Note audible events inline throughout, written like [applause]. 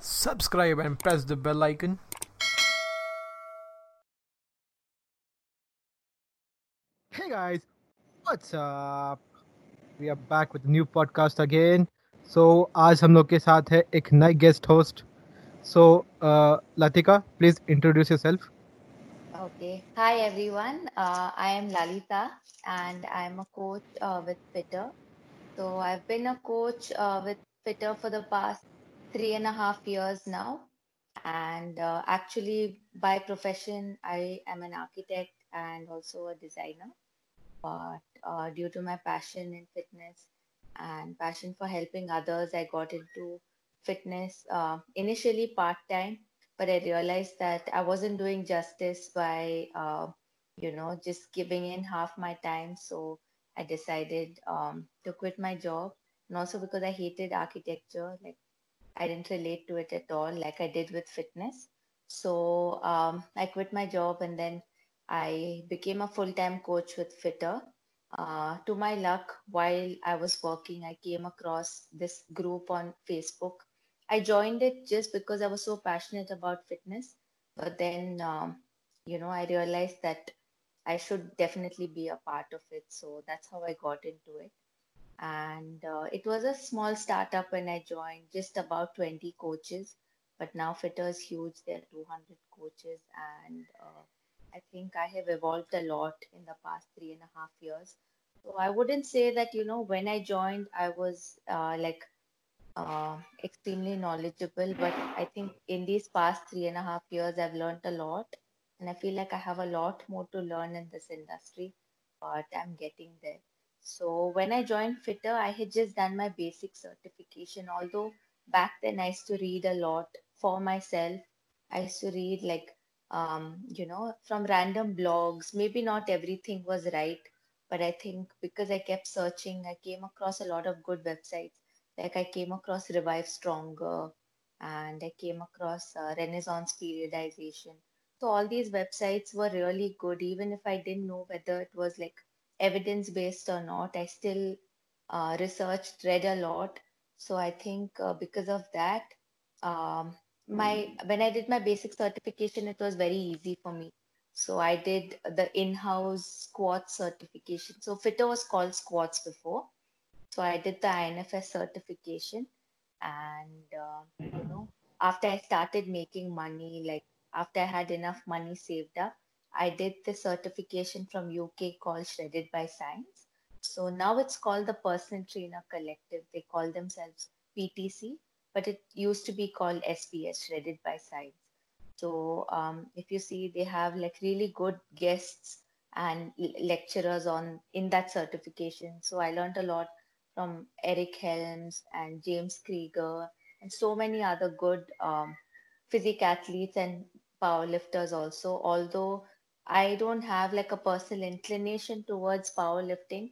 subscribe and press the bell icon. Hey guys, what's up? We are back with new podcast again. so, आज हम लोग के साथ है एक नए guest host so Latika please introduce yourself okay hi everyone I am Lalita and I am a coach with Fittr So I've been a coach uh, with FITTR for the past three and a half years now. And uh, actually, by profession, I am an architect and also a designer. But uh, due to my passion in fitness and passion for helping others, I got into fitness uh, initially part time but I realized that I wasn't doing justice by, uh, you know, just giving in half my time. So I decided um, to quit my job, and also because I hated architecture, like I didn't relate to it at all, like I did with fitness. So um, I quit my job, and then I became a full-time coach with FITTR. Uh, to my luck, while I was working, I came across this group on Facebook I joined it just because I was so passionate about fitness. But then, um, you know, I realized that I should definitely be a part of it. So that's how I got into it. And uh, it was a small startup when I joined, just about 20 coaches. But now FITTR is huge. There are 200 coaches. And uh, I think I have evolved a lot in the past three and a half years. So I wouldn't say that, you know, when I joined, I was uh, like, uh, extremely knowledgeable, but I think in these past three and a half years, I've learned a lot, and I feel like I have a lot more to learn in this industry, but I'm getting there. So when I joined FITTR, I had just done my basic certification. Although back then I used to read a lot for myself. I used to read like um, you know, from random blogs. Maybe not everything was right, but I think because I kept searching, I came across a lot of good websites like I came across Revive Stronger and I came across uh, Renaissance periodization. So all these websites were really good, even if I didn't know whether it was like evidence based or not. I still uh, researched, read a lot. So I think uh, because of that, um, my when I did my basic certification, it was very easy for me. So I did the in-house squat certification. So FITTR was called squats before. So I did the INFS certification, and uh, you know, after I started making money, like after I had enough money saved up, I did the certification from UK called Shredded by Science. So now it's called the Personal Trainer Collective. They call themselves PTC, but it used to be called SBS, Shredded by Science. So um, if you see, they have like really good guests and lecturers on in that certification. So I learned a lot from Eric Helms and James Krieger and so many other good um, physique athletes and powerlifters also. Although I don't have like a personal inclination towards powerlifting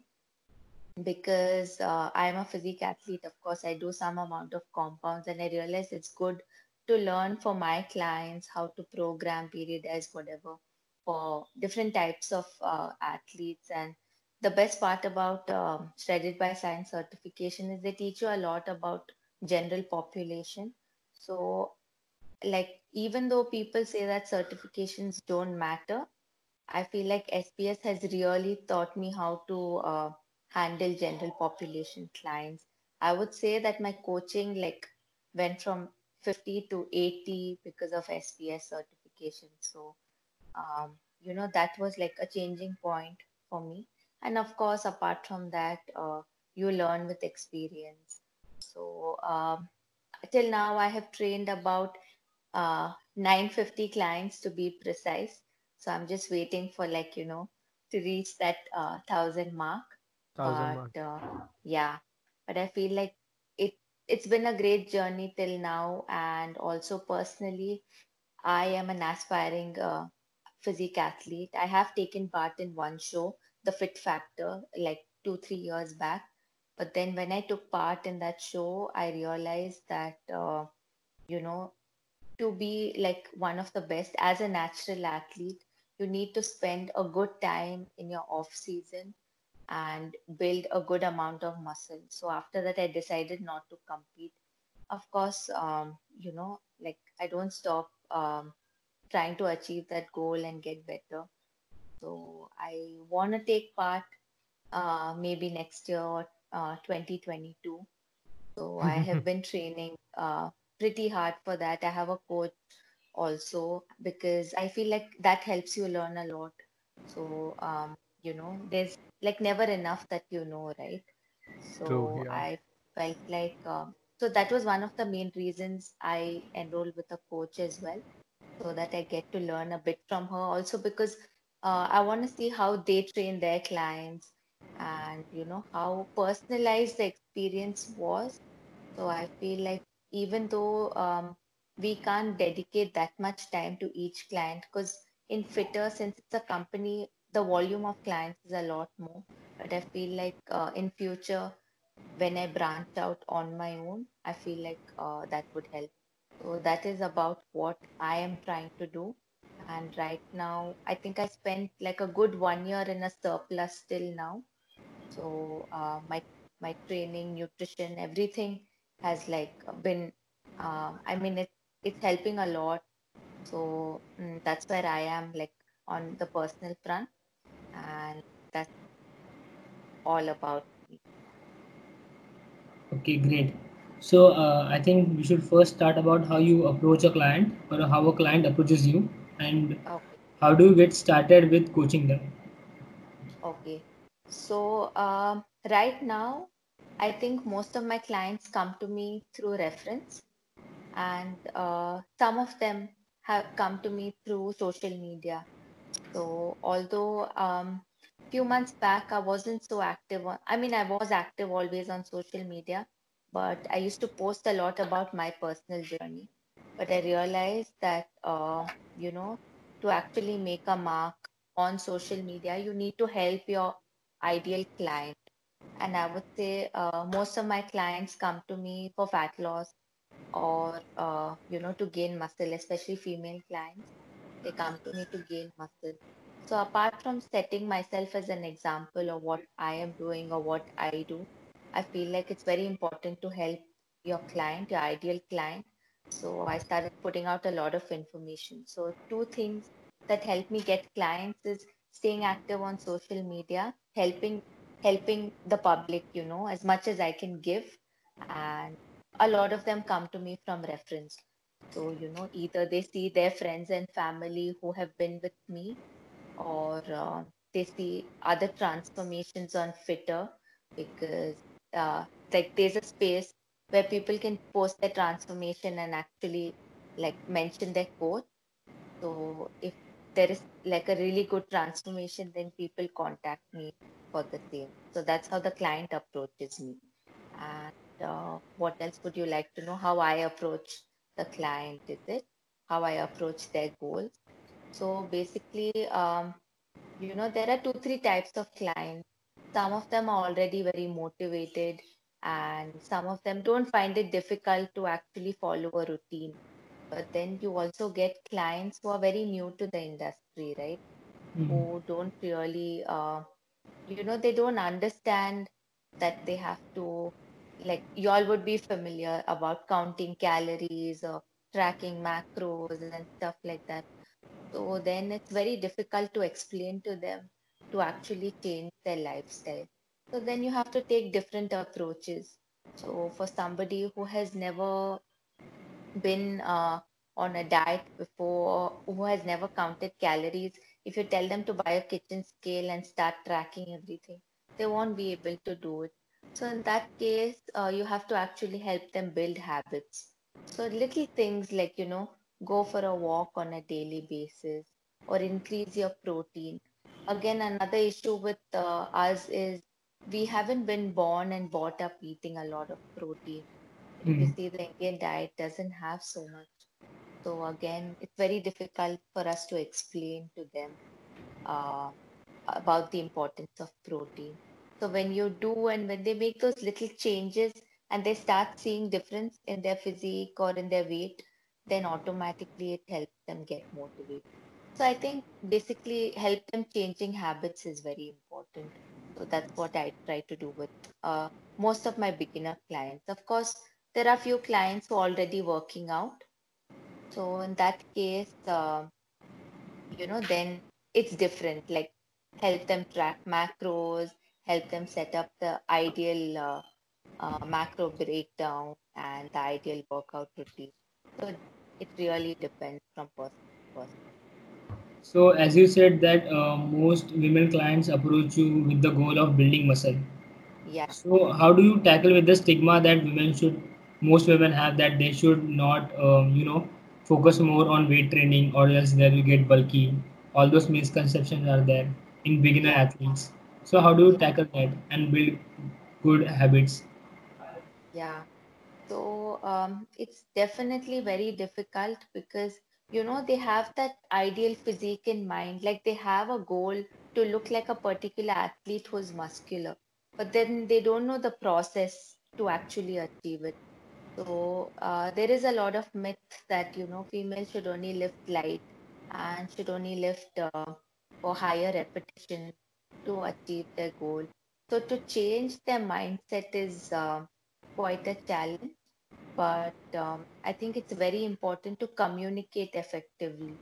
because uh, I'm a physique athlete. Of course, I do some amount of compounds and I realize it's good to learn for my clients how to program, periodize, whatever for different types of uh, athletes and the best part about um, Shredded by Science certification is they teach you a lot about general population. So, like, even though people say that certifications don't matter, I feel like SBS has really taught me how to uh, handle general population clients. I would say that my coaching like went from 50 to 80 because of SBS certification. So, um, you know, that was like a changing point for me and of course apart from that uh, you learn with experience so um, till now i have trained about uh, 950 clients to be precise so i'm just waiting for like you know to reach that uh, thousand mark Thousand but mark. uh, yeah but i feel like it it's been a great journey till now and also personally i am an aspiring uh, physique athlete i have taken part in one show the Fit Factor like two, three years back. But then when I took part in that show, I realized that, uh, you know, to be like one of the best as a natural athlete, you need to spend a good time in your off season and build a good amount of muscle. So after that, I decided not to compete. Of course, um, you know, like I don't stop um, trying to achieve that goal and get better. So I want to take part uh, maybe next year or uh, 2022. So I have [laughs] been training uh, pretty hard for that. I have a coach also because I feel like that helps you learn a lot. So, um, you know, there's like never enough that you know, right? True, So yeah. I felt like, um, so that was one of the main reasons I enrolled with a coach as well, so that I get to learn a bit from her. Also, because uh, I want to see how they train their clients and, you know, how personalized the experience was. So I feel like even though um, we can't dedicate that much time to each client, because in FITTR, since it's a company, the volume of clients is a lot more. But I feel like uh, in future, when I branch out on my own, I feel like uh, that would help. So that is about what I am trying to do. And right now, I think I spent like a good one year in a surplus till now. So uh, my my training, nutrition, everything has like been. Uh, I mean, it it's helping a lot. So mm, that's where I am, like on the personal front, and that's all about me. Okay, great. So uh, I think we should first start about how you approach a client or how a client approaches you and Okay. how do you get started with coaching them. Okay. So, um, right now, I think most of my clients come to me through reference, and uh, some of them have come to me through social media. So, although um, few months back I wasn't so active on, I mean, I was active always on social media, but I used to post a lot about my personal journey. But I realized that, uh, you know, to actually make a mark on social media, you need to help your ideal client. And I would say uh, most of my clients come to me for fat loss or, uh, you know, to gain muscle, especially female clients they come to me to gain muscle. So apart from setting myself as an example of what I am doing or what I do, I feel like it's very important to help your client, your ideal client. So I started putting out a lot of information. So two things that help me get clients is staying active on social media, helping helping the public, you know, as much as I can give. And a lot of them come to me from reference. So, you know, either they see their friends and family who have been with me, or uh, they see other transformations on FITTR because, uh, like, there's a space where people can post their transformation and actually, like, mention their code. So, if there is like a really good transformation, then people contact me for the same. So, that's how the client approaches me. And uh, what else would you like to know? How I approach the client, is it? How I approach their goals. So basically, um, you know, there are two, three types of clients. Some of them are already very motivated, and some of them don't find it difficult to actually follow a routine. But then you also get clients who are very new to the industry, right? Mhm. Who don't really, uh, you know, they don't understand that they have to, like, y'all would be familiar about counting calories or tracking macros and stuff like that. So then it's very difficult to explain to them to actually change their lifestyle. So then you have to take different approaches. So for somebody who has never been uh, on a diet before, who has never counted calories, if you tell them to buy a kitchen scale and start tracking everything, they won't be able to do it. So in that case, uh, you have to actually help them build habits. So little things like, you know, go for a walk on a daily basis or increase your protein. Again, another issue with uh, us is we haven't been born and brought up eating a lot of protein if you see the Indian diet doesn't have so much. So again, it's very difficult for us to explain to them uh, about the importance of protein. So when you do and when they make those little changes and they start seeing difference in their physique or in their weight, then automatically it helps them get motivated. So I think basically help them changing habits is very important. So that's what I try to do with uh, most of my beginner clients. Of course, there are few clients who are already working out. So in that case, uh, you know, then it's different. Like help them track macros, help them set up the ideal uh, uh, macro breakdown and the ideal workout routine. So it really depends from person to person. So, as you said that uh, most women clients approach you with the goal of building muscle. Yeah. So, how do you tackle with the stigma that women should, most women have that they should not, um, you know, focus more on weight training or else they will get bulky. All those misconceptions are there in beginner athletes. So, how do you tackle that and build good habits? Yeah. So um, it's definitely very difficult because you know they have that ideal physique in mind, like they have a goal to look like a particular athlete who's muscular, but then they don't know the process to actually achieve it. So uh, there is a lot of myth that you know females should only lift light and should only lift uh, for higher repetition to achieve their goal. So to change their mindset is uh, quite a challenge, but um, I think it's very important to communicate effectively.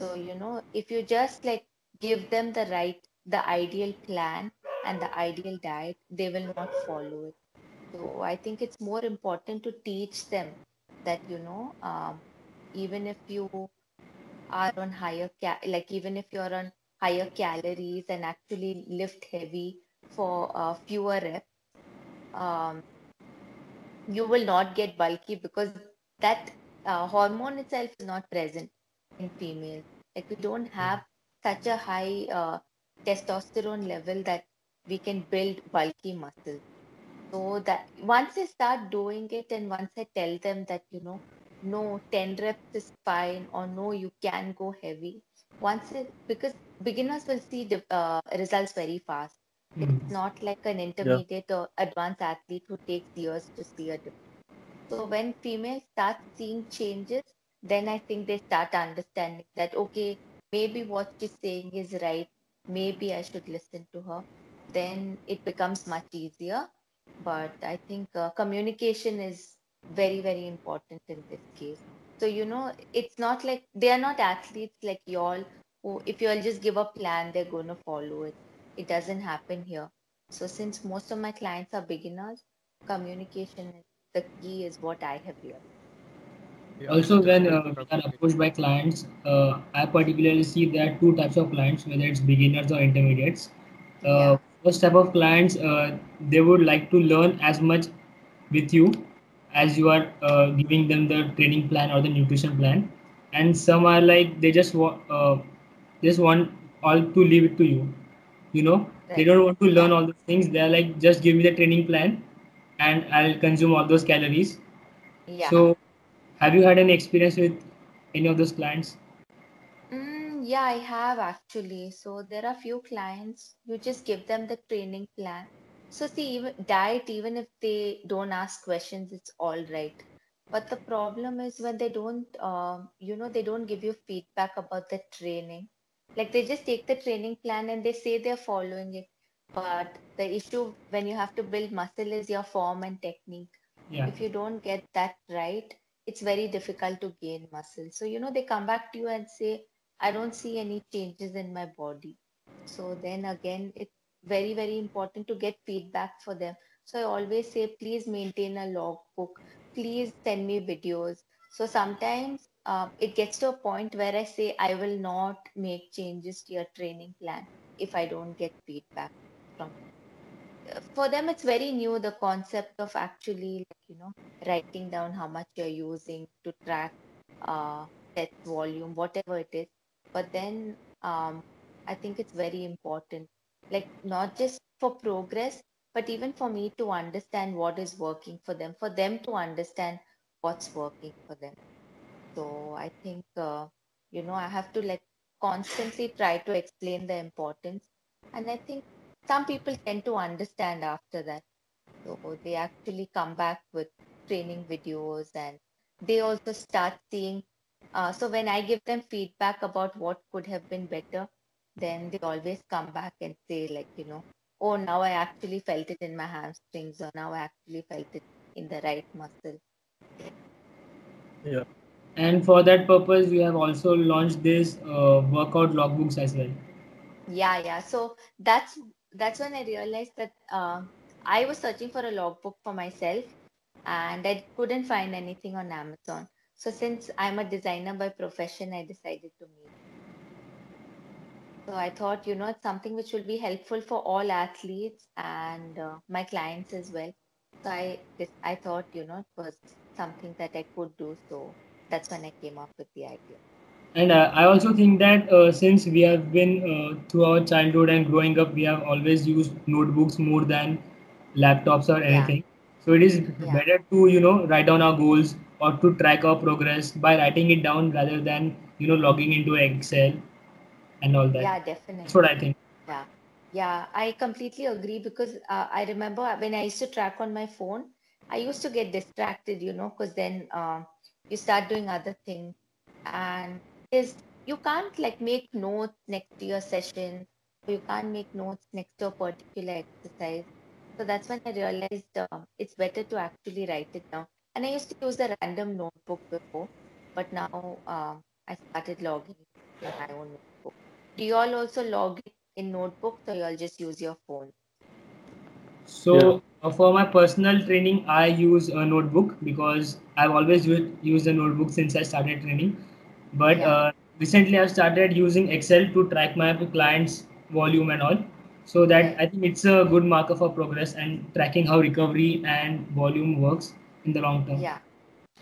So you know, if you just like give them the right, the ideal plan and the ideal diet, they will not follow it. So I think it's more important to teach them that, you know, um, even if you are on higher ca like even if you're on higher calories and actually lift heavy for uh, fewer reps, um, you will not get bulky because that uh, hormone itself is not present in females. Like we don't have such a high uh, testosterone level that we can build bulky muscles. So that once I start doing it and once I tell them that, you know, no, 10 reps is fine or no, you can go heavy. Once it, because beginners will see the uh, results very fast. Hmm. It's not like an Yeah. intermediate or advanced athlete who takes years to see a difference. So when females start seeing changes, then I think they start understanding that, okay, maybe what she's saying is right. Maybe I should listen to her. Then it becomes much easier. But I think uh, communication is very, very important in this case. So, you know, it's not like they are not athletes like y'all who, if you all just give a plan, they're going to follow it. It doesn't happen here. So, since most of my clients are beginners, communication is the key, is what I have learned. Yeah, Also, when like uh, we are communication. approached by clients, uh, I particularly see there are two types of clients, whether it's beginners or intermediates. Uh, Yeah, first type of clients, uh, they would like to learn as much with you as you are uh, giving them the training plan or the nutrition plan, and some are like they just want uh, just want all to leave it to you. You know, they don't want to learn all those things. They are like, just give me the training plan, and I'll consume all those calories. yeah. So, have you had any experience with any of those clients? Mm, yeah, I have actually. So there are few clients, you just give them the training plan. So see, even diet, even if they don't ask questions, it's all right. But the problem is when they don't, um, you know, they don't give you feedback about the training. Like they just take the training plan and they say they're following it. But the issue when you have to build muscle is your form and technique. Yeah. If you don't get that right, it's very difficult to gain muscle. So, you know, they come back to you and say, I don't see any changes in my body. So then again, it's very, very important to get feedback for them. So I always say, please maintain a logbook. Please send me videos. So sometimes um, it gets to a point where I say, I will not make changes to your training plan if I don't get feedback from uh, for them it's very new the concept of actually like you know writing down how much you're using to track uh set volume whatever it is but then um i think it's very important like not just for progress but even for me to understand what is working for them for them to understand what's working for them so I think, uh, you know, I have to like constantly try to explain the importance. And I think some people tend to understand after that. So they actually come back with training videos and they also start seeing. Uh, so when I give them feedback about what could have been better, then they always come back and say, like, you know, oh, now I actually felt it in my hamstrings, or now I actually felt it in the right muscle. Yeah. And for that purpose, we have also launched this uh, workout logbooks as well. Yeah, yeah. So that's that's when I realized that uh, I was searching for a logbook for myself and I couldn't find anything on Amazon. So since I'm a designer by profession, I decided to make. So I thought, you know, it's something which will be helpful for all athletes and uh, my clients as well. So I I thought, you know, it was something that I could do. So that's when I came up with the idea. And uh, I also think that uh, since we have been uh, through our childhood and growing up, we have always used notebooks more than laptops or Yeah. anything. So it is Yeah. better to you know write down our goals or to track our progress by writing it down rather than you know logging into Excel and all that. Yeah, definitely. That's what I think. Yeah, yeah, I completely agree because uh, I remember when I used to track on my phone, I used to get distracted, you know, because then uh, you start doing other things, and is you can't like make notes next to your session, or you can't make notes next to a particular exercise. So that's when I realized uh, it's better to actually write it down. And I used to use a random notebook before, but now uh, I started logging in my own notebook. Do you all also log in notebooks or you all just use your phone? So uh, for my personal training, I use a notebook because I've always used, used a notebook since I started training. But Yeah. uh, recently, I've started using Excel to track my clients' volume and all. So that Right. I think it's a good marker for progress and tracking how recovery and volume works in the long term. Yeah,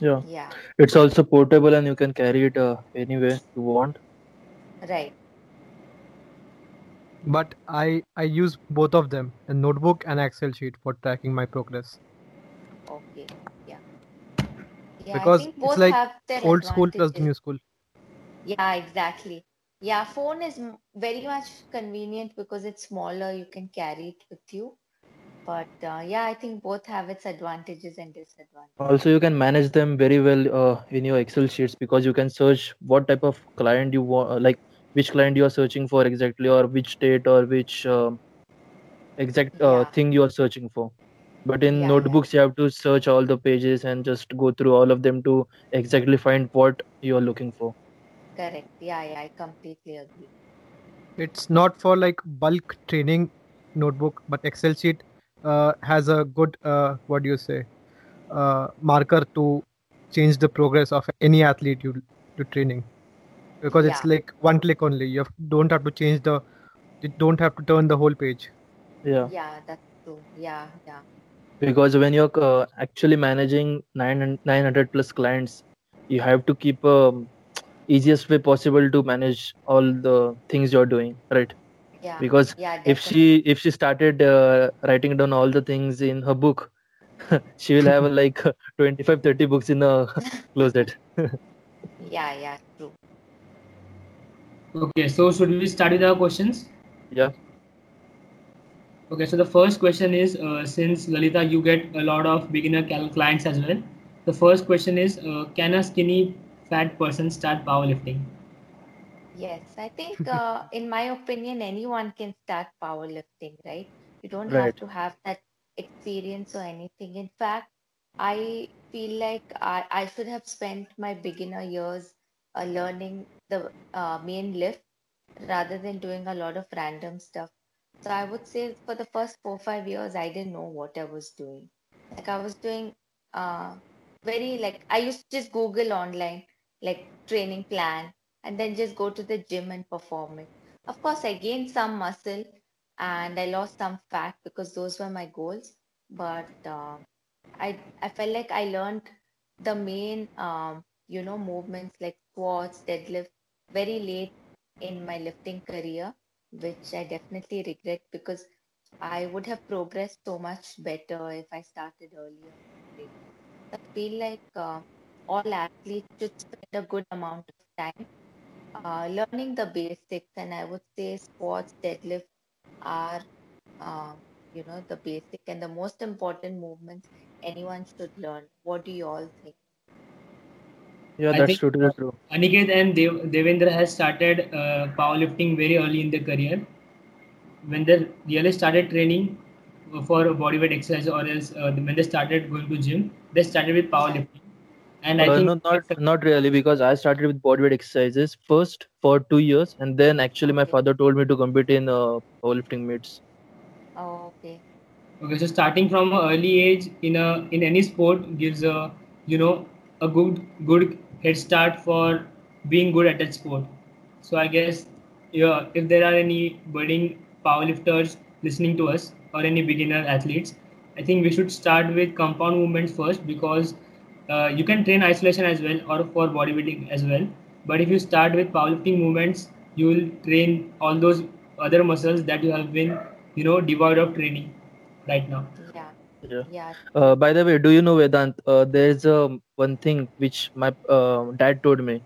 Yeah. yeah, It's also portable and you can carry it uh, anywhere you want. right. But I I use both of them, a notebook and Excel sheet for tracking my progress. Okay, yeah. Yeah, Because think it's like have their Old school plus new school. Yeah, exactly. Yeah, phone is very much convenient because it's smaller, you can carry it with you. But uh, yeah, I think both have its advantages and disadvantages. Also, you can manage them very well uh, in your Excel sheets because you can search what type of client you want, like which client you are searching for exactly, or which state or which um exact uh, Yeah, thing you are searching for. But in yeah, yeah, notebooks, you have to search all the pages and just go through all of them to exactly find what you are looking for. correct. Yeah, yeah, I completely agree. It's not for like bulk training notebook, but Excel sheet uh, has a good uh, what do you say uh, marker to change the progress of any athlete you to training because it's like one click only. You have, don't have to change the you don't have to turn the whole page. Yeah, yeah, that's true. Yeah, yeah, because when you're uh, actually managing 900 900 plus clients, you have to keep um, easiest way possible to manage all the things you're doing, right? yeah, Because yeah, if she if she started uh, writing down all the things in her book, [laughs] she will have [laughs] like 25 30 books in a [laughs] closet. Yeah, yeah, true. Okay, so should we start with our questions? yeah. Okay, so the first question is uh, since Lalitha, you get a lot of beginner cal- clients as well. The first question is uh, Can a skinny fat person start powerlifting? Yes, I think uh, [laughs] in my opinion, anyone can start powerlifting, right? You don't have to have that experience or anything. In fact, I feel like I, I should have spent my beginner years uh, learning the uh, main lift rather than doing a lot of random stuff. So I would say for the first four, five years, I didn't know what I was doing. Like I was doing uh, very like I used to just Google online like training plan and then just go to the gym and perform it. Of course, I gained some muscle and I lost some fat because those were my goals. But uh, I I felt like I learned the main um, you know movements like squats, deadlift very late in my lifting career, which I definitely regret because I would have progressed so much better if I started earlier. I feel like uh, all athletes should spend a good amount of time uh, learning the basics, and I would say squats, deadlift are, uh, you know, the basic and the most important movements anyone should learn. What do you all think? Yeah, that's true, totally uh, true. Aniket and Dev- Devendra has started uh, powerlifting very early in their career. When they really started training for bodyweight exercise or else uh, when they started going to gym, they started with powerlifting. And I Uh, think no, not not really, because I started with bodyweight exercises first for two years, and then actually my father told me to compete in uh, powerlifting meets. Oh, okay. Okay, so starting from an early age in a in any sport gives a you know a good good head start for being good at that sport. So I guess yeah, if there are any budding powerlifters listening to us or any beginner athletes, I think we should start with compound movements first because uh, you can train isolation as well or for bodybuilding as well. But if you start with powerlifting movements, you will train all those other muscles that you have been you know devoid of training right now. Yeah. Uh, by the way, do you know Vedant? Uh, there's a one thing which my uh, dad told me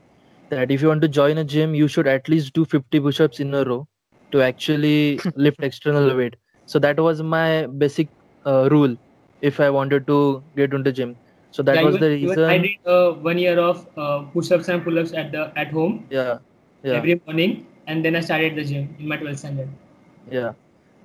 that if you want to join a gym, you should at least do 50 push-ups in a row to actually [laughs] lift external weight. So that was my basic uh, rule if I wanted to get into gym. So that yeah, was even, the reason. I did uh, one year of uh, push-ups and pull-ups at the at home Yeah, yeah. every morning, and then I started the gym in my 12th standard. Yeah.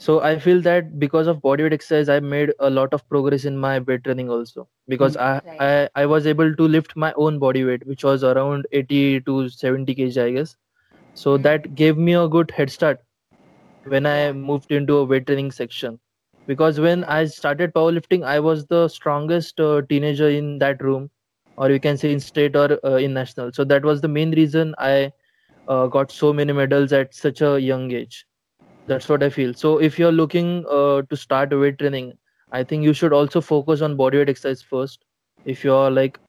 So I feel that because of bodyweight exercise, I made a lot of progress in my weight training also. Because I, Right. I I was able to lift my own body weight, which was around 80 to 70 kg, I guess. So Mm. that gave me a good head start when I moved into a weight training section. Because when I started powerlifting, I was the strongest uh, teenager in that room, or you can say in state or uh, in national. So that was the main reason I uh, got so many medals at such a young age that's what i feel so if you're looking uh, to start weight training i think you should also focus on bodyweight exercise first if you're like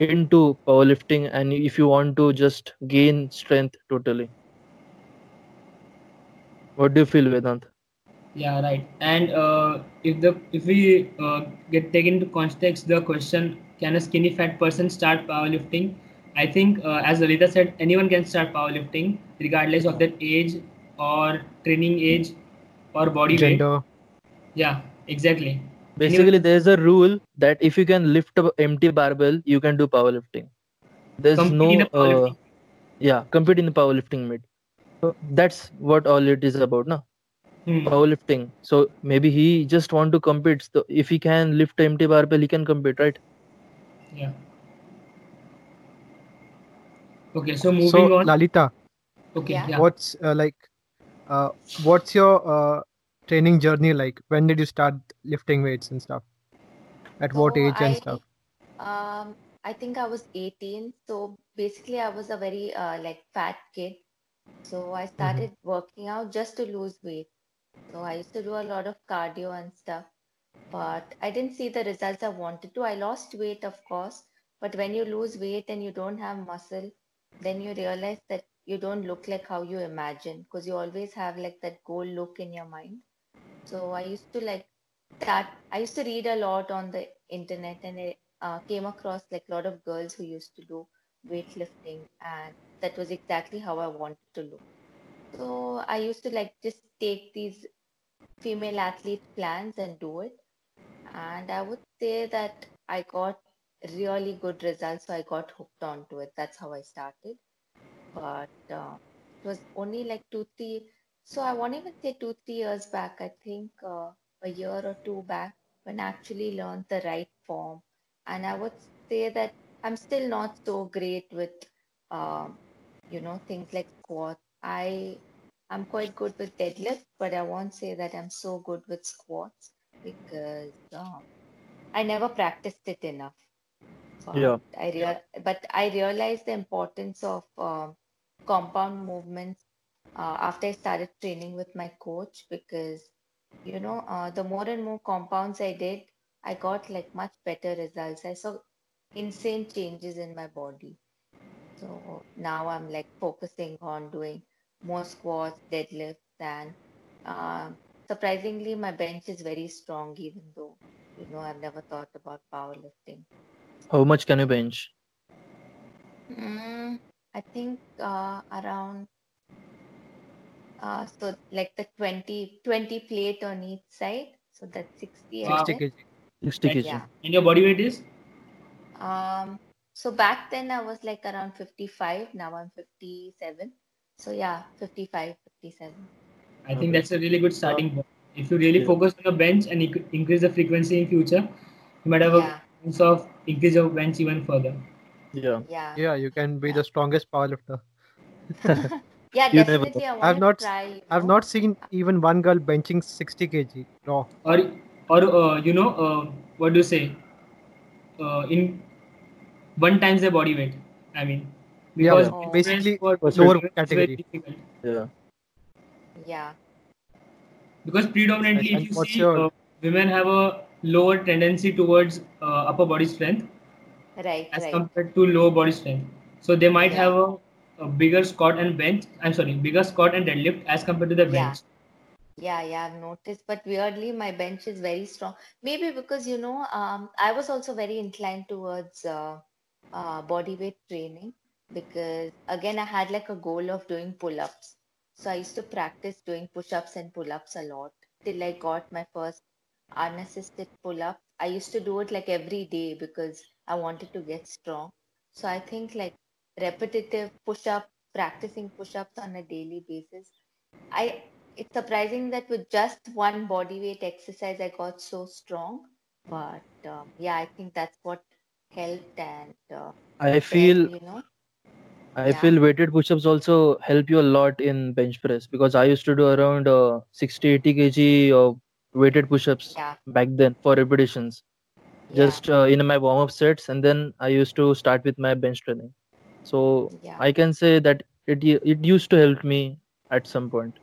into powerlifting and if you want to just gain strength totally what do you feel vedant Yeah, right. And uh, if the if we uh, get taken into context the question, can a skinny fat person start powerlifting? I think, uh, as Lalitha said, anyone can start powerlifting regardless of their age or training age or body weight. Gender. Yeah, exactly. basically there's a rule that if you can lift a empty barbell you can do powerlifting there's Compete no in a uh, yeah compete in the powerlifting meet so that's what all it is about no Hmm. powerlifting. So maybe he just want to compete. So if he can lift a empty barbell, he can compete, right? Yeah. Okay, so moving So on. Lalitha, Okay, Yeah. yeah. what's uh, like, uh, what's your uh, training journey like? When did you start lifting weights and stuff? At what So age and stuff? um, I think I was 18. So basically, I was a very uh, like fat kid. So I started working out just to lose weight. So I used to do a lot of cardio and stuff, but I didn't see the results I wanted to. I lost weight, of course, but when you lose weight and you don't have muscle, then you realize that you don't look like how you imagine because you always have like that goal look in your mind. So I used to like that. I used to read a lot on the internet and I uh, came across like a lot of girls who used to do weightlifting, and that was exactly how I wanted to look. So I used to like just take these female athlete plans and do it. And I would say that I got really good results. So I got hooked onto it. That's how I started. But uh, it was only like two, three. So I won't even say two, three years back. I think uh, a year or two back when I actually learned the right form. And I would say that I'm still not so great with, um, you know, things like squats. I I'm quite good with deadlift, but I won't say that I'm so good with squats because um, I never practiced it enough. Yeah. But I real, but I realized the importance of um, compound movements uh, after I started training with my coach because you know uh, the more and more compounds I did, I got like much better results. I saw insane changes in my body. So now I'm like focusing on doing more squats, deadlifts, and uh, surprisingly, my bench is very strong, even though you know I've never thought about powerlifting. How much can you bench? Mm, I think uh, around uh, so like the 20, 20 plate on each side, so that's 60 I Wow. 60 kg. 60 kg. Yeah. And your body weight is? Um, so back then I was like around 55, now I'm 57. So yeah, 55, 57. I think that's a really good starting point. If you really Yeah. focus on your bench and increase the frequency in future, you might have a Yeah. chance of increase your bench even further. Yeah. Yeah. Yeah, you can be Yeah. the strongest powerlifter. [laughs] Yeah, You never definitely. I I've to not try. You I've know. not seen even one girl benching 60 kg raw. or or uh, you know uh, what do you say uh, in one times the body weight i mean Yeah, because Oh. basically for lower children it's very category. Yeah. Yeah. because predominantly And if you see your- uh, women have a lower tendency towards uh, upper body strength Right. as Right. compared to lower body strength so they might Yeah. have a, a bigger squat and bench i'm sorry bigger squat and deadlift as compared to the Yeah. bench Yeah, yeah, I've noticed. But weirdly, my bench is very strong. Maybe because, you know, um, I was also very inclined towards uh, uh, body weight training because, again, I had like a goal of doing pull-ups. So I used to practice doing push-ups and pull-ups a lot till I got my first unassisted pull-up. I used to do it like every day because I wanted to get strong. So I think like repetitive push-up, practicing push-ups on a daily basis. I it's surprising that with just one body weight exercise I got so strong. But um, yeah, I think that's what helped and uh, I then, feel you know, I Yeah. feel weighted push-ups also help you a lot in bench press because I used to do around uh, 60 80 kg of weighted push-ups yeah, back then for repetitions. Yeah, just uh, in my warm-up sets and then I used to start with my bench training. So yeah, I can say that it it used to help me at some point.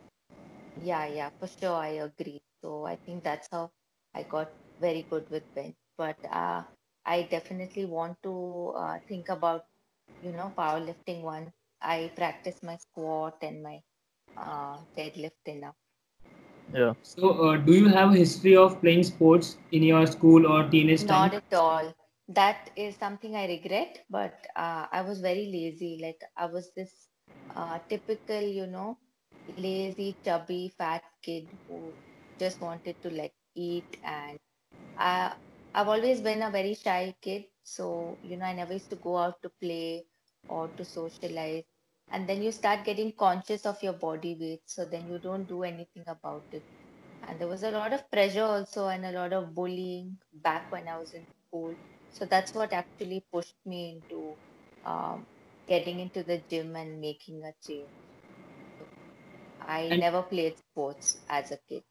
Yeah, yeah, for sure, I agree. So I think that's how I got very good with bench. But uh, I definitely want to uh, think about, you know, powerlifting one. I practice my squat and my uh, deadlift enough. Yeah so uh, do you have a history of playing sports in your school or teenage Not time Not at all. That is something I regret, but uh, I was very lazy. Like I was this uh, typical, you know, lazy, chubby, fat kid who just wanted to like eat. And I, I've always been a very shy kid. So, you know, I never used to go out to play or to socialize. And then you start getting conscious of your body weight. So then you don't do anything about it. And there was a lot of pressure also and a lot of bullying back when I was in school. So that's what actually pushed me into um, getting into the gym and making a change. I And- never played sports as a kid.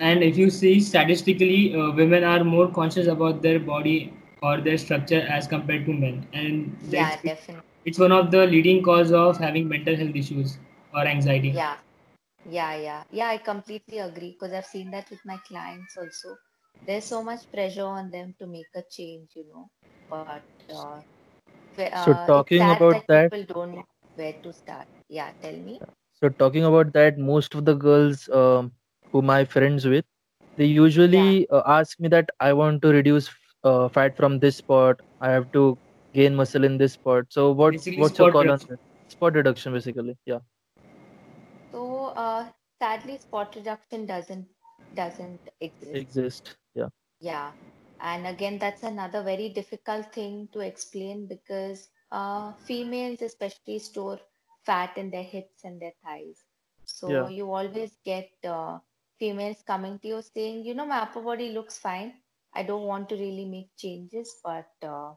and if you see statistically uh, women are more conscious about their body or their structure as compared to men and Yeah, definitely. It's one of the leading cause of having mental health issues or anxiety Yeah, yeah, yeah. Yeah, I completely agree because I've seen that with my clients also. There's so much pressure on them to make a change, you know. But uh, So uh, talking sad about that that- people don't know where to start. Yeah, tell me. So talking about that, most of the girls um, whom I friends with, they usually uh, ask me that I want to reduce uh, fat from this spot. I have to gain muscle in this part. So what Basically, what's your spot call on that? Spot reduction, basically. Yeah. So, uh, sadly, spot reduction doesn't doesn't exist. Exist. Yeah. Yeah, and again, that's another very difficult thing to explain because uh, females especially store fat in their hips and their thighs. So Yeah. you always get uh, females coming to you saying, you know, my upper body looks fine. I don't want to really make changes, but uh,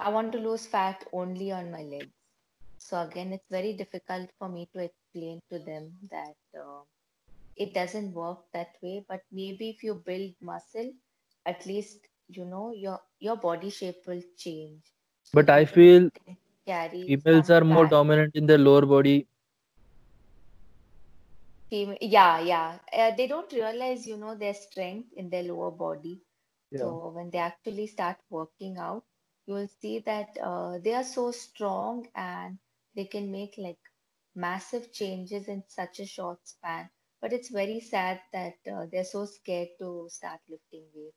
I want to lose fat only on my legs. So again, it's very difficult for me to explain to them that uh, it doesn't work that way. But maybe if you build muscle, at least you know your your body shape will change. But I feel females are more fat, dominant in their lower body. yeah, yeah, uh, they don't realize you know their strength in their lower body. Yeah. So when they actually start working out, you will see that uh, they are so strong and they can make like massive changes in such a short span. But it's very sad that uh, they're so scared to start lifting weights.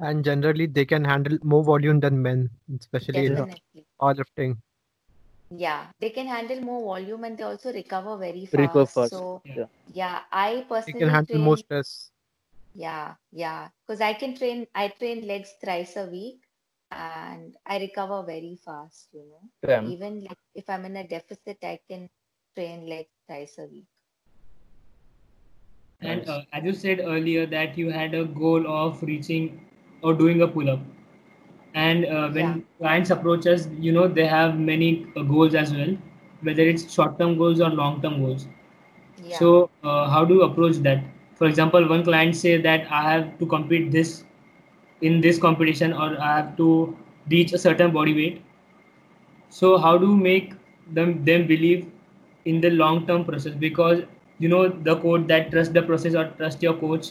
And generally, they can handle more volume than men, especially in Definitely. powerlifting. Yeah, they can handle more volume and they also recover very Recover fast. fast. So Yeah. yeah, I They personally can handle more train. stress. Yeah, yeah. Because I can train, I train legs thrice a week and I recover very fast, you know. Damn. Even like if I'm in a deficit, I can train like twice a week. And uh, as you said earlier, that you had a goal of reaching or doing a pull up. and uh, when Yeah. clients approach us you know they have many uh, goals as well whether it's short term goals or long term goals Yeah. so uh, how do you approach that for example one client say that i have to complete this in this competition or i have to reach a certain body weight. So how do you make them them believe in the long term process? Because you know the quote that trust the process or trust your coach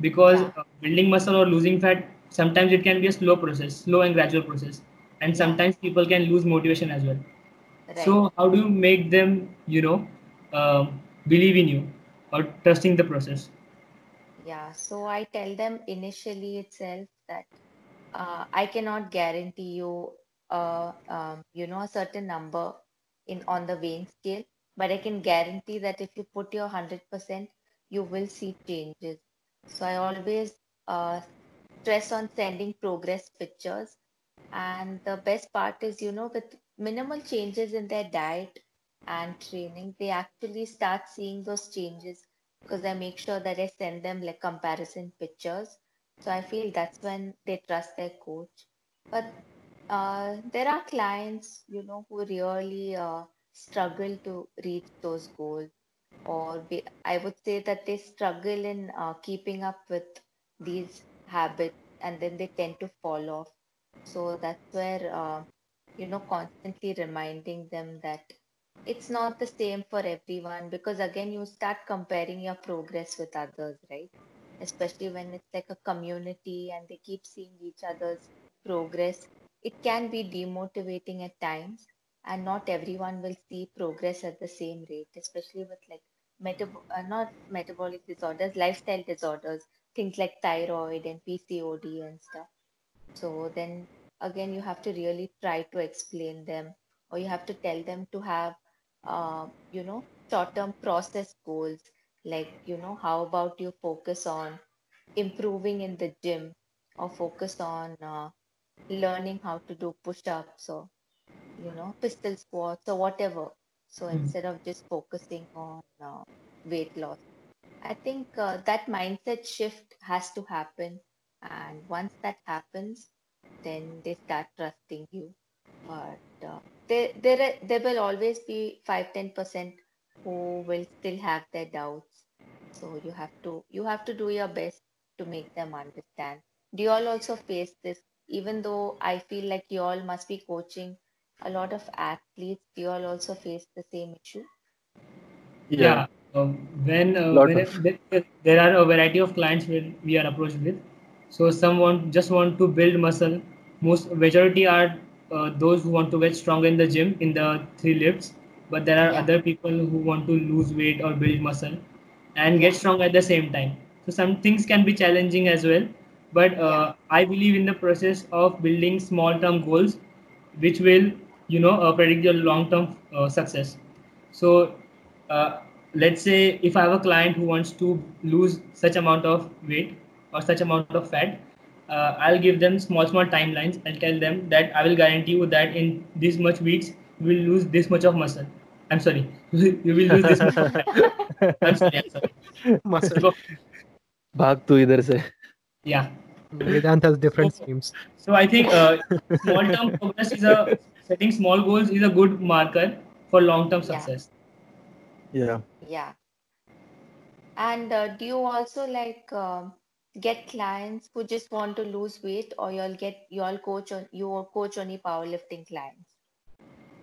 because Yeah. uh, building muscle or losing fat sometimes it can be a slow process slow and gradual process. And sometimes people can lose motivation as well. Right. so how do you make them you know um believe in you or trusting the process? Yeah, so I tell them initially itself that uh, I cannot guarantee you uh, um, you know a certain number in on the weighing scale, but I can guarantee that if you put your 100%, you will see changes. So I always uh, stress on sending progress pictures. And the best part is, you know, with minimal changes in their diet and training, they actually start seeing those changes because I make sure that I send them like comparison pictures. So I feel that's when they trust their coach. But uh, there are clients, you know, who really uh, struggle to reach those goals, or be, I would say that they struggle in uh, keeping up with these habits, and then they tend to fall off. So that's where, uh, you know, constantly reminding them that it's not the same for everyone because again, you start comparing your progress with others, right? Especially when it's like a community and they keep seeing each other's progress. It can be demotivating at times, and not everyone will see progress at the same rate, especially with like metab- uh, not metabolic disorders, lifestyle disorders, things like thyroid and PCOD and stuff. So then again, you have to really try to explain them, or you have to tell them to have, uh, you know, short-term process goals. Like, you know, how about you focus on improving in the gym, or focus on uh, learning how to do push-ups, or you know, pistol squats, or whatever. So Mhm. instead of just focusing on uh, weight loss. I think uh, that mindset shift has to happen. And once that happens, then they start trusting you. But uh, there, there, there will always be five, ten percent who will still have their doubts. So you have to, you have to do your best to make them understand. Do you all also face this? Even though I feel like you all must be coaching a lot of athletes, do you all also face the same issue? Yeah. yeah um, when uh, when of. there, there are a variety of clients where we are approached with so some want just want to build muscle most majority are uh, those who want to get stronger in the gym in the three lifts but there are Yeah. other people who want to lose weight or build muscle and get strong at the same time so some things can be challenging as well but uh, i believe in the process of building small term goals which will you know uh, predict your long term uh, success so uh, let's say if I have a client who wants to lose such amount of weight or such amount of fat, uh, I'll give them small small timelines. I'll tell them that I will guarantee you that in this much weeks you will lose this much of muscle. I'm sorry. [laughs] you will lose this. [laughs] I'm sorry. I'm sorry. Muscle. Bhag tu idhar se. Yeah. Vedant has different so, schemes. So I think uh, small term progress is a setting small goals is a good marker for long term success. Yeah. Yeah. And uh, do you also like uh, get clients who just want to lose weight, or you'll get you all coach on you coach only powerlifting clients?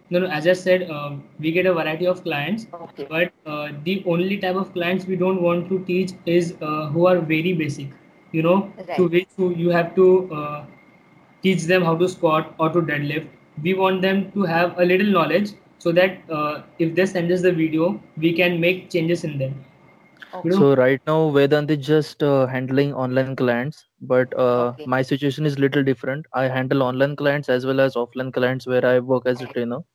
No, no. As I said, um, we get a variety of clients, Okay. but uh, the only type of clients we don't want to teach is uh, who are very basic. You know, to which who you have to uh, teach them how to squat or to deadlift. We want them to have a little knowledge so that uh, if they send us the video, we can make changes in them. Okay. so right now vedant is just uh, handling online clients but uh, Okay. my situation is little different i handle online clients as well as offline clients where i work as a trainer Yeah.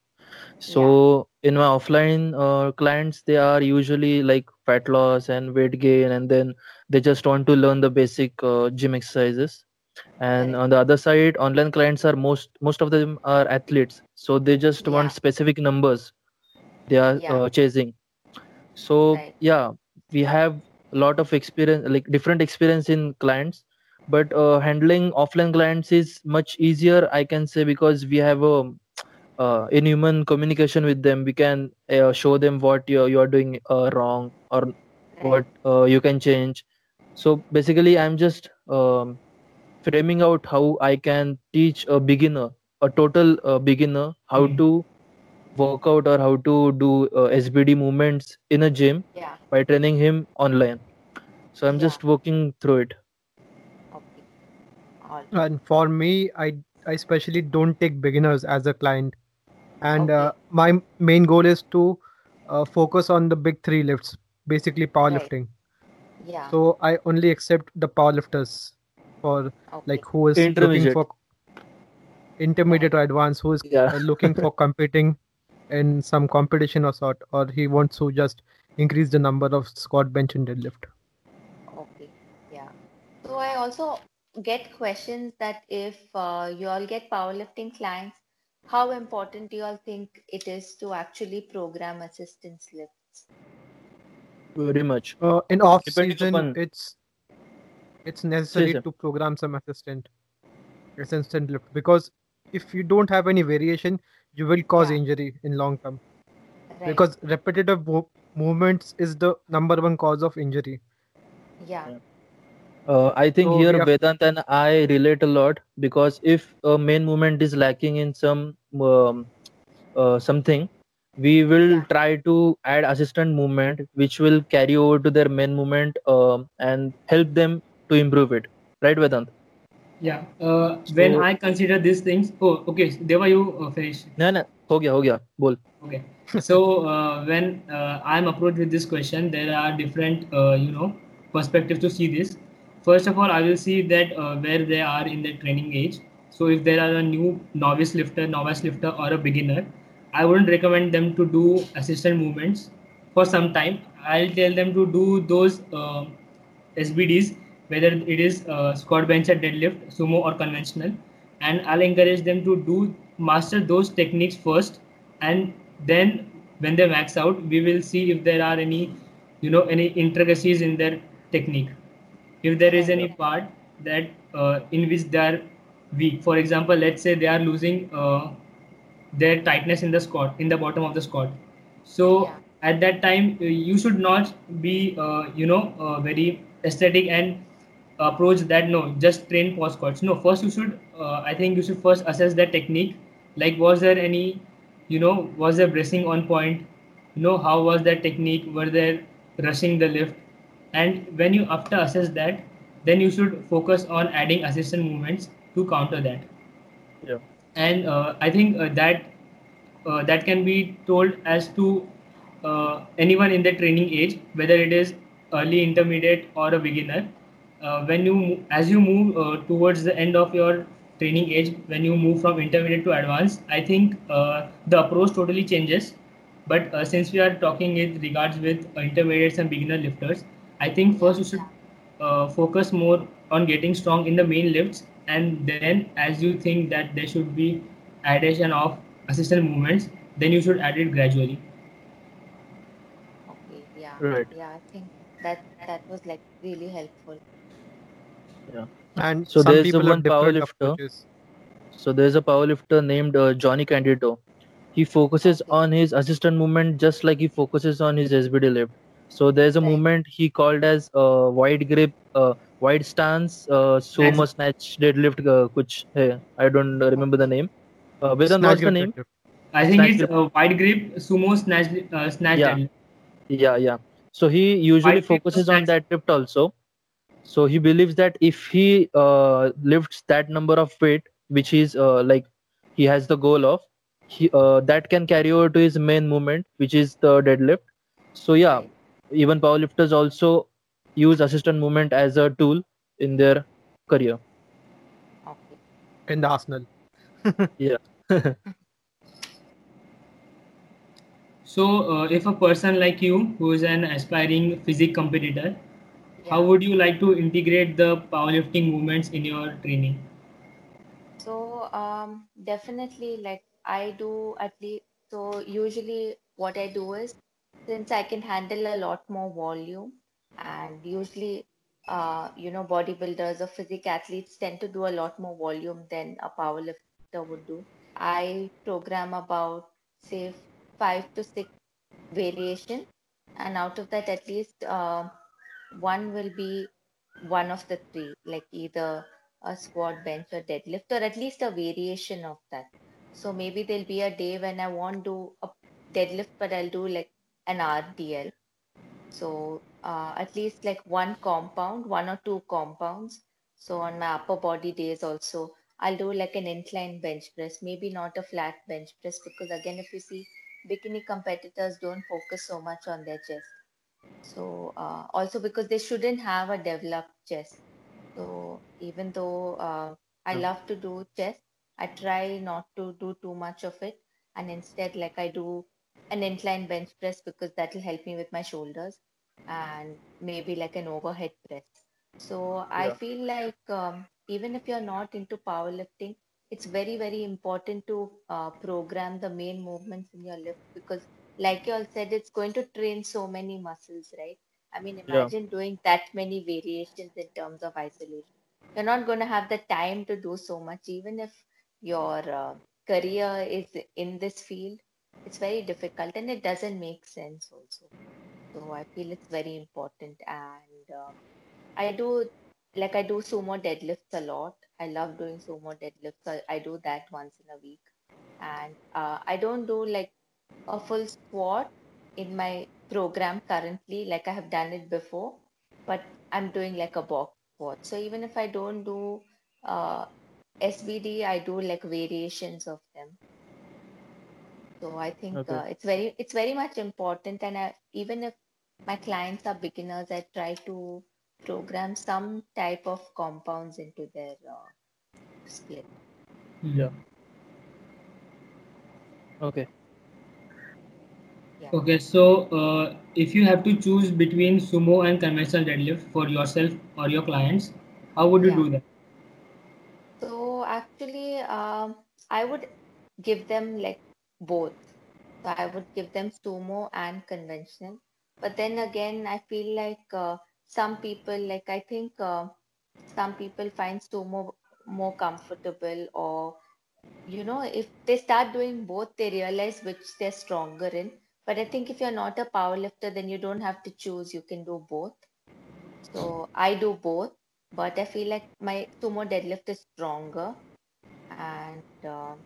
So in my offline uh, clients they are usually like fat loss and weight gain and then they just want to learn the basic uh, gym exercises and on the other side online clients are most most of them are athletes so they just Yeah. want specific numbers they are Yeah. uh, chasing so Right. yeah we have a lot of experience like different experience in clients but uh, handling offline clients is much easier i can say because we have a uh, in human communication with them we can uh, show them what you you are doing uh, wrong or what uh, you can change so basically i'm just um, framing out how i can teach a beginner a total uh, beginner how Hmm. to work out or how to do uh, sbd movements in a gym Yeah. by training him online so i'm Yeah. just working through it Okay. And for me, I I especially don't take beginners as a client, and Okay. uh, my main goal is to uh, focus on the big three lifts, basically powerlifting. Yeah. So I only accept the powerlifters for Okay. like who is looking Intermediate. for intermediate or advanced, who is yeah uh, [laughs] looking for competing in some competition or sort, or he wants to just increase the number of squat, bench, and deadlift. Okay, yeah. So I also get questions that if uh, you all get powerlifting clients, how important do you all think it is to actually program assistance lifts? very much Uh, in off season, upon- it's it's necessary sir. to program some assistant assistant lift because if you don't have any variation, you will cause Yeah. injury in long term. Right. Because repetitive mo- movements is the number one cause of injury. yeah, uh, I think so, here yeah. Vedant and I relate a lot because if a main movement is lacking in some um, uh, something, we will yeah. try to add assistant movement which will carry over to their main movement um, and help them to improve it. Right, Vedant? Yeah. Uh, when so, I consider these things, oh, okay, Deva, you uh, finish. No, no, ho gaya, ho gaya. Bol. Okay. so uh, when uh, I'm approached with this question, there are different, uh, you know, perspectives to see this. First of all, I will see that uh, where they are in their training age. So if there are a new novice lifter, novice lifter, or a beginner, I wouldn't recommend them to do assistant movements for some time. I'll tell them to do those uh, SBDs, whether it is uh, squat, bench, or deadlift, sumo, or conventional, and I'll encourage them to do master those techniques first, and then when they max out, we will see if there are any, you know, any intricacies in their technique. If there is any part that uh, in which they are weak, for example, let's say they are losing uh, their tightness in the squat, in the bottom of the squat. So Yeah. at that time, uh, you should not be, uh, you know, uh, very aesthetic and approach that no, just train pause squats. No, first you should, uh, I think you should first assess that technique. Like, was there any, you know, was there bracing on point? You know, how was that technique? Were there rushing the lift? And when you after assess that, then you should focus on adding assistant movements to counter that Yeah. and uh, I think uh, that uh, that can be told as to uh, anyone in the training age, whether it is early, intermediate, or a beginner. Uh, when you as you move uh, towards the end of your training age, when you move from intermediate to advanced, I think uh, the approach totally changes. But uh, since we are talking in regards with intermediates and beginner lifters, I think first you should uh, focus more on getting strong in the main lifts and then as you think that there should be addition of assistant movements then you should add it gradually okay, yeah, Right. yeah. I think that that was like really helpful. Yeah. And So some there's a people have one different powerlifter. approaches. So there's a powerlifter named uh, Jonnie Candito. He focuses Okay. on his assistant movement just like he focuses on his SBD lift. So there's a Right. movement he called as uh, wide grip, uh, wide stance, uh, sumo snatch deadlift. Uh, kuch hai. I don't remember the name. Uh, Snatch what's the name? deadlift. i think Snatch it's uh, wide grip sumo snatch uh, snatch Yeah. deadlift. Yeah, yeah. So he usually Wide focuses on that lift also. So he believes that if he uh, lifts that number of weight, which is uh, like he has the goal of, he uh, that can carry over to his main movement, which is the deadlift. So yeah. Even powerlifters also use assistant movement as a tool in their career. In the arsenal. [laughs] Yeah. [laughs] so uh, if a person like you who is an aspiring physique competitor how would you like to integrate the powerlifting movements in your training So um, definitely, like I do at least. So usually, what I do is since I can handle a lot more volume, and usually uh, you know, bodybuilders or physique athletes tend to do a lot more volume than a powerlifter would do. I program about say five to six variation, and out of that, at least uh, one will be one of the three, like either a squat, bench, or deadlift, or at least a variation of that. So maybe there'll be a day when I won't do a deadlift, but I'll do like an RDL. So uh, at least like one compound, one or two compounds. So on my upper body days also, I'll do like an incline bench press, maybe not a flat bench press, because again, if you see bikini competitors don't focus so much on their chest. So uh, also because they shouldn't have a developed chest. So even though uh, I love to do chest, I try not to do too much of it, and instead like I do an incline bench press because that will help me with my shoulders, and maybe like an overhead press. So I Yeah. feel like um, even if you're not into powerlifting, it's very very important to uh, program the main movements in your lift because like you all said, it's going to train so many muscles, right? I mean, Yeah. imagine doing that many variations in terms of isolation. You're not going to have the time to do so much, even if your uh, career is in this field. It's very difficult and it doesn't make sense also. So I feel it's very important. And uh, I do, like, I do sumo deadlifts a lot. I love doing sumo deadlifts. I, I do that once in a week. And uh, I don't do like a full squat in my program currently, like I have done it before, but I'm doing like a box squat. So even if I don't do uh, SBD, I do like variations of them. So I think Okay. uh, it's very it's very much important, and I, even if my clients are beginners, I try to program some type of compounds into their uh, split. Yeah. Okay. Yeah. Okay, so uh, if you have to choose between sumo and conventional deadlift for yourself or your clients, how would you Yeah. do that? So actually, um, I would give them like both. So I would give them sumo and conventional. But then again, I feel like uh, some people, like I think uh, some people find sumo more comfortable, or you know, if they start doing both, they realize which they're stronger in. But I think if you're not a powerlifter, then you don't have to choose. You can do both. So I do both, but I feel like my sumo deadlift is stronger, and um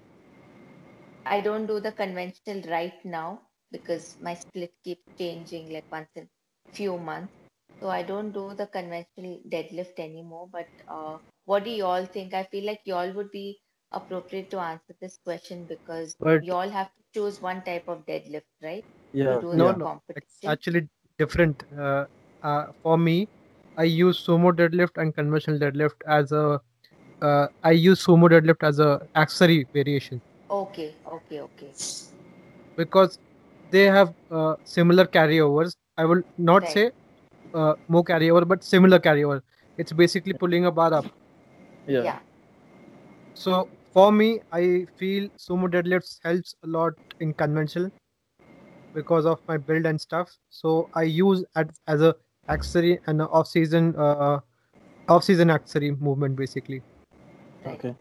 I don't do the conventional right now because my split keeps changing like once in few months. So I don't do the conventional deadlift anymore. But uh, what do you all think? I feel like you all would be appropriate to answer this question because But you all have to choose one type of deadlift, right? Yeah, No, no, it's actually different. Uh, uh, for me, I use sumo deadlift and conventional deadlift as a. Uh, I use sumo deadlift as a accessory variation Okay, okay, okay. because they have uh, similar carryovers. I will not Right. say uh, more carryover, but similar carryover. It's basically pulling a bar up. Yeah. Yeah. So for me, I feel sumo deadlifts helps a lot in conventional because of my build and stuff. So I use as, as a accessory and off season uh, off season accessory movement basically. Okay.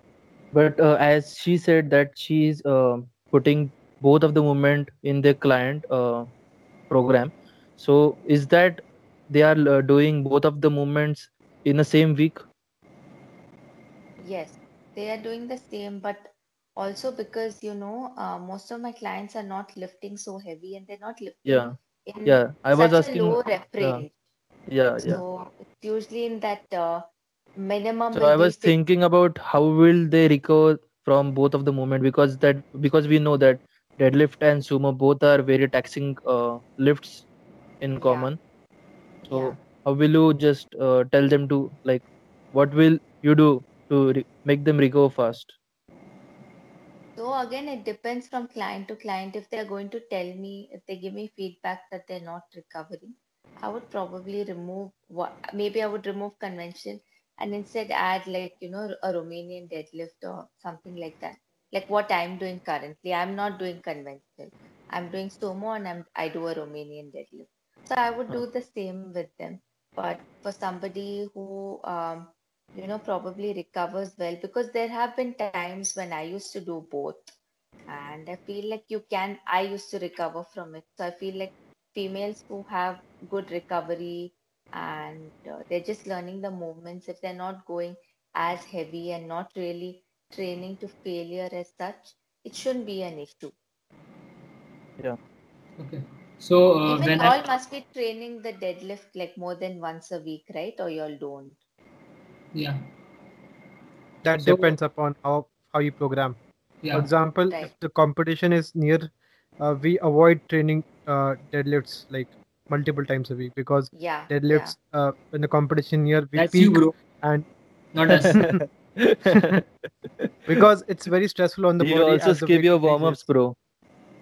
But uh, as she said that she's uh, putting both of the movement in the client uh, program. So is that they are uh, doing both of the movements in the same week? Yes, they are doing the same, but also because you know, uh, most of my clients are not lifting so heavy and they're not lifting Yeah. in Yeah. I was asking. low rep Yeah. Yeah. Yeah. So it's usually in that uh, minimum So I was thinking about how will they recover from both of the movement because that because we know that deadlift and sumo both are very taxing uh, lifts in common. yeah. So how will you just uh, tell them to like what will you do to re- make them recover fast? So again, it depends from client to client. If they're going to tell me, if they give me feedback that they're not recovering, I would probably remove what maybe I would remove convention and instead add like, you know, a Romanian deadlift or something like that. Like what I'm doing currently. I'm not doing conventional. I'm doing sumo and I'm I do a Romanian deadlift. So I would do the same with them. but for somebody who um, you know probably recovers well because there have been times when i used to do both and i feel like you can i used to recover from it so i feel like females who have good recovery and uh, they're just learning the movements. If they're not going as heavy and not really training to failure as such it shouldn't be an issue. Yeah. Okay. So uh, even when all I, must be training the deadlift like more than once a week right? Or y'all don't? Yeah. That So- depends upon how how you program. For example, Right. if the competition is near, uh, we avoid training uh, deadlifts like multiple times a week because yeah deadlifts uh, when the competition near we that's peak you bro and not us [laughs] because it's very stressful on the you body. also as the skip your warm ups, bro.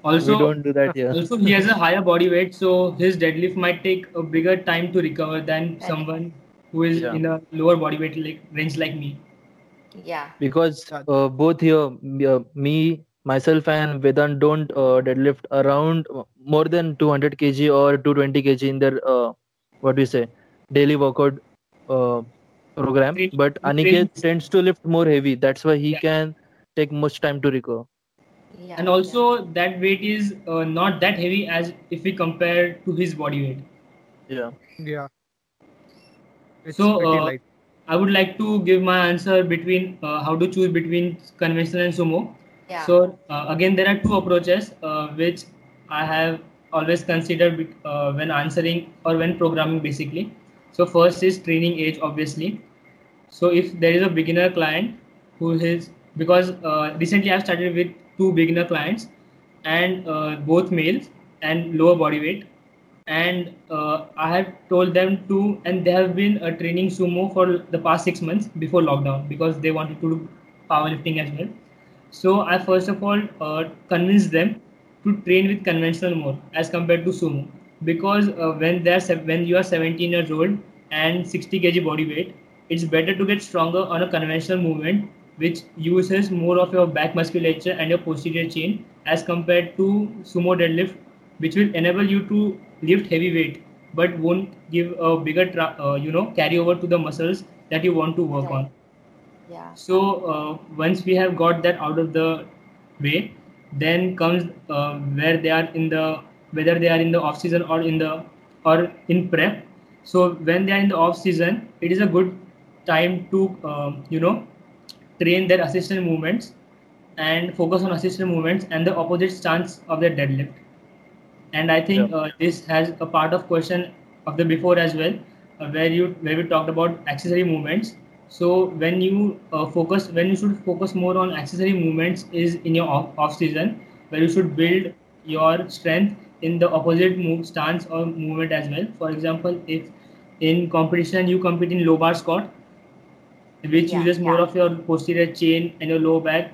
also we don't do that here. also he has a higher body weight so his deadlift might take a bigger time to recover than Correct. someone who is Yeah. in a lower body weight like range like me yeah because uh, both here uh, me myself and vedant don't uh, deadlift around uh, more than 200 kg or 220 kg in their uh, what do you say daily workout uh, program. Train- but aniket train- tends to lift more heavy. That's why he Yeah. can take much time to recover. Yeah. And also that weight is uh, not that heavy as if we compare to his body weight. Yeah. Yeah. It's So, uh, i would like to give my answer between uh, how to choose between conventional and sumo yeah So uh, again, there are two approaches uh, which I have always considered uh, when answering or when programming basically. So first is training age, obviously. So if there is a beginner client who is because uh, recently I've started with two beginner clients and uh, both males and lower body weight and uh, I have told them to, and they have been training sumo for the past six months before lockdown because they wanted to do powerlifting as well. So I first of all uh, convinced them to train with conventional more as compared to sumo because uh, when they're se- when you are 17 years old and 60 kg body weight, it's better to get stronger on a conventional movement which uses more of your back musculature and your posterior chain as compared to sumo deadlift which will enable you to lift heavy weight but won't give a bigger tra- uh, you know carry over to the muscles that you want to work Right. on yeah. So uh, once we have got that out of the way then comes uh, where they are in the whether they are in the off season or in the or in prep. So when they are in the off season it is a good time to um, you know train their assistant movements and focus on assistant movements and the opposite stance of their deadlift. And i think Yeah. uh, this has a part of question of the before as well uh, where you where we talked about accessory movements so when you uh, focus when you should focus more on accessory movements is in your off, off season where you should build your strength in the opposite move stance or movement as well for example if in competition you compete in low bar squat which Yeah, uses more yeah. of your posterior chain and your low back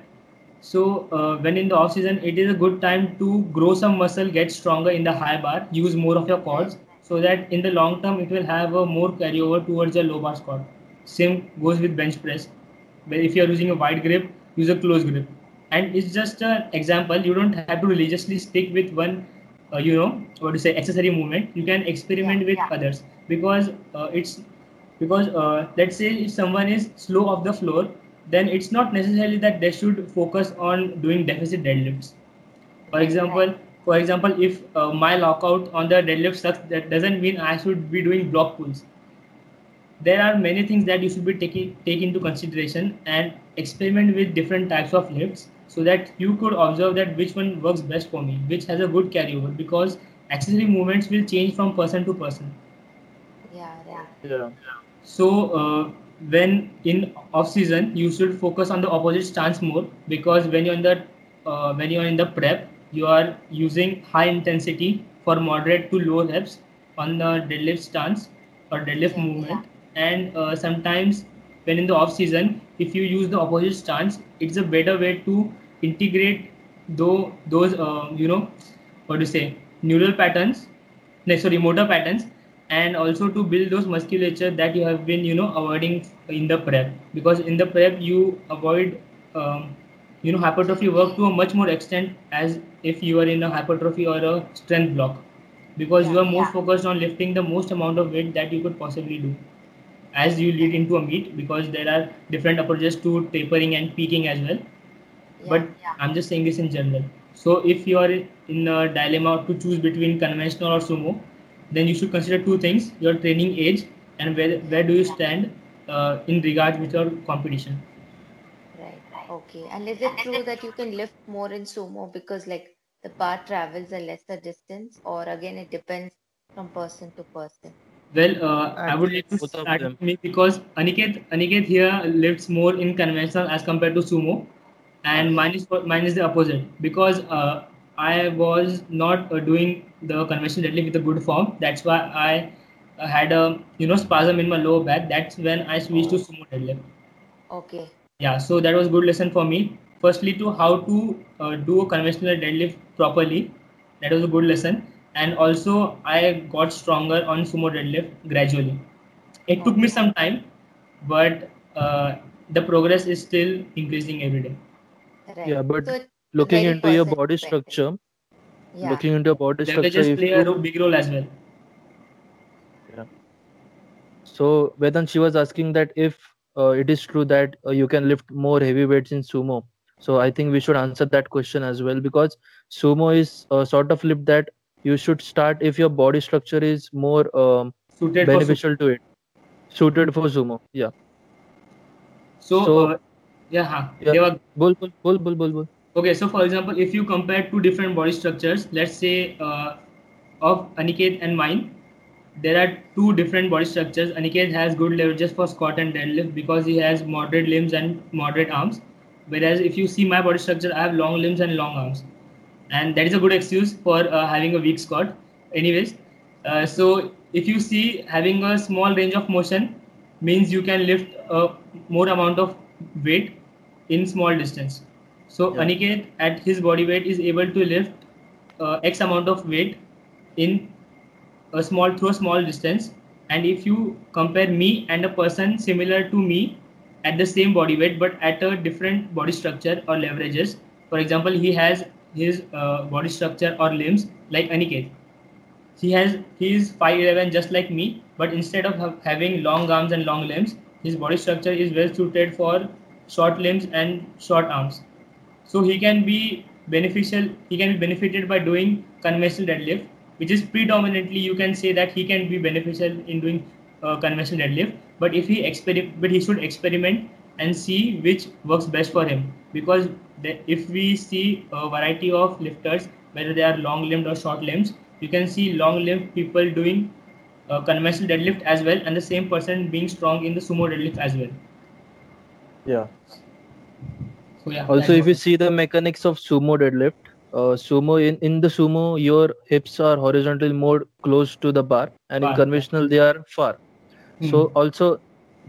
so uh, when in the off season, it is a good time to grow some muscle, get stronger in the high bar, use more of your quads, so that in the long term it will have a more carryover towards your low bar squat. Same goes with bench press. Where if you are using a wide grip, use a close grip. And it's just an example. You don't have to religiously stick with one, uh, you know, what to say, accessory movement. You can experiment Yeah, with yeah. others because uh, it's because uh, let's say if someone is slow off the floor then it's not necessarily that they should focus on doing deficit deadlifts for example for example if uh, my lockout on the deadlift sucks that doesn't mean i should be doing block pulls there are many things that you should be taking take into consideration and experiment with different types of lifts so that you could observe that which one works best for me which has a good carryover because accessory movements will change from person to person. Yeah right. Yeah. So uh, when in off season, you should focus on the opposite stance more because when you're in the uh, when you're in the prep, you are using high intensity for moderate to low reps on the deadlift stance or deadlift Yeah, movement. And uh, sometimes when in the off season, if you use the opposite stance, it's a better way to integrate though those uh, you know what to say neural patterns, no, sorry motor patterns and also to build those musculature that you have been you know avoiding in the prep. Because in the prep you avoid um, you know hypertrophy work to a much more extent as if you are in a hypertrophy or a strength block. Because you are more yeah. focused on lifting the most amount of weight that you could possibly do as you lead into a meet because there are different approaches to tapering and peaking as well Yeah, but yeah. i'm just saying this in general so if you are in a dilemma to choose between conventional or sumo then you should consider two things your training age and where, where do you stand uh, in regards with your competition Right. Okay. And is it true that you can lift more in sumo because like the bar travels a lesser distance, or again it depends from person to person? Well, uh, I would like to Both start with me because Aniket, Aniket here lifts more in conventional as compared to sumo, and mine is mine is the opposite because uh, I was not uh, doing the conventional deadlift with a good form. That's why I uh, had a you know spasm in my lower back. That's when I switched to sumo deadlift. Okay. Yeah, so that was a good lesson for me. Firstly, to how to uh, do a conventional deadlift properly. That was a good lesson. And also, I got stronger on sumo deadlift gradually. It took me some time, but uh, the progress is still increasing every day. Right. Yeah, but So looking into your body structure, Yeah. looking into your body structure, Leverages if play a you ro- big role as well. So Vedant, she was asking that if uh, it is true that uh, you can lift more heavy weights in sumo. So I think we should answer that question as well because sumo is a sort of lift that you should start if your body structure is more um, Suited beneficial to it, suited for sumo. Yeah. So, So- uh, yeah, huh. Yeah. Bol bol bol bol bol bol. Okay, so for example, if you compare two different body structures, let's say uh, of Aniket and mine, there are two different body structures. Aniket has good leverages for squat and deadlift because he has moderate limbs and moderate arms. Whereas if you see my body structure, I have long limbs and long arms, and that is a good excuse for uh, having a weak squat. Anyways, uh, so if you see having a small range of motion means you can lift a more amount of weight in small distance. So Yeah. Aniket at his body weight is able to lift uh, X amount of weight in a small through a small distance. And if you compare me and a person similar to me at the same body weight but at a different body structure or leverages, for example, he has his uh, body structure or limbs like Aniket. He has he is 5'11 just like me, but instead of ha- having long arms and long limbs, his body structure is well suited for short limbs and short arms so he can be beneficial he can be benefited by doing conventional deadlift which is predominantly you can say that he can be beneficial in doing uh, conventional deadlift but if he experiment but he should experiment and see which works best for him because the, if we see a variety of lifters whether they are long limbed or short limbs you can see long limbed people doing uh, conventional deadlift as well and the same person being strong in the sumo deadlift as well Yeah. so yeah Also, if you see the mechanics of sumo deadlift, uh, sumo in, in the sumo, your hips are horizontally more close to the bar, and Bar, in conventional they are far. So Hmm. also,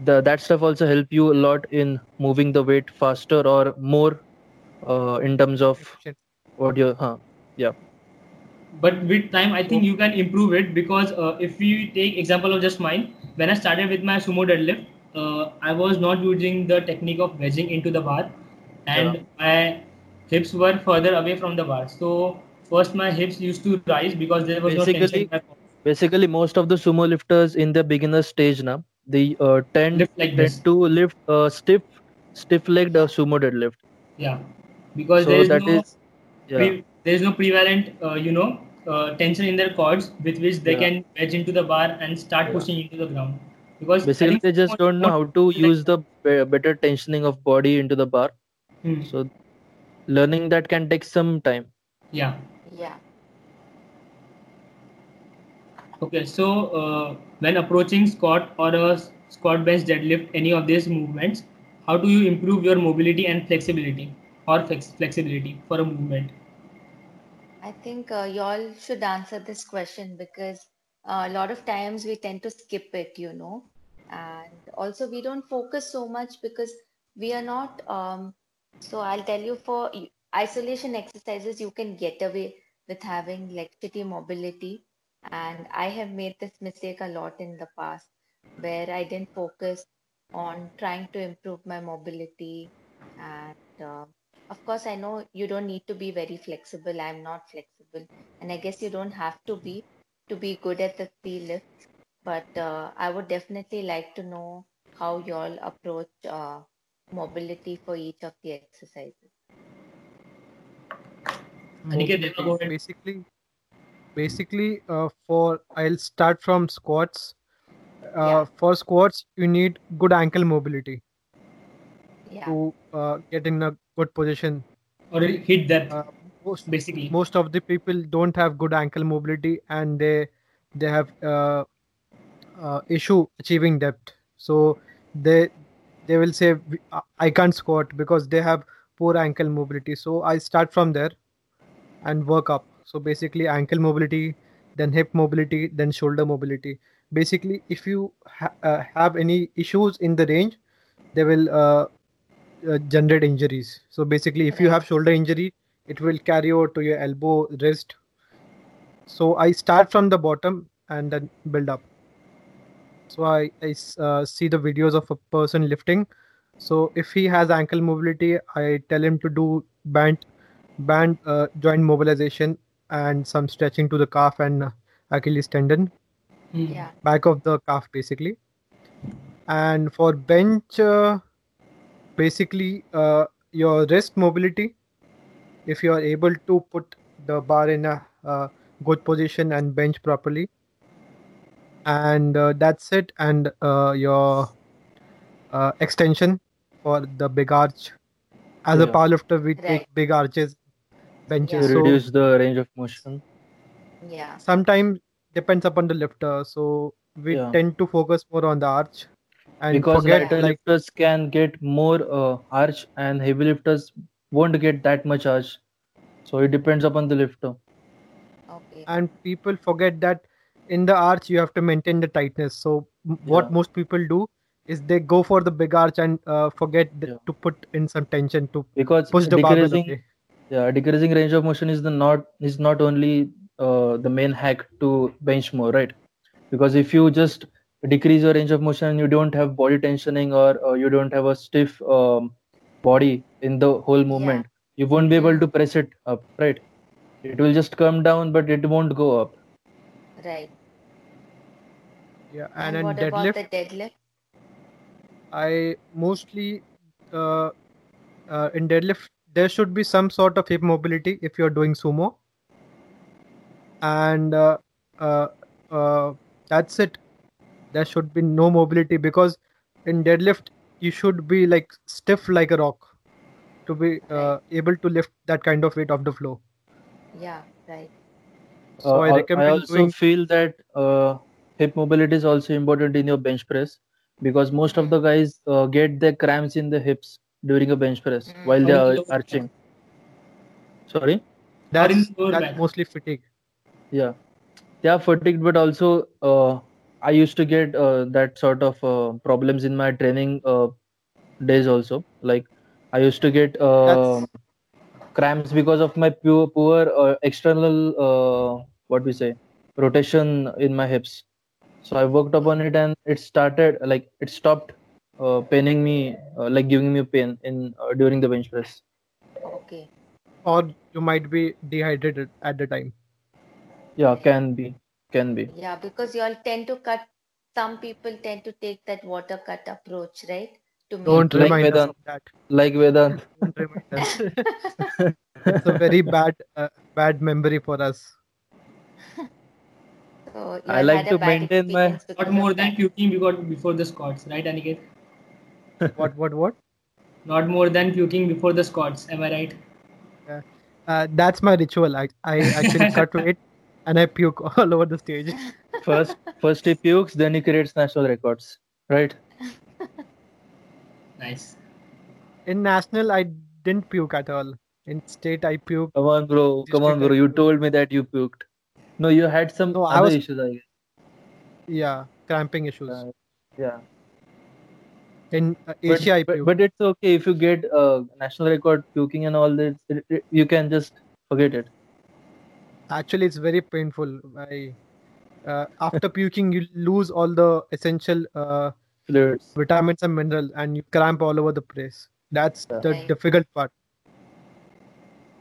the that stuff also help you a lot in moving the weight faster or more, uh, in terms of Efficient. what you huh. Yeah. But with time i think you can improve it because uh, if we take example of just mine when i started with my sumo deadlift uh, i was not using the technique of wedging into the bar and my hips were further away from the bar so first my hips used to rise because there was no tension Basically- in my core. Basically, most of the sumo lifters in the beginner stage now they uh, tend Lift like tend this. to lift uh, stiff stiff legged uh, sumo deadlift. yeah because so there is that no is yeah. pre- there is no prevalent uh, you know uh, tension in their cords with which they Yeah. can wedge into the bar and start Yeah. pushing into the ground because Basically, they just don't know how to like- use the better tensioning of body into the bar. Hmm. So learning that can take some time. yeah Yeah. Okay, so uh, when approaching squat or a squat bench deadlift, any of these movements, how do you improve your mobility and flexibility or flex- flexibility for a movement? I think uh, y'all should answer this question because uh, a lot of times we tend to skip it, you know, and also we don't focus so much because we are not. Um, so I'll tell you for isolation exercises, you can get away with having like shitty mobility, and I have made this mistake a lot in the past where I didn't focus on trying to improve my mobility and. Uh, of course, I know you don't need to be very flexible. I'm not flexible. And I guess you don't have to be. to be good at the three lifts, but uh, I would definitely like to know how y'all approach uh, mobility for each of the exercises. Aniket, Mobility, basically basically uh, for i'll start from squats uh, Yeah. for squats you need good ankle mobility Yeah. to uh, get in a good position Or hit that uh, most basically. most of the people don't have good ankle mobility and they they have uh, uh, issue achieving depth so they they will say I- i can't squat because they have poor ankle mobility so i start from there and work up so basically ankle mobility then hip mobility then shoulder mobility. Basically if you ha- uh, have any issues in the range they will uh, uh, generate injuries. So basically if you have shoulder injury it will carry over to your elbow wrist. So i start from the bottom and then build up. So I, uh, see the videos of a person lifting. So if he has ankle mobility i tell him to do band band uh, joint mobilization and some stretching to the calf and uh, achilles tendon Hmm. Yeah. back of the calf basically and for bench uh, basically uh, your wrist mobility if you are able to put the bar in a uh, good position and bench properly and uh, that's it and uh, your uh, extension for the big arch as a Yeah. powerlifter we Right. take big arches benches to so reduce the range of motion. Yeah. sometimes depends upon the lifter so we Yeah. tend to focus more on the arch and because forget lighter like lifters can get more uh, arch and heavy lifters won't get that much arch. So it depends upon the lifter. Okay. and people forget that in the arch you have to maintain the tightness so m- what Yeah. most people do is they go for the big arch and uh, forget Yeah. to put in some tension to Because push the barbell decreasing away. Yeah decreasing range of motion is the not is not only uh, the main hack to bench more right? Because if you just decrease your range of motion and you don't have body tensioning or uh, you don't have a stiff um, body in the whole movement you won't be able to press it up right? It will just come down but it won't go up. Right. yeah And, and, what deadlift? about the deadlift? i mostly uh, uh, in deadlift there should be some sort of hip mobility if you're doing sumo and uh, uh, uh, that's it there should be no mobility because in deadlift you should be like stiff like a rock to be uh, able to lift that kind of weight off the floor Yeah. Right. so Uh, i al- recommend also doing feel that uh, hip mobility is also important in your bench press because most of the guys uh, get their cramps in the hips during a bench press Mm. while they are the back. arching. Sorry, that's that's mostly fatigue yeah, they are fatigued, but also uh, I used to get uh, that sort of uh, problems in my training uh, days also. Like I used to get uh, cramps because of my pure poor uh, external uh, what we say rotation in my hips so i worked upon it and it started like it stopped uh, paining me uh, like giving me a pain in uh, during the bench press Okay. or you might be dehydrated at the time yeah can be can be Yeah, because you all tend to cut. Some people tend to take that water cut approach, right? To make don't Like remind us Vedant. of that like vedant [laughs] don't remind us it's a very bad uh, bad memory for us [laughs] So I like to bad maintain my- experience Not more than that. puking before before the squats, right, Aniket? What what what? Not more than puking before the squats. Am I right? uh, that's my ritual. I, I actually [laughs] cut to it, and i puke all over the stage. First first he pukes then he creates national records right? [laughs] Nice. in national i didn't puke at all. In state i puked. Come on bro. Come on District bro you told me that you puked. No you had some No, I was- issues i guess. Yeah cramping issues. Uh, yeah in uh, but, asia i but, but it's okay if you get uh, national record puking and all this it, it- you can just forget it actually it's very painful i uh, after [laughs] puking you lose all the essential uh, fluids vitamins and minerals and you cramp all over the place that's Yeah. the Right. difficult part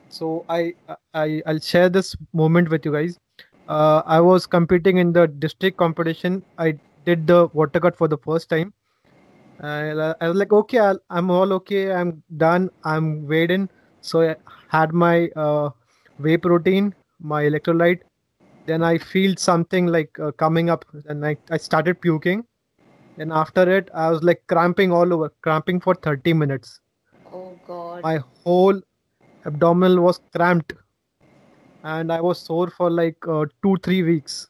so I, I i'll share this moment with you guys uh, I was competing in the district competition. I did the water cut for the first time. I I was like, okay, I'll, I'm all okay. I'm done. I'm weighed in. So I had my uh, whey protein, my electrolyte. Then I feel something like uh, coming up, and I, I started puking. And after it, I was like cramping all over, cramping for 30 minutes. Oh God. My whole abdominal was cramped, and I was sore for like uh, two, three weeks.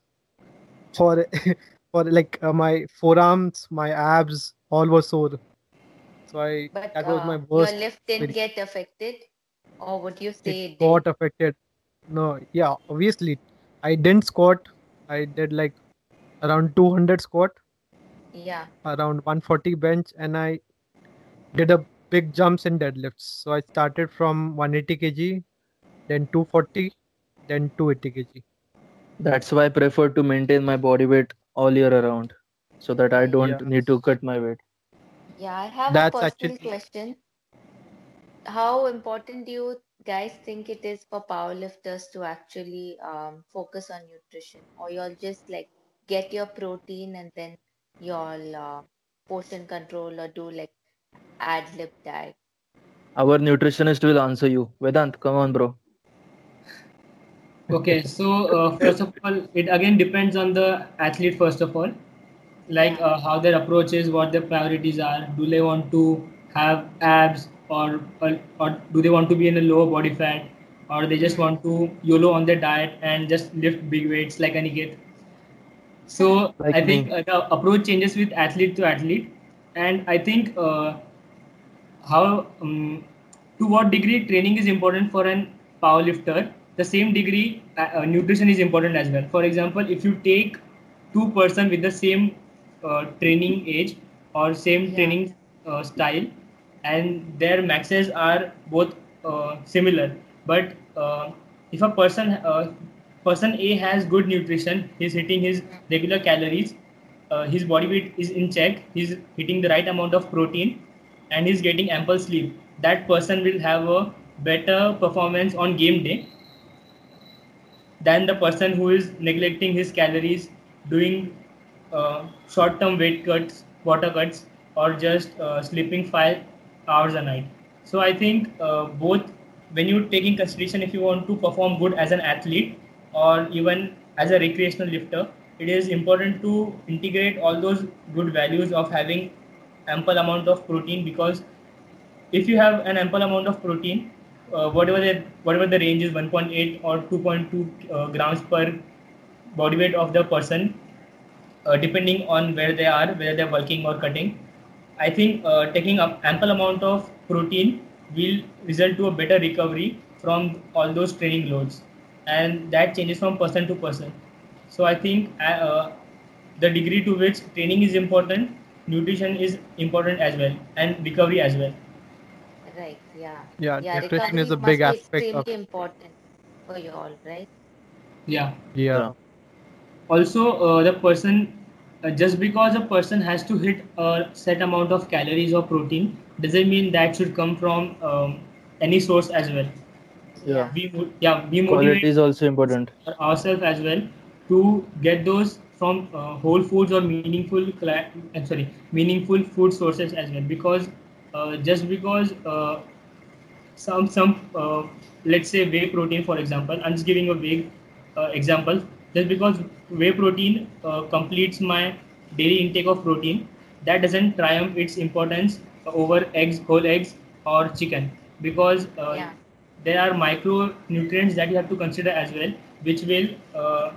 For [laughs] for like uh, my forearms, my abs, all was sore. So I But that was my uh, your worst. lift didn't very- get affected, or would you say It it got did? affected. No, yeah, obviously, I didn't squat. I did like around 200 squat, Yeah. around 140 bench, and I did a big jumps and deadlifts. So I started from 180 kg, then 240, then 280 kg. That's why I prefer to maintain my body weight all year around, so that I don't Yeah. need to cut my weight. Yeah, I have That's a personal actually- question. How important do you guys think it is for powerlifters to actually um, focus on nutrition, or you'll just like get your protein and then you'll uh, portion control or do like ad lib diet? Our nutritionist will answer you. Vedant, come on, bro. Okay, so uh, first of all, it again depends on the athlete. First of all, like uh, how their approach is, what their priorities are. Do they want to have abs, or, or or do they want to be in a lower body fat, or they just want to YOLO on their diet and just lift big weights like Aniket. So Like I think uh, the approach changes with athlete to athlete, and I think uh, how um, to what degree training is important for an powerlifter the same degree uh, uh, nutrition is important as well for example if you take two person with the same training age or same Yeah. training uh, style and their maxes are both uh, similar but uh, if a person uh, person a has good nutrition he's hitting his regular calories uh, his body weight is in check he's hitting the right amount of protein and he's getting ample sleep that person will have a better performance on game day than the person who is neglecting his calories doing uh, short term weight cuts water cuts or just uh, sleeping five hours a night. So i think uh, both when you take in consideration if you want to perform good as an athlete or even as a recreational lifter it is important to integrate all those good values of having ample amount of protein because if you have an ample amount of protein, uh, whatever the whatever the range is, 1.8 or 2.2 uh, grams per body weight of the person, uh, depending on where they are, whether they're working or cutting, I think uh, taking up ample amount of protein will result to a better recovery from all those training loads, and that changes from person to person. So I think uh, uh, the degree to which training is important, nutrition is important as well, and recovery as well. Right. Yeah. Yeah, Yeah. nutrition is a big must be aspect of important for you all, right? Yeah. yeah. also uh, the person uh, just because a person has to hit a set amount of calories or protein doesn't mean that should come from um, any source as well Yeah. we mo- yeah we Quality is also important. ourselves as well to get those from uh, whole foods or meaningful I'm sorry meaningful food sources as well because uh, just because uh, some some uh, let's say whey protein for example i'm just giving a vague uh, example just because whey protein uh, completes my daily intake of protein. That doesn't triumph its importance over eggs whole eggs or chicken because uh, Yeah. there are micronutrients that you have to consider as well which will uh,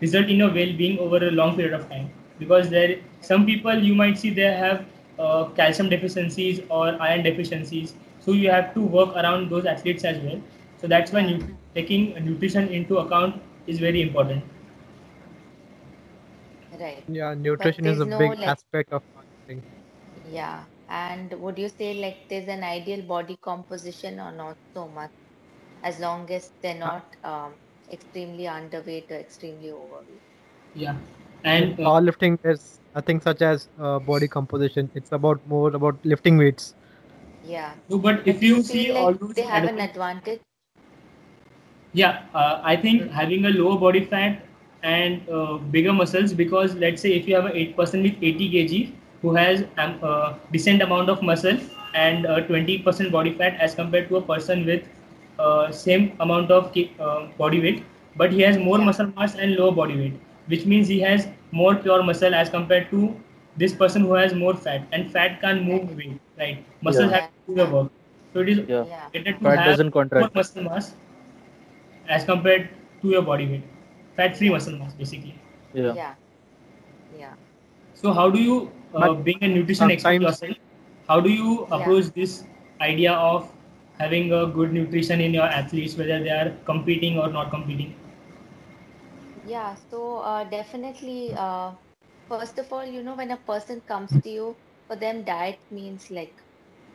result in your well-being over a long period of time because there some people you might see they have uh, calcium deficiencies or iron deficiencies. So you have to work around those athletes as well. So that's why nu- taking nutrition into account is very important Right. Yeah, nutrition is a no, big like- aspect of marketing. Yeah. And would you say like there's an ideal body composition or not so much, as long as they're not um, extremely underweight or extremely overweight? yeah In and uh, powerlifting, there's nothing such as uh, body composition. It's about more about lifting weights. Yeah. no, but if But do you feel see like all those they have an advan- advantage. Yeah, uh, I think having a lower body fat and uh, bigger muscles because let's say if you have a 8 person with 80 kg who has a um, uh, decent amount of muscle and uh, 20% body fat as compared to a person with uh, same amount of uh, body weight but he has more muscle mass and lower body weight which means he has more pure muscle as compared to this person who has more fat and fat can't move weight right muscle Yeah. have to do the work so it is Yeah. Yeah. better to Fat have doesn't more muscle mass as compared to your body weight fat free muscle mass basically Yeah. Yeah. Yeah. so how do you uh, But being a nutrition expert yourself how do you approach this idea of having a good nutrition in your athletes whether they are competing or not competing Yeah, so uh, definitely, uh, first of all, you know, when a person comes to you, for them, diet means like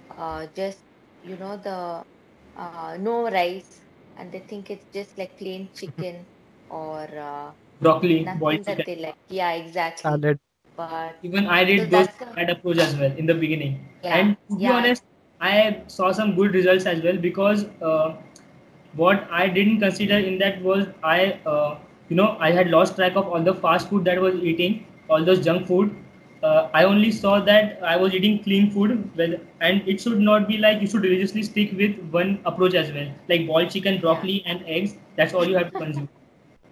uh, just, you know, the uh, no rice, and they think it's just like plain chicken or uh, broccoli boiled that chicken they like. Yeah, exactly. salad. But even i so did those that's the, that approach as well in the beginning yeah, and to be yeah, honest i saw some good results as well because uh, what i didn't consider in that was i uh, you know i had lost track of all the fast food that I was eating all those junk food uh, i only saw that i was eating clean food well and it should not be like you should religiously stick with one approach as well like boiled chicken yeah, broccoli and eggs that's all you have to consume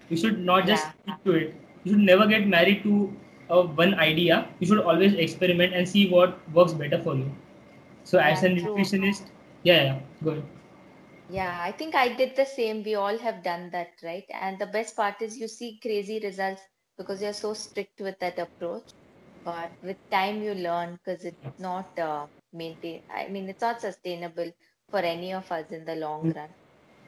you should not just yeah, stick to it you should never get married to uh, one idea you should always experiment and see what works better for you so as yeah, a true. nutritionist yeah yeah good Yeah, I think I did the same. We all have done that, right? And the best part is you see crazy results because you're so strict with that approach. But with time, you learn because it's not uh, maintain. I mean, it's not sustainable for any of us in the long run.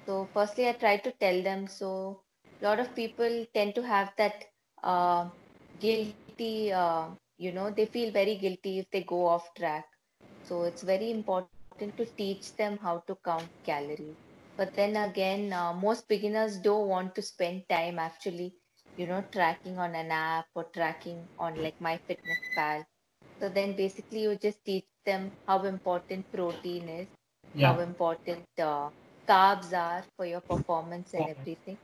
So, firstly, I try to tell them. So, a lot of people tend to have that uh, guilty, uh, you know, they feel very guilty if they go off track. So, it's very important to teach them how to count calories. But then again, uh, most beginners don't want to spend time actually, you know, tracking on an app or tracking on like MyFitnessPal. So then basically you just teach them how important protein is, how important uh, carbs are for your performance and everything.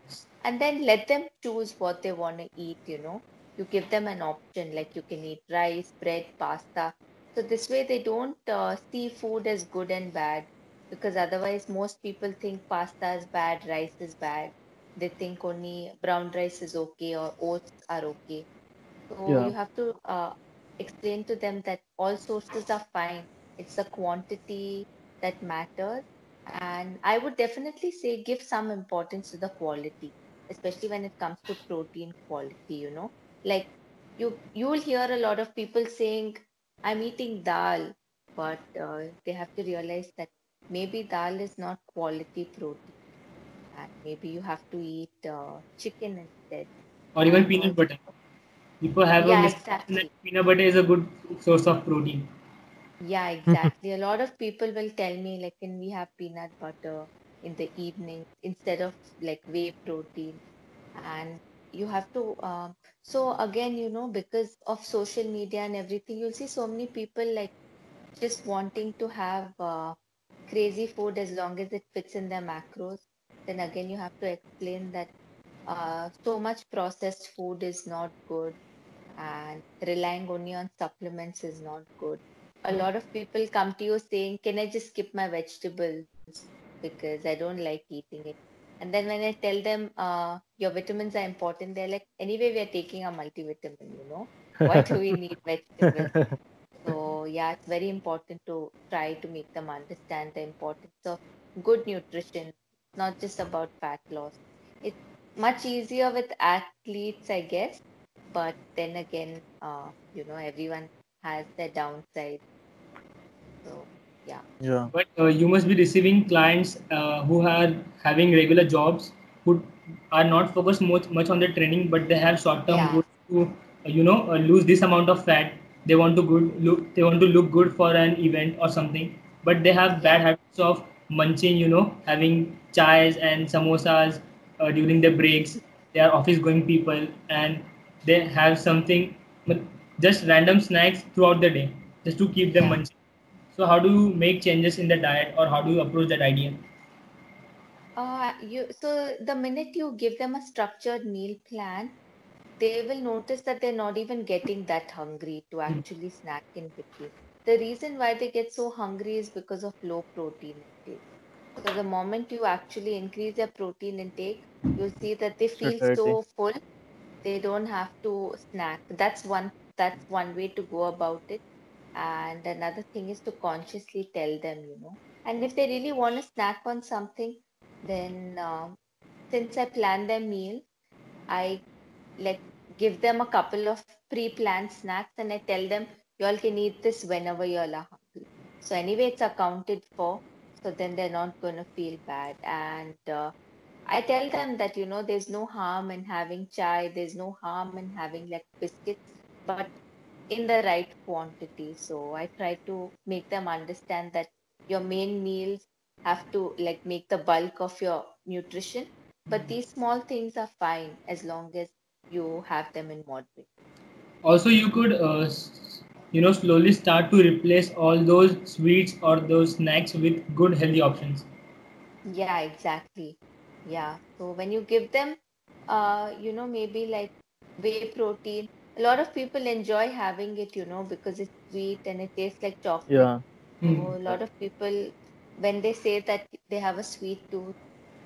And then let them choose what they want to eat, you know. You give them an option like you can eat rice, bread, pasta. So this way they don't uh, see food as good and bad because otherwise most people think pasta is bad, rice is bad. They think only brown rice is okay or oats are okay. So Yeah. you have to uh, explain to them that all sources are fine. It's the quantity that matters. And I would definitely say give some importance to the quality, especially when it comes to protein quality, you know. Like you you will hear a lot of people saying, I'm eating dal, but uh, they have to realize that maybe dal is not quality protein, and maybe you have to eat uh, chicken instead. or even peanut butter people have a yeah, misconception exactly. peanut butter is a good source of protein Yeah, exactly. A lot of people will tell me, like, can we have peanut butter in the evening instead of like whey protein? And you have to, um, so again, you know, because of social media and everything, you'll see so many people like just wanting to have uh, crazy food as long as it fits in their macros. Then again, you have to explain that uh, so much processed food is not good and relying only on supplements is not good. A lot of people come to you saying, Can I just skip my vegetables because I don't like eating it? And then when I tell them uh, your vitamins are important, they're like, Anyway, we are taking a multivitamin, you know? Why do we need vegetables? [laughs] So, yeah, it's very important to try to make them understand the importance of good nutrition, not just about fat loss. It's much easier with athletes, I guess, but then again, uh, you know, everyone has their downside. So, yeah. Yeah. but uh, you must be receiving clients uh, who are having regular jobs who are not focused much, much on the training but they have short term Yeah. goals to uh, you know uh, lose this amount of fat they want to good look they want to look good for an event or something but they have bad habits of munching you know having chais and samosas uh, during their breaks they are office going people and they have something just random snacks throughout the day just to keep them Yeah. munching so how do you make changes in the diet or how do you approach that idea Uh, you so the minute you give them a structured meal plan, they will notice that they're not even getting that hungry to actually snack in between. The reason why they get so hungry is because of low protein intake. So the moment you actually increase their protein intake, you'll see that they feel so full, they don't have to snack. That's one that's one way to go about it. And another thing is to consciously tell them, you know. And if they really want to snack on something, then uh, since I plan their meal, I like give them a couple of pre-planned snacks and I tell them you all can eat this whenever you all are hungry. So anyway, it's accounted for. So then they're not going to feel bad. And uh, I tell them that you know there's no harm in having chai. There's no harm in having like biscuits, but in the right quantity. So I try to make them understand that your main meals have to like make the bulk of your nutrition but these small things are fine as long as you have them in moderate. Also, you could, uh, you know, slowly start to replace all those sweets or those snacks with good healthy options. Yeah, exactly. Yeah. So when you give them, uh, you know, maybe like whey protein, a lot of people enjoy having it, you know, because it's sweet and it tastes like chocolate. Yeah. So Hmm. a lot of people, when they say that they have a sweet tooth,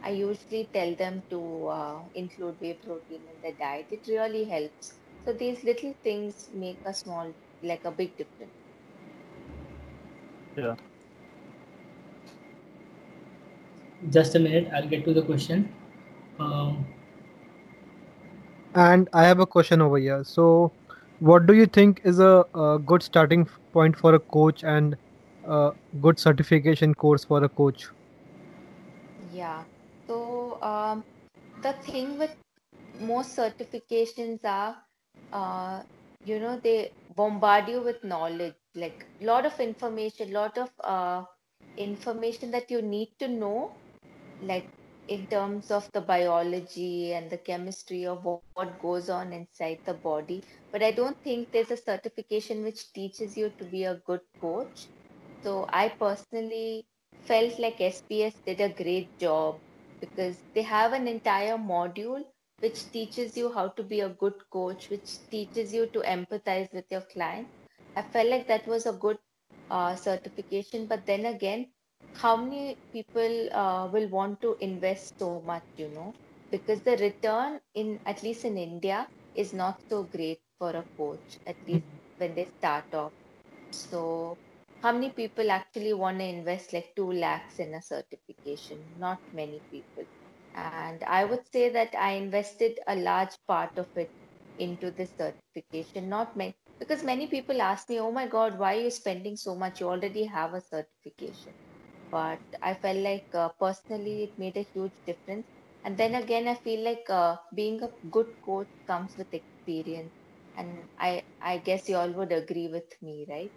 I usually tell them to uh, include whey protein in their diet. It really helps. So these little things make a small, like a big difference. Yeah. Just a minute, I'll get to the question. Um, And I have a question over here. So, what do you think is a, a good starting point for a coach and a good certification course for a coach? Yeah. So um, the thing with most certifications are, uh, you know, they bombard you with knowledge, like a lot of information, lot of uh, information that you need to know, like in terms of the biology and the chemistry of what, goes on inside the body. But I don't think there's a certification which teaches you to be a good coach. So I personally felt like SBS did a great job because they have an entire module which teaches you how to be a good coach, which teaches you to empathize with your client. I felt like that was a good uh, certification, but then again, how many people uh, will want to invest so much, you know? Because the return in at least in India is not so great for a coach, at least when they start off. So how many people actually want to invest like 2 lakhs in a certification? Not many people. And I would say that I invested a large part of it into this certification, not many, because many people ask me, oh my God, why are you spending so much? You already have a certification. But I felt like uh, personally it made a huge difference. And then again, I feel like uh, being a good coach comes with experience. And I, I guess you all would agree with me, right?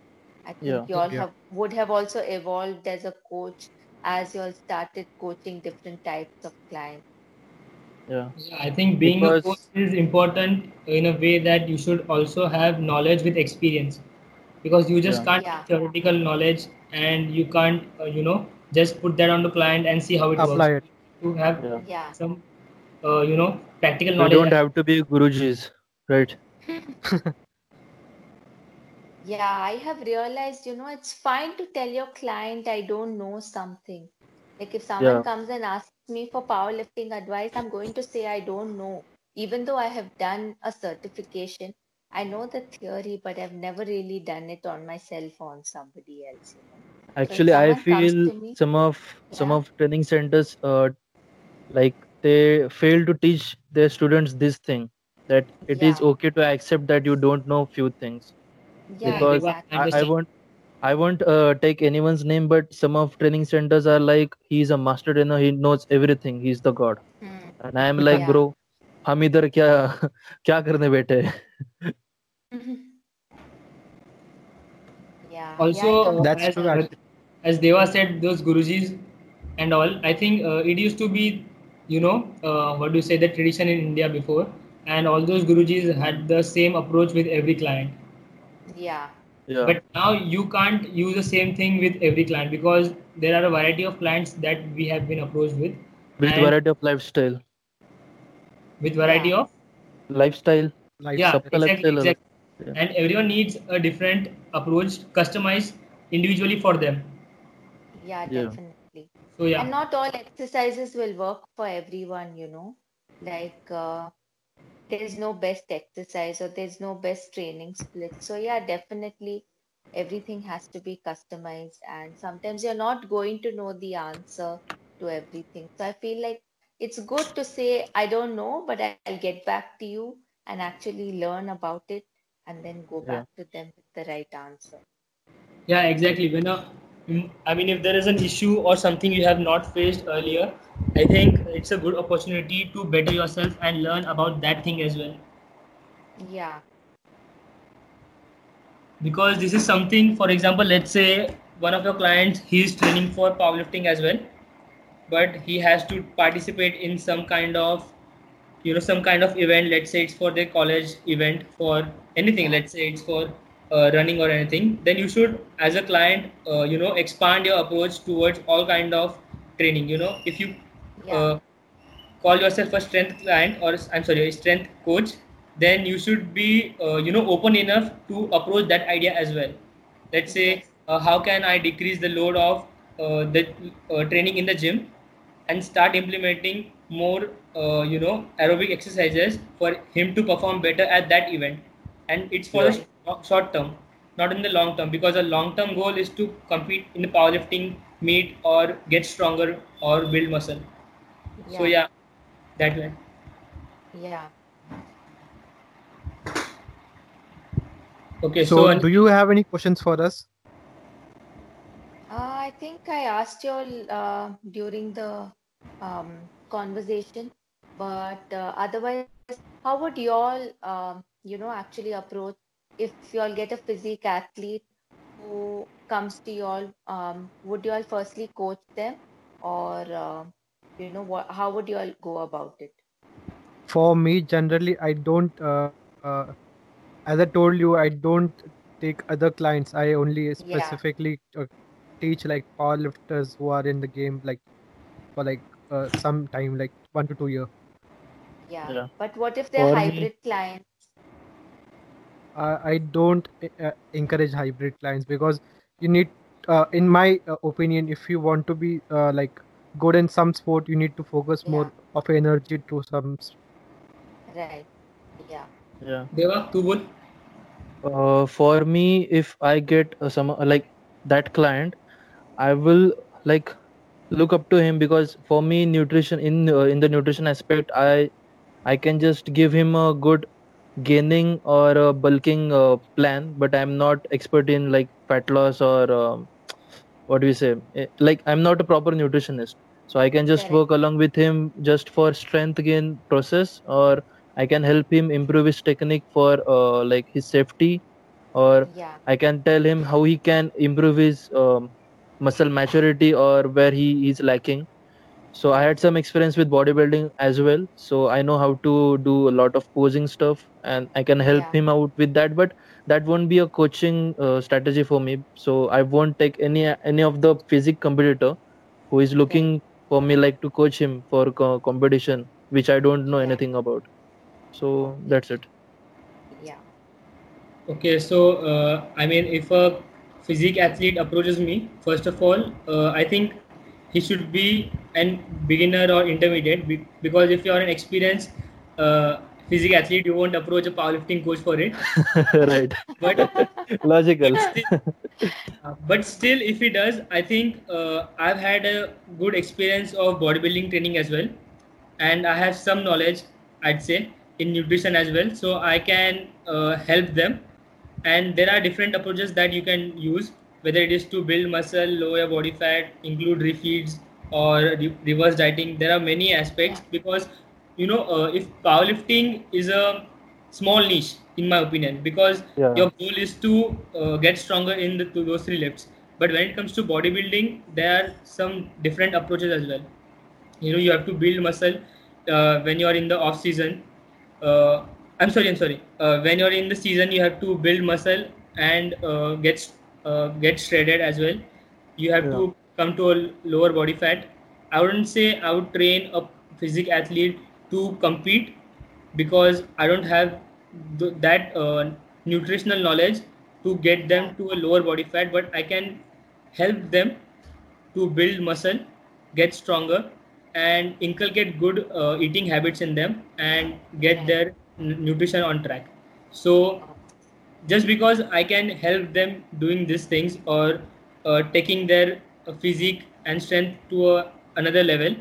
I think Yeah. you all Yeah. have would have also evolved as a coach as you all started coaching different types of clients. Yeah. yeah, I think being a coach is important in a way that you should also have knowledge with experience because you just Yeah. can't Yeah. have theoretical knowledge and you can't, uh, you know, just put that on the client and see how it Apply works. You have Yeah. Yeah. some, uh, you know, practical We knowledge. don't have to be gurujis, right? [laughs] Yeah, I have realized, you know, it's fine to tell your client I don't know something. Like if someone Yeah. comes and asks me for powerlifting advice, I'm going to say I don't know. Even though I have done a certification, I know the theory, but I've never really done it on myself or on somebody else, you know. So if Actually, I someone comes feel to me, some of some Yeah. of training centers, uh, like they fail to teach their students this thing that it is Yeah. okay to accept that you don't know few things. yeah, because Deva, exactly. I'm I, just I saying- won't I won't uh, take anyone's name, but some of training centers are like he's a master trainer, he knows everything, he's the god, Hmm. and I am like, Yeah. bro, हम इधर क्या क्या करने बैठे Mm-hmm. Yeah. Also, yeah, that's as, true. As Deva said, those Gurujis and all, I think uh, it used to be, you know, uh, what do you say, the tradition in India before. And all those Gurujis had the same approach with every client. Yeah. Yeah. But now you can't use the same thing with every client because there are a variety of clients that we have been approached with. With variety of lifestyle. With variety yeah. of lifestyle. lifestyle. Yeah, exactly, exactly. Yeah. and everyone needs a different approach customized individually for them Yeah, Yeah. definitely. so yeah And not all exercises will work for everyone, you know. Like uh, there's no best exercise or there's no best training split. So yeah, definitely everything has to be customized and sometimes you're not going to know the answer to everything. So I feel like it's good to say I don't know, but I'll get back to you and actually learn about it and then go Yeah. back to them with the right answer. yeah exactly when a, mm, i mean if there is an issue or something you have not faced earlier i think it's a good opportunity to better yourself and learn about that thing as well Yeah. because this is something for example let's say one of your clients he is training for powerlifting as well but he has to participate in some kind of you know some kind of event let's say it's for their college event for anything let's say it's for uh, running or anything then you should as a client uh, you know expand your approach towards all kind of training you know. If you Yeah. uh, call yourself a strength client or i'm sorry a strength coach then you should be uh, you know open enough to approach that idea as well. Let's say uh, how can i decrease the load of uh, the uh, training in the gym and start implementing more uh, you know aerobic exercises for him to perform better at that event. And it's for the sh- short term not in the long term because the long term goal is to compete in the powerlifting meet or get stronger or build muscle. So yeah that way. Yeah. okay So, so, do you have any questions for us? Uh, I think I asked you all uh, during the um, conversation, but uh, otherwise, how would you all, um, you know, actually approach if you all get a physique athlete who comes to you all? Um, would you all firstly coach them, or uh, you know, what? How would you all go about it? For me, generally, I don't. Uh, uh, as I told you, I don't take other clients. I only specifically uh, teach like powerlifters who are in the game like for like uh, some time, like one to two year. Yeah. Yeah. But what if they're For me- hybrid clients? uh, I don't uh, encourage hybrid clients because you need, uh, in my uh, opinion, if you want to be uh, like good in some sport, you need to focus more of energy to some. Right. Yeah. Yeah. Deva, tu bol. Uh, for me, if I get uh, some uh, like that client, I will like look up to him because for me, nutrition in uh, in the nutrition aspect, I I can just give him a good gaining or a bulking uh, plan, but I'm not expert in like fat loss or um, what do we say? Eh, Like I'm not a proper nutritionist, so I can just Correct. work along with him just for strength gain process, or I can help him improve his technique for uh, like his safety, or Yeah. I can tell him how he can improve his um, muscle maturity or where he is lacking. So I had some experience with bodybuilding as well, so I know how to do a lot of posing stuff, and I can help Yeah. him out with that. But that won't be a coaching uh, strategy for me. So I won't take any any of the physique competitor who is looking for me like to coach him for co- competition, which I don't know Yeah. anything about. So that's it. Yeah. Okay, so uh, I mean, if a physique athlete approaches me, first of all, uh, I think he should be an beginner or intermediate because if you are an experienced uh, physique athlete, you won't approach a powerlifting coach for it. [laughs] right. But [laughs] Logical. Uh, but still, if he does, I think uh, I've had a good experience of bodybuilding training as well, and I have some knowledge, I'd say, in nutrition as well. So I can uh, help them. And there are different approaches that you can use, whether it is to build muscle, lower your body fat, include refeeds, or re- reverse dieting. There are many aspects because you know uh, if powerlifting is a small niche, in my opinion, because Yeah. your goal is to uh, get stronger in the, those three lifts. But when it comes to bodybuilding, there are some different approaches as well. You know, you have to build muscle uh, when you are in the off season. Uh, I'm sorry, I'm sorry. Uh, when you're in the season, you have to build muscle and uh, get uh, get shredded as well. You have Yeah. to come to a lower body fat. I wouldn't say I would train a physique athlete to compete because I don't have th- that uh, nutritional knowledge to get them to a lower body fat, but I can help them to build muscle, get stronger, and inculcate good uh, eating habits in them and get their n- nutrition on track. So just because I can help them doing these things or uh, taking their uh, physique and strength to a, another level,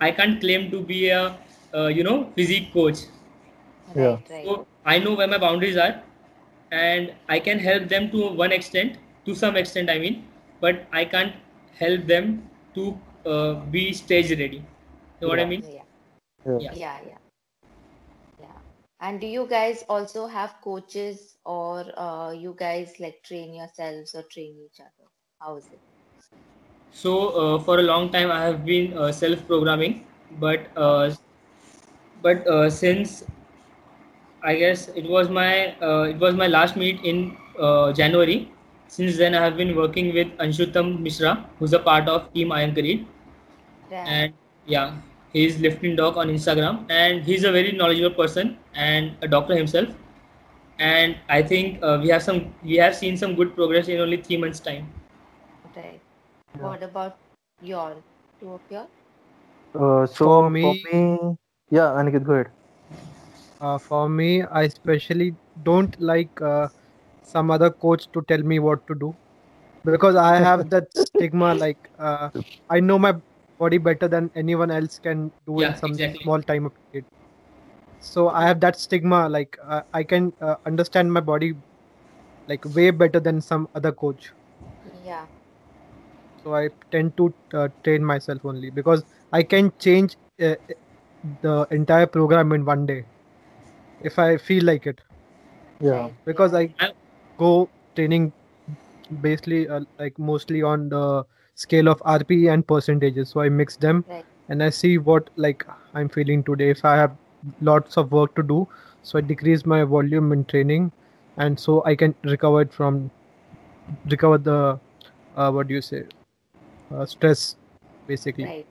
I can't claim to be a uh, you know physique coach. Yeah. Right, right. So I know where my boundaries are, and I can help them to one extent, to some extent, I mean, but I can't help them to uh, be stage ready. You know what I mean? Yeah. Yeah. Yeah. Yeah, yeah. Yeah. And do you guys also have coaches or uh, you guys like train yourselves or train each other? How is it? So uh, for a long time, I have been uh, self-programming, but uh, but uh, since I guess it was my uh, it was my last meet in uh, January. Since then, I have been working with Anshutam Mishra, who's a part of Team Iron Creed, Right. and yeah, he's lifting dog on Instagram, and he's a very knowledgeable person and a doctor himself. And I think uh, we have some we have seen some good progress in only three months' time. Right. Yeah. What about your two of your? Uh, so For for me- me, yeah, Aniket, go ahead. Uh, for me, I especially don't like uh, some other coach to tell me what to do because I have that stigma like uh, I know my body better than anyone else can do Yeah, in some exactly. small time period. So I have that stigma like uh, I can uh, understand my body like way better than some other coach. Yeah. So I tend to uh, train myself only because I can change uh, the entire program in one day if I feel like it. Yeah. Because. I go training basically uh, like mostly on the scale of RPE and percentages. So I mix them Right. and I see what like I'm feeling today. If I have lots of work to do, so I decrease my volume in training, and so I can recover it from recover the uh, what do you say uh, stress basically. Right.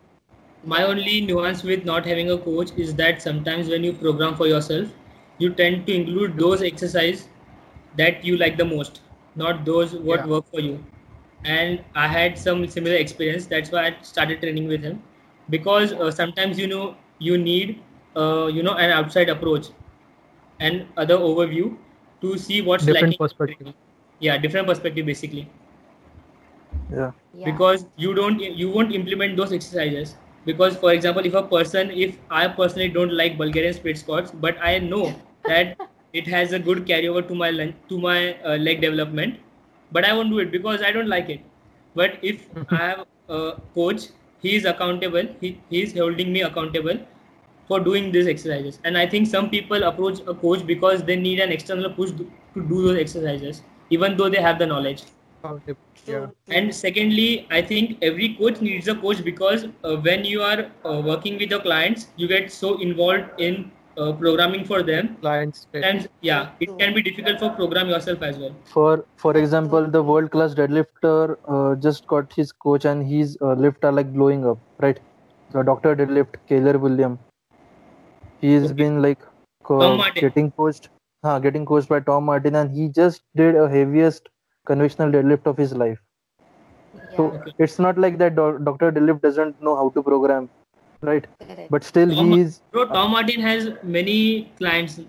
My only nuance with not having a coach is that sometimes when you program for yourself, you tend to include those exercise that you like the most, not those what Yeah. work for you. And I had some similar experience. That's why I started training with him, because uh, sometimes you know you need uh, you know an outside approach and other overview to see what's Different lacking. perspective. Yeah, different perspective basically Yeah. Yeah. because you don't you won't implement those exercises because for example if a person if i personally don't like bulgarian split squats but i know [laughs] that it has a good carryover to my len- to my uh, leg development but i won't do it because i don't like it. But if [laughs] i have a coach he is accountable. He, he is holding me accountable for doing these exercises. And i think some people approach a coach because they need an external push to to do those exercises even though they have the knowledge. Yeah. and secondly i think every coach needs a coach because uh, when you are uh, working with your clients you get so involved in uh, programming for them Clients. and yeah it can be difficult for program yourself as well For for example, the world class deadlifter uh, just got his coach and his uh, lift are like blowing up, right? The Doctor Deadlift, Kaylor William. He's Okay. been like co- Tom Martin. getting coached, huh, getting coached by Tom Martin, and he just did a heaviest conventional deadlift of his life. So Yeah. it's not like that Do- Doctor Deadlift doesn't know how to program, right? But still, Tom- he is bro tom martin has many clients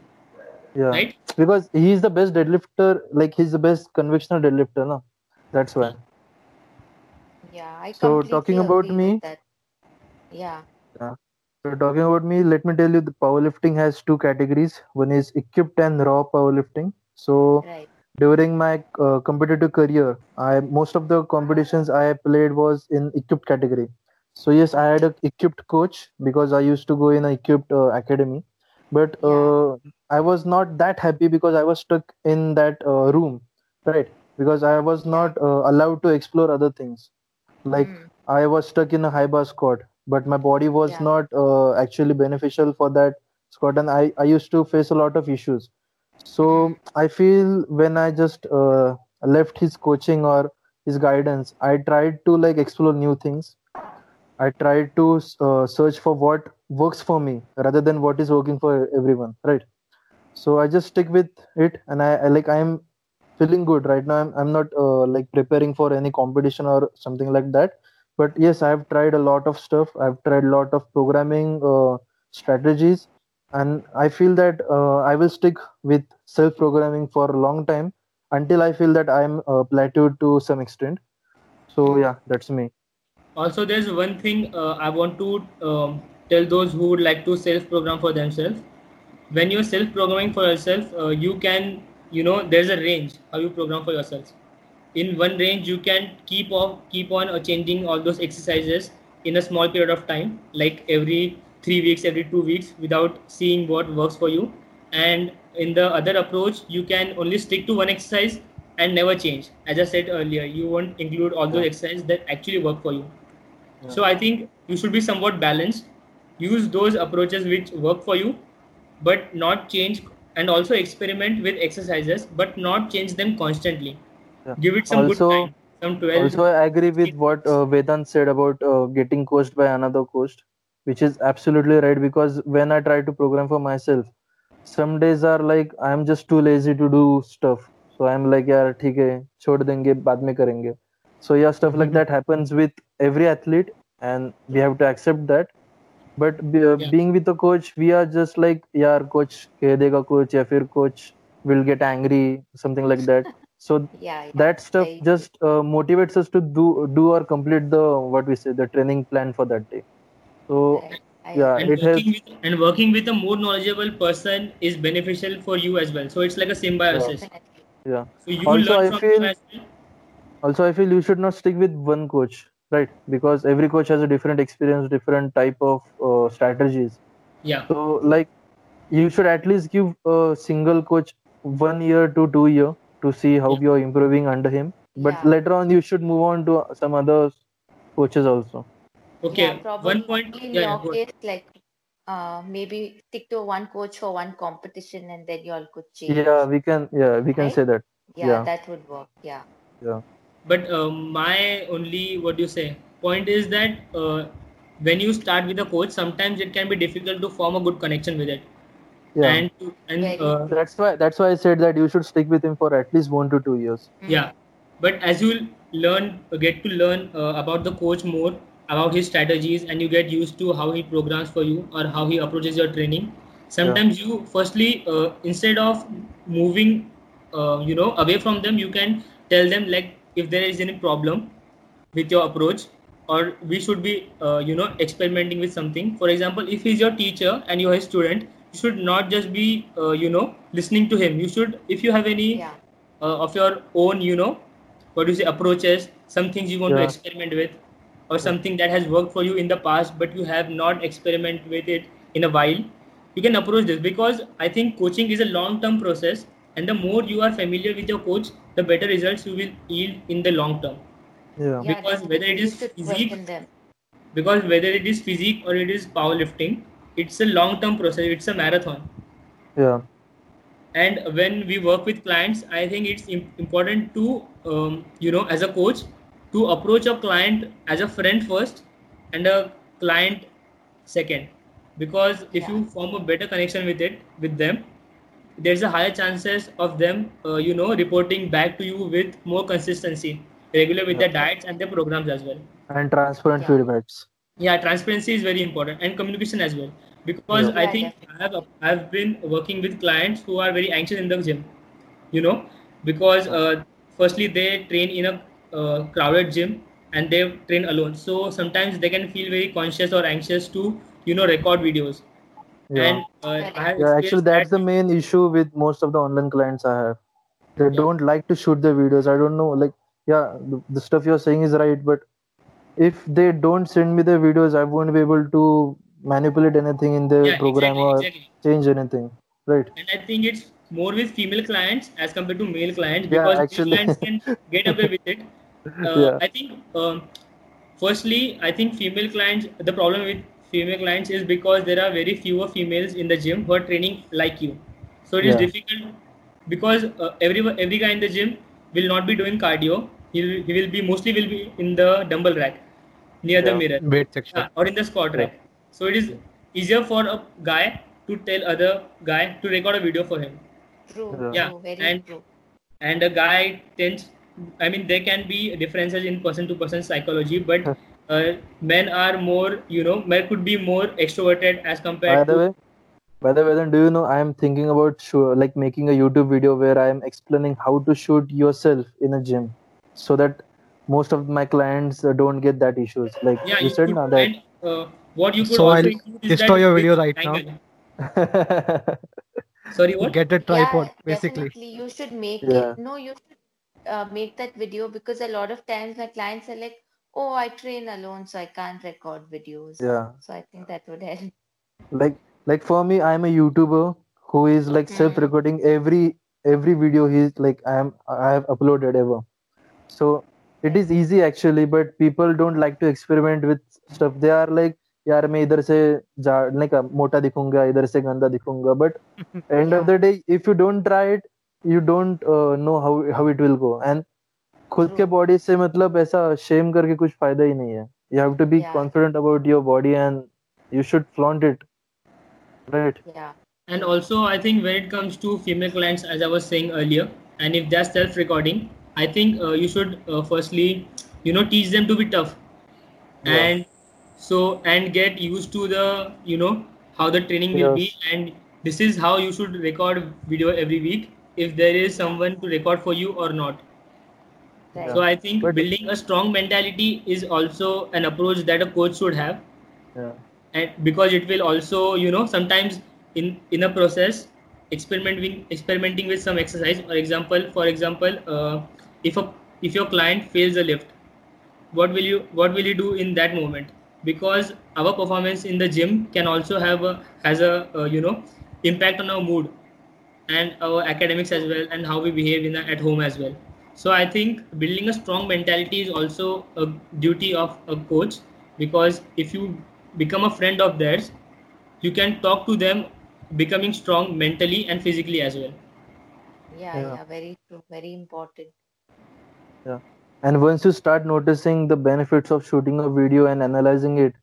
yeah right because he is the best deadlifter. Like he's the best conventional deadlifter, no? That's why. Yeah, I So, talking about me- with that. Yeah. So talking about me, let me tell you the powerlifting has two categories. One is equipped and raw powerlifting. So Right. during my uh, competitive career, I most of the competitions I played was in equipped category. So yes, I had a equipped coach because I used to go in a equipped uh, academy, but uh, I was not that happy because I was stuck in that uh, room, right? Because I was not uh, allowed to explore other things. Like Mm. I was stuck in a high bar squat, but my body was Yeah. not uh, actually beneficial for that squat, and I, I used to face a lot of issues. So Mhm. I feel when I just uh, left his coaching or his guidance, I tried to like explore new things. I try to uh, search for what works for me rather than what is working for everyone, right? so i just stick with it and i, I like i'm feeling good. Right now i'm, I'm not uh, like preparing for any competition or something like that. But yes i've tried a lot of stuff. I've tried a lot of programming uh, strategies. And i feel that uh, i will stick with self programming for a long time until i feel that i'm uh, plateaued to some extent. So yeah that's me also there's one thing uh, i want to um, tell those who would like to self program for themselves. When you're self programming for yourself uh, you can you know there's a range how you program for yourself. In one range you can keep off keep on uh, changing all those exercises in a small period of time like every 3 weeks every 2 weeks without seeing what works for you. And in the other approach you can only stick to one exercise and never change. As i said earlier you won't include all those exercises that actually work for you so I think you should be somewhat balanced. Use those approaches which work for you, but not change and also experiment with exercises, but not change them constantly. Yeah. Give it some Also- good time. Some 12 also i agree with what uh, vedant said about uh, getting coached by another coach which is absolutely right because when i try to program for myself some days are like i'm just too lazy to do stuff so i'm like yeah theek hai chhod denge baad mein karenge so yeah stuff like that happens with every athlete and we have to accept that. But be, uh, yeah. being with a coach we are just like yeah coach keh dega coach ya fir coach will get angry something like that. [laughs] So yeah, yeah. that stuff I, just uh, motivates us to do do or complete the what we say the training plan for that day. So I, I, yeah and it has with, and working with a more knowledgeable person is beneficial for you as well. So it's like a symbiosis. Yeah, yeah. so you also, learn from I feel, also i feel you should not stick with one coach right because every coach has a different experience different type of uh, strategies Yeah. so like you should at least give a single coach one year to two year to see how Yeah. you're improving under him but Yeah. later on you should move on to some other coaches also Okay. Yeah, probably One point. in Yeah. your yeah, case, like uh, maybe stick to one coach for one competition and then you all could change. yeah we can yeah we can Right? say that Yeah, yeah. that would work. Yeah. Yeah. But um, my only what do you say point is that uh, when you start with a coach, sometimes it can be difficult to form a good connection with it. yeah. And and uh, that's why that's why i said that you should stick with him for at least one to two years. Yeah, but as you learn, get to learn uh, about the coach more, about his strategies, and you get used to how he programs for you or how he approaches your training. Sometimes you firstly uh, instead of moving, uh, you know, away from them, you can tell them like if there is any problem with your approach or we should be uh, you know experimenting with something. For example if he's your teacher and you're his student you should not just be uh, you know listening to him. You should if you have any Yeah. uh, of your own you know what do you say approaches some things you want to experiment with or something that has worked for you in the past but you have not experimented with it in a while you can approach this. Because i think coaching is a long term process and the more you are familiar with your coach the better results you will yield in the long term. Yeah. Yeah, Because whether it definitely. You is should physique- because whether it is physique or it is powerlifting it's a long term process it's a marathon. Yeah. And when we work with clients i think it's important to um, you know as a coach to approach a client as a friend first and a client second. Because if Yeah. you form a better connection with it with them there's a higher chances of them uh, you know reporting back to you with more consistency regular with their diets and their programs as well. And transparent Yeah. feedbacks. Yeah transparency is very important and communication as well. Because Yeah. i Yeah, think i have i've been working with clients who are very anxious in the gym you know because uh, firstly they train in a uh, crowded gym and they train alone. So sometimes they can feel very conscious or anxious to you know record videos yeah and uh, yeah actually experienced that's the main issue with most of the online clients i have they Yeah. don't like to shoot the videos i don't know like yeah the, the stuff you're saying is right but if they don't send me the videos i won't be able to manipulate anything in the yeah program exactly, or exactly. change anything right and i think it's more with female clients as compared to male clients Yeah, because actually. clients can [laughs] get away with it uh, Yeah. i think um, firstly i think female clients the problem with female clients is because there are very fewer females in the gym who are training like you so it is Yeah. difficult because uh, every every guy in the gym will not be doing cardio he will, he will be mostly will be in the dumbbell rack near the mirror Weight section. uh, or in the squat Yeah. rack. So it is easier for a guy to tell other guy to record a video for him True, Yeah. Yeah, true, very and- true. and a guy tends i mean there can be differences in person to person psychology but uh, men are more you know men could be more extroverted as compared by the to way by the way then do you know i am thinking about sure, like making a youtube video where i am explaining how to shoot yourself in a gym so that most of my clients uh, don't get that issues like yeah you, you said could, now that and, uh, what you could So also I'll destroy your video right now. [laughs] sorry what Get a tripod, yeah, basically. definitely. You should make Yeah. it. No, you should uh, make that video because a lot of times my clients are like, "Oh, I train alone, so I can't record videos." yeah So I think that would help. like like for me i'm a youtuber who is like Hmm. self recording every every video he's like i am i have uploaded ever so it is easy actually but people don't like to experiment with stuff they are like यार मैं इधर से जा नहीं का मोटा दिखूंगा इधर से गंदा दिखूंगा but end of the day if you don't try it you don't uh, know how how it will go and खुद के. बॉडी से मतलब ऐसा शेम करके कुछ फ़ायदा ही नहीं है you have to be Yeah. confident about your body and you should flaunt it right Yeah. and also i think when it comes to female clients as i was saying earlier and if they're self recording i think uh, you should uh, firstly you know teach them to be tough Yeah. and so and get used to the you know how the training will be Yes. and this is how you should record video every week if there is someone to record for you or not Right. so i think But- building a strong mentality is also an approach that a coach should have. Yeah. And because it will also you know sometimes in in a process experimenting experimenting with some exercise. For example for example uh, if a if your client fails a lift what will you what will you do in that moment? Because our performance in the gym can also have a has a uh, you know impact on our mood and our academics as well and how we behave in the, at home as well so i think building a strong mentality is also a duty of a coach because if you become a friend of theirs you can talk to them becoming strong mentally and physically as well Yeah, Yeah. yeah, very true, very important. Yeah. and once you start noticing the benefits of shooting a video and analyzing it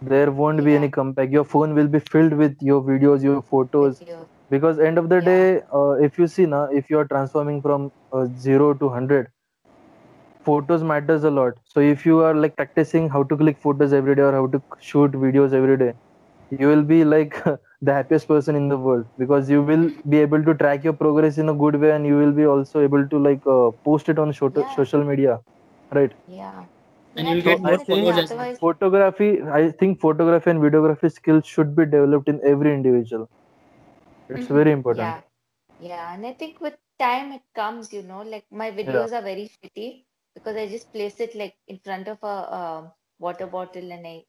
there won't be Yeah. any comeback your phone will be filled with your videos your photos Video. Because end of the Yeah. day uh, if you see now if you are transforming from uh, 0 to 100 photos matters a lot so if you are like practicing how to click photos every day or how to shoot videos every day you will be like [laughs] the happiest person in the world because you will be able to track your progress in a good way and you will be also able to like uh, post it on sho- Yeah. social media right Yeah. And Yeah, you'll get more definitely, followers as well. Otherwise, photography i think photography and videography skills should be developed in every individual it's Mhm. very important yeah, yeah, and I think with time it comes, you know, like my videos are very shitty because I just place it like in front of a um water bottle and I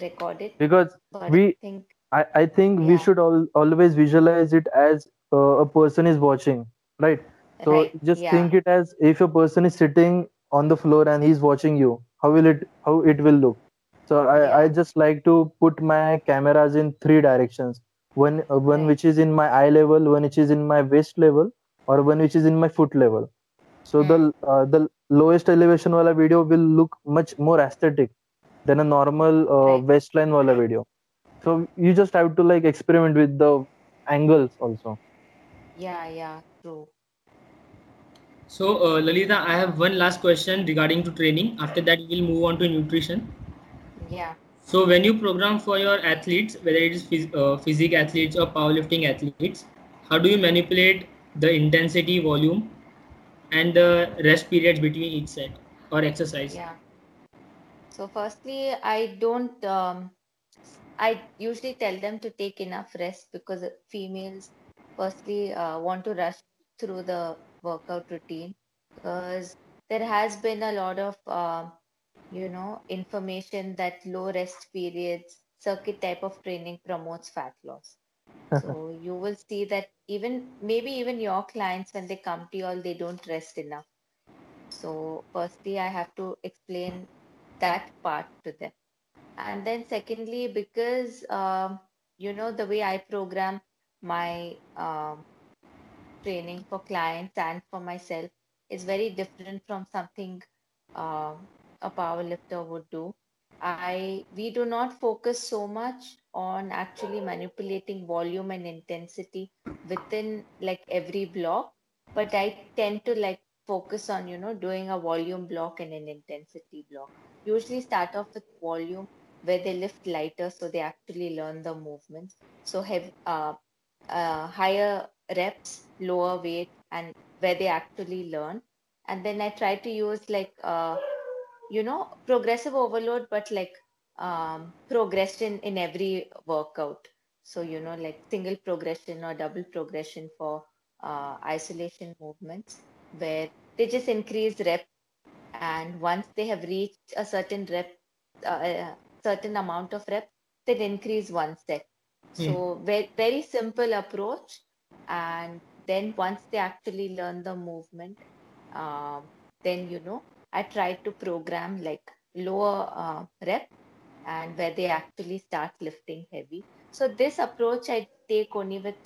record it. because But we I think I, I think we should all, always visualize it as uh, a person is watching, right? So right, just yeah, think it as if a person is sitting on the floor and he's watching you. How will it how it will look? So I, I just like to put my cameras in three directions. One uh, one Right. which is in my eye level, one which is in my waist level, or one which is in my foot level. So the uh, the lowest elevation wala video will look much more aesthetic than a normal uh, Right. waistline wala video so you just have to like experiment with the angles also yeah, yeah, true. so uh, Lalitha i have one last question regarding to training after that we'll move on to nutrition Yeah, So when you program for your athletes, whether it is phys- uh, physique athletes or powerlifting athletes, how do you manipulate the intensity, volume, and the rest periods between each set or exercise? yeah. So firstly, I don't. Um, I usually tell them to take enough rest because females, firstly, uh, want to rush through the workout routine because there has been a lot of, um, you know, information that low rest periods, circuit type of training promotes fat loss. [laughs] So you will see that even maybe even your clients when they come to you all they don't rest enough. So firstly I have to explain that part to them. And then secondly, because um, you know the way I program my um, training for clients and for myself is very different from something um, a power lifter would do. I we do not focus so much on actually manipulating volume and intensity within like every block, but I tend to like focus on you know doing a volume block and an intensity block. Usually start off with volume where they lift lighter so they actually learn the movements. So have uh, uh, higher reps, lower weight, and where they actually learn. And then I try to use like uh, you know progressive overload but like um, progression in every workout. So you know like single progression or double progression for uh, isolation movements where they just increase rep and once they have reached a certain rep uh, a certain amount of rep then increase one set. So very, very simple approach and then once they actually learn the movement um, then you know I try to program like lower uh, rep and where they actually start lifting heavy. So this approach I take only with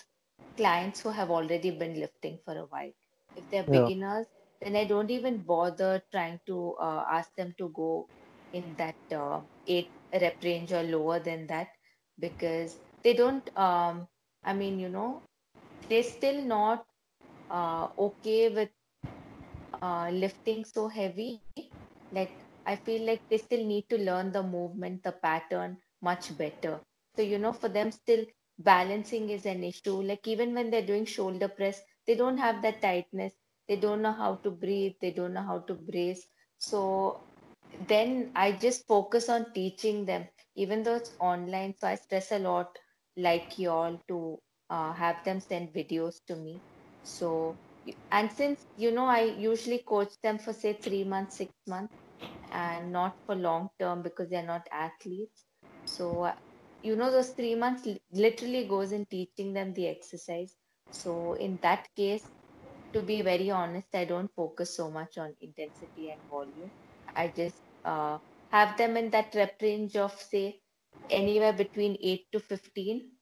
clients who have already been lifting for a while. If they're Yeah. beginners, then I don't even bother trying to uh, ask them to go in that uh, eight rep range or lower than that because they don't. Um, I mean, you know, they're still not uh, okay with uh, lifting so heavy like i feel like they still need to learn the movement the pattern much better. So you know for them still balancing is an issue. Like even when they're doing shoulder press they don't have that tightness. They don't know how to breathe. They don't know how to brace. So then I just focus on teaching them, even though it's online. So I stress a lot, like you all, to uh, have them send videos to me. So, and since you know, I usually coach them for say three months, six months, and not for long term because they're not athletes. So, uh, you know, those three months literally goes in teaching them the exercise. So, in that case, to be very honest, I don't focus so much on intensity and volume. I just uh, have them in that rep range of say anywhere between 8 to 15,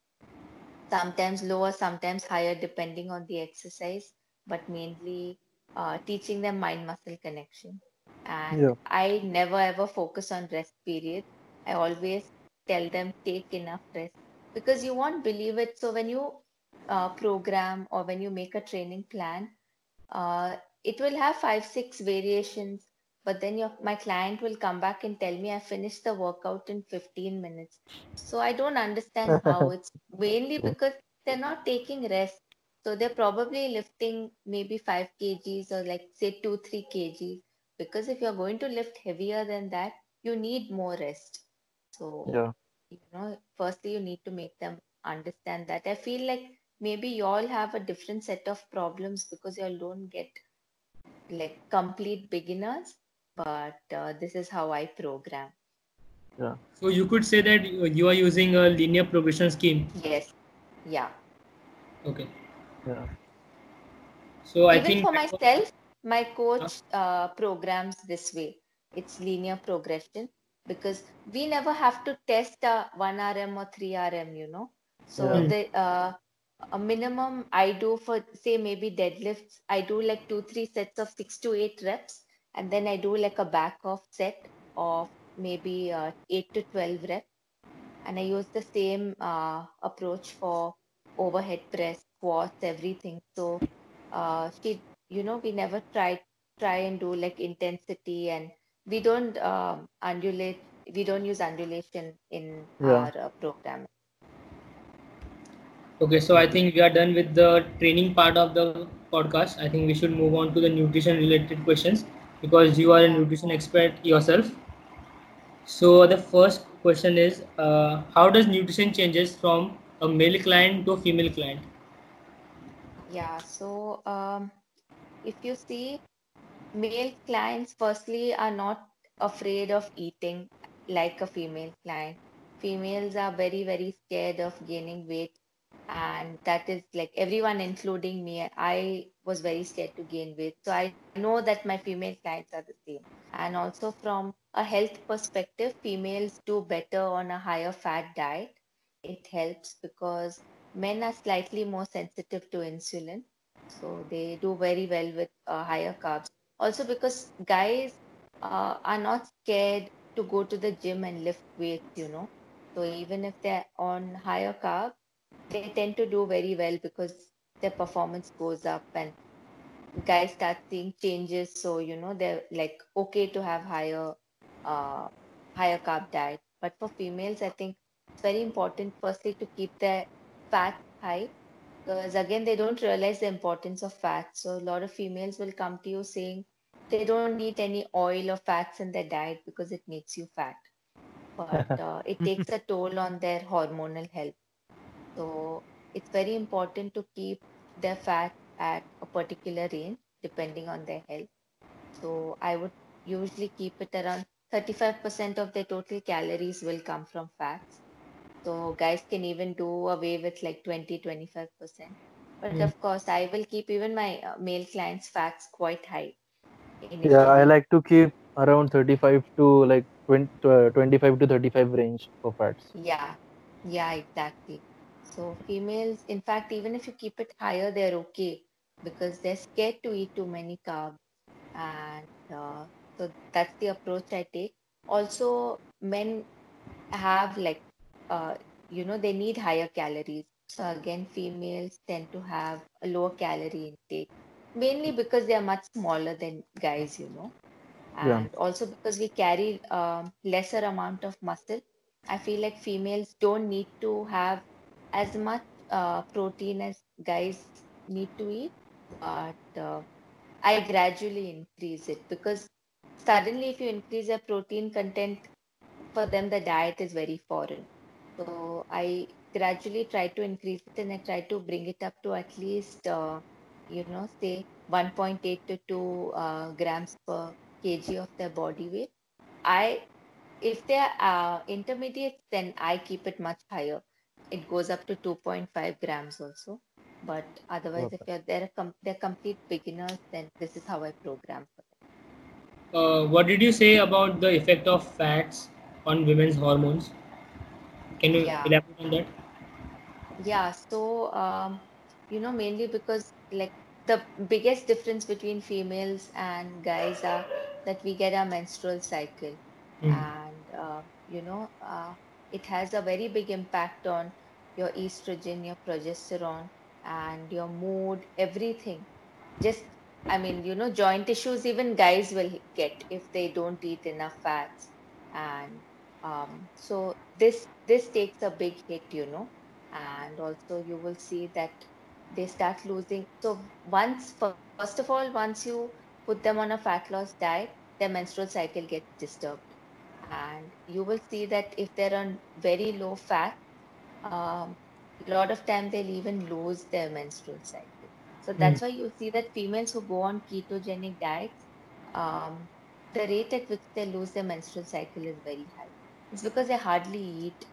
sometimes lower, sometimes higher, depending on the exercise, but mainly uh, teaching them mind muscle connection. And Yeah. I never ever focus on rest period. I always tell them take enough rest because you won't believe it. So when you uh, program or when you make a training plan, uh, it will have five, six variations, but then your my client will come back and tell me I finished the workout in 15 minutes. So I don't understand how. [laughs] It's mainly because they're not taking rest. So they're probably lifting maybe 5 kgs or like say 2, 3 kgs. Because if you're going to lift heavier than that, you need more rest. So Yeah. you know, firstly, you need to make them understand that. I feel like maybe you all have a different set of problems because you all don't get like complete beginners, but uh, this is how I program. Yeah. So you could say that you you are using a linear progression scheme. Yes, yeah. Okay. Yeah. So I Even think for myself, my coach uh, programs this way. It's linear progression because we never have to test a 1 RM or 3 RM, you know. So Yeah. the uh, a minimum I do for say maybe deadlifts, I do like two, three sets of six to eight reps, and then I do like a back off set of maybe uh, eight to 12 reps. And I use the same uh, approach for overhead press, squats, everything. So uh, she, you know, we never try try and do like intensity, and we don't um, undulate. We don't use undulation in Yeah. our uh, program. Okay, so I think we are done with the training part of the podcast. I think we should move on to the nutrition related questions because you are a nutrition expert yourself. So the first question is, uh, how does nutrition changes from a male client to a female client? Yeah. So um, if you see, male clients firstly are not afraid of eating like a female client. Females are very, very scared of gaining weight. And that is like everyone, including me, I was very scared to gain weight. So I know that my female clients are the same. And also from a health perspective, females do better on a higher fat diet. It helps because men are slightly more sensitive to insulin. So they do very well with uh, higher carbs. Also because guys uh, are not scared to go to the gym and lift weights, you know. So even if they're on higher carb, they tend to do very well because their performance goes up and guys start seeing changes. So, you know, they're like okay to have higher uh higher carb diet. But for females, I think it's very important firstly to keep their fat high because again they don't realize the importance of fat. So a lot of females will come to you saying they don't need any oil or fats in their diet because it makes you fat. But [laughs] uh, it takes a toll on their hormonal health. So it's very important to keep their fat at a particular range depending on their health. So I would usually keep it around 35% of their total calories will come from fats. So guys can even do away with like 20, 25%. But Mm. of course, I will keep even my uh, male clients' fats quite high. Yeah, I like to keep around 35 to like 20, uh, 25 to 35 range for fats. Yeah, yeah, exactly. So females, in fact, even if you keep it higher, they're okay because they're scared to eat too many carbs. And uh, so that's the approach I take. Also, men have like, uh, you know, they need higher calories. So again, females tend to have a lower calorie intake, mainly because they are much smaller than guys, you know Yeah. and also because we carry um, lesser amount of muscle i feel like females don't need to have as much uh, protein as guys need to eat but uh, i gradually increase it because suddenly if you increase their protein content for them the diet is very foreign so i gradually try to increase it and i try to bring it up to at least uh, you know say 1.8 to 2 uh, grams per kg of their body weight. I if they're uh, intermediate then i keep it much higher. It goes up to 2.5 grams also. But otherwise if you're they're, com- they're complete beginners then this is how i program for them. Uh, what did you say about the effect of fats on women's hormones? Can you yeah elaborate on that? Yeah, so um, you know, mainly because like the biggest difference between females and guys are that we get our menstrual cycle, Mm. and uh, you know, uh, it has a very big impact on your estrogen, your progesterone, and your mood, everything. Just, I mean, you know, joint issues even guys will get if they don't eat enough fats, and um, so this this takes a big hit, you know and also you will see that they start losing. So once first of all once you put them on a fat loss diet their menstrual cycle gets disturbed. And you will see that if they're on very low fat um, a lot of time they'll even lose their menstrual cycle. So Mm. that's why you see that females who go on ketogenic diets um, the rate at which they lose their menstrual cycle is very high it's because they hardly eat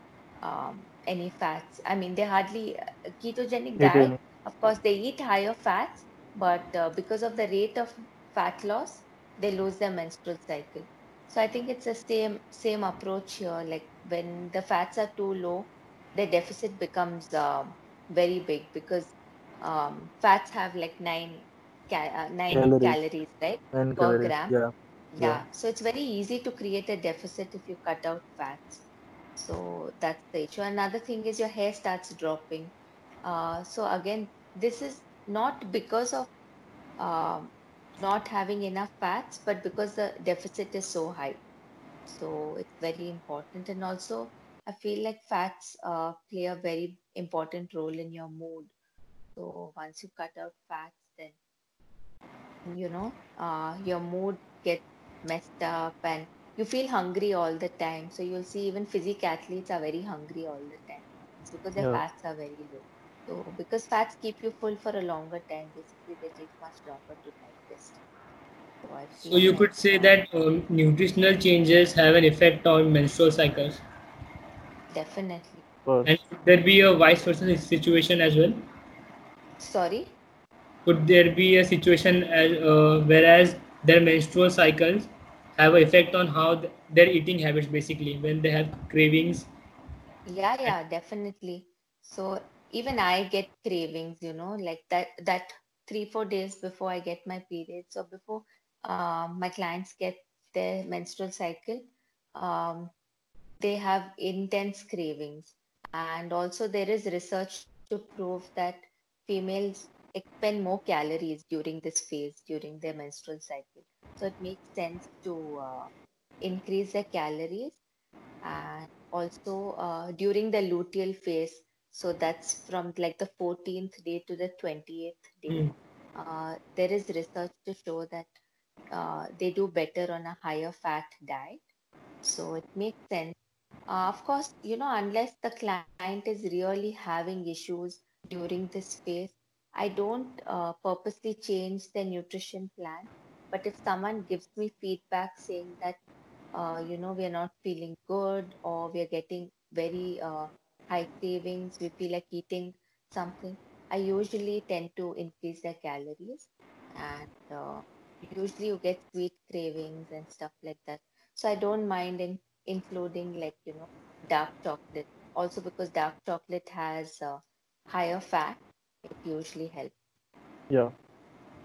um, any fats i mean they hardly uh, ketogenic diet of course they eat higher fats but uh, because of the rate of fat loss they lose their menstrual cycle so i think it's the same same approach here like when the fats are too low the deficit becomes um, very big because um, fats have like nine ca- uh, nine Calories. calories right 9 per calories. gram Yeah. Yeah. yeah so it's very easy to create a deficit if you cut out fats. So that's the issue. Another thing is your hair starts dropping. Uh, so again this is not because of um, not having enough fats but because the deficit is so high. So it's very important. And also i feel like fats uh, play a very important role in your mood. So once you cut out fats then you know uh, your mood gets messed up and you feel hungry all the time so you'll see even physique athletes are very hungry all the time it's because their Yeah. fats are very low so because fats keep you full for a longer time basically they take much longer to digest so So you could say that um, nutritional changes have an effect on menstrual cycles. definitely And could there be a vice versa situation as well? sorry Could there be a situation as uh, whereas their menstrual cycles have an effect on how th- their eating habits basically when they have cravings? Yeah, yeah, definitely. So even I get cravings, you know, like that that three, four days before I get my period. So before um, my clients get their menstrual cycle, um, they have intense cravings. And also, there is research to prove that females expend more calories during this phase, during their menstrual cycle. So, it makes sense to uh, increase their calories. And also, uh, during the luteal phase, so that's from like the 14th day to the 28th day, Mm. uh, there is research to show that uh, they do better on a higher fat diet. So it makes sense. Uh, of course, you know, unless the client is really having issues during this phase, I don't uh, purposely change the nutrition plan. But if someone gives me feedback saying that, uh, you know, we are not feeling good or we are getting very uh, high cravings, we feel like eating something, I usually tend to increase their calories. And uh, usually you get sweet cravings and stuff like that. So I don't mind in including like, you know, dark chocolate. Also because dark chocolate has uh, higher fat, it usually helps. Yeah.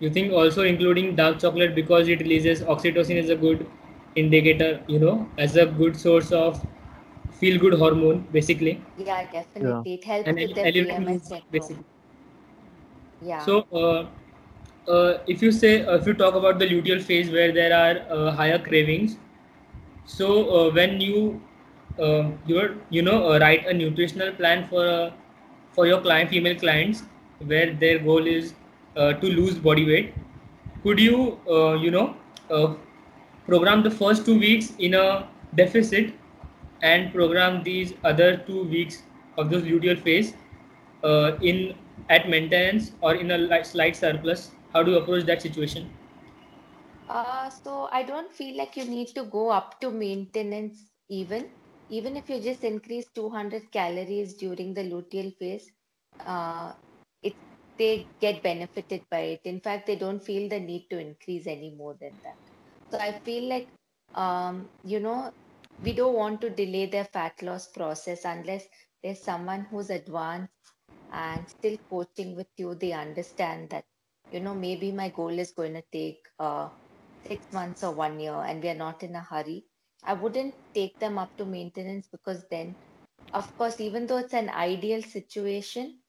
You think also including dark chocolate because it releases oxytocin is a good indicator, you know, as a good source of feel good hormone, basically. Yeah, definitely. It helps And with el- the eliminate PMS basically. Yeah. So, uh, uh, if you say, uh, if you talk about the luteal phase where there are uh, higher cravings, so uh, when you uh, you're you know uh, write a nutritional plan for uh, for your client, female clients, where their goal is uh, to lose body weight, could you uh, you know uh, program the first two weeks in a deficit and program these other two weeks of this luteal phase uh, in at maintenance or in a slight surplus? How do you approach that situation? Uh, so I don't feel like you need to go up to maintenance even. Even if you just increase 200 calories during the luteal phase, uh, they get benefited by it. In fact, they don't feel the need to increase any more than that. So I feel like, um, you know, we don't want to delay their fat loss process unless there's someone who's advanced and still coaching with you. They understand that, you know, maybe my goal is going to take uh, six months or one year and we are not in a hurry. I wouldn't take them up to maintenance because then, of course, even though it's an ideal situation,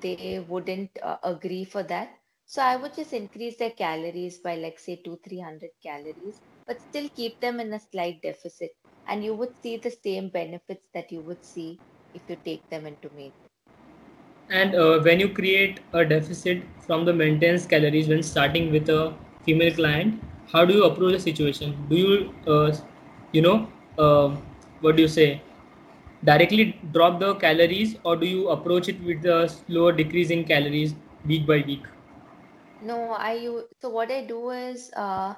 they wouldn't uh, agree for that. So I would just increase their calories by like say two, three hundred calories, but still keep them in a slight deficit. And you would see the same benefits that you would see if you take them into maintenance. and uh, when you create a deficit from the maintenance calories when starting with a female client how do you approach the situation do you uh, you know uh, what do you say directly drop the calories or do you approach it with the slower decrease in calories week by week No, I so what I do is uh,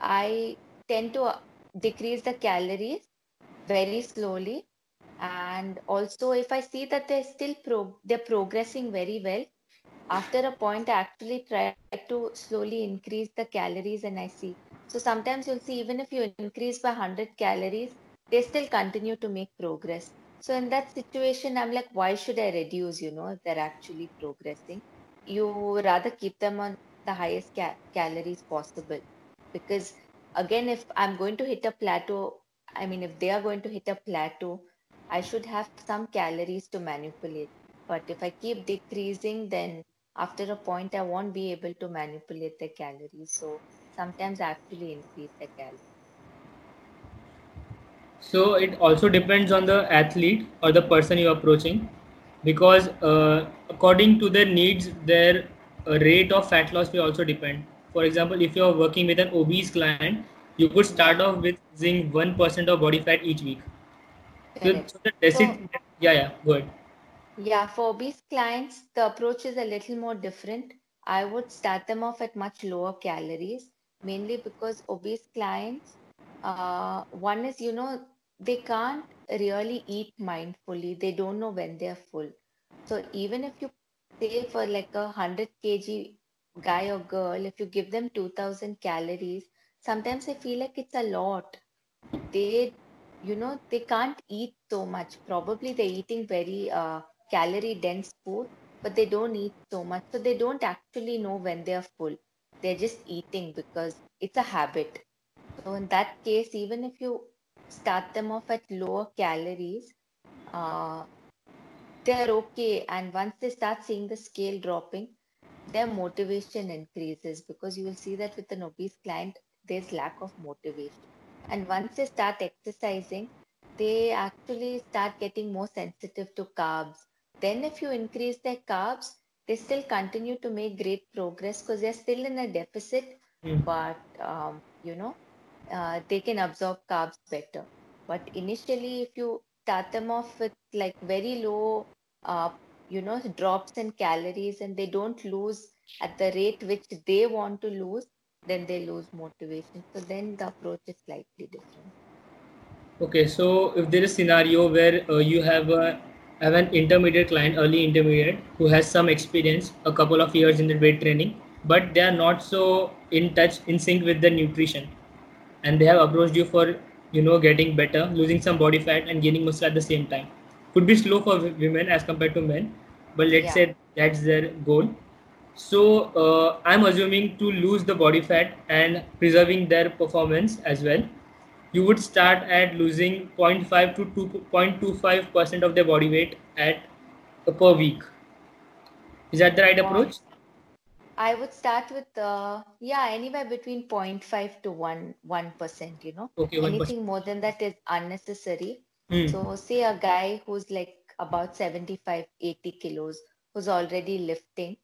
I tend to uh, decrease the calories very slowly, and also if I see that they're still pro they're progressing very well, after a point I actually try to slowly increase the calories, and I see. So sometimes you'll see even if you increase by 100 calories, they still continue to make progress. So in that situation, I'm like, why should I reduce, you know, if they're actually progressing? you rather keep them on the highest ca- calories possible because again if i'm going to hit a plateau i mean if they are going to hit a plateau i should have some calories to manipulate but if i keep decreasing then after a point i won't be able to manipulate the calories so sometimes I actually increase the calories So it also depends on the athlete or the person you're approaching, because uh, according to their needs, their uh, rate of fat loss will also depend. For example, if you're working with an obese client, you could start off with one percent of body fat each week. So, so the yeah, yeah, go ahead. Yeah, for obese clients, the approach is a little more different. I would start them off at much lower calories, mainly because obese clients, uh, one is, you know, they can't really eat mindfully. They don't know when they're full. So even if you say for like a 100 kg guy or girl, if you give them 2000 calories, sometimes I feel like it's a lot. They you know they can't eat so much. Probably they're eating very uh, calorie dense food but they don't eat so much. So they don't actually know when they're full. They're just eating because it's a habit so in that case even if you start them off at lower calories, uh, they're okay. And once they start seeing the scale dropping, their motivation increases because you will see that with an obese client, there's lack of motivation. And once they start exercising, they actually start getting more sensitive to carbs. Then, if you increase their carbs, they still continue to make great progress because they're still in a deficit, Mm. but um, you know, uh, they can absorb carbs better. But initially, if you start them off with like very low, uh, you know, drops in calories and they don't lose at the rate which they want to lose, then they lose motivation. So then the approach is slightly different. Okay, so if there is scenario where uh, you have a have an intermediate client, early intermediate, who has some experience, a couple of years in the weight training, but they are not so in touch, in sync with the nutrition, and they have approached you for you know getting better, losing some body fat and gaining muscle at the same time. Could be slow for women as compared to men, but let's Yeah. say that's their goal. So uh, I'm assuming to lose the body fat and preserving their performance as well you would start at losing 0.5 to 2.25 percent of their body weight at uh, per week. Is that the right Uh, approach? I would start with uh, yeah, anywhere between 0.5 to 1 1%, you know. Okay, one percent. Anything more than that is unnecessary. Hmm. So say a guy who's like about 75, 80 kilos, who's already lifting,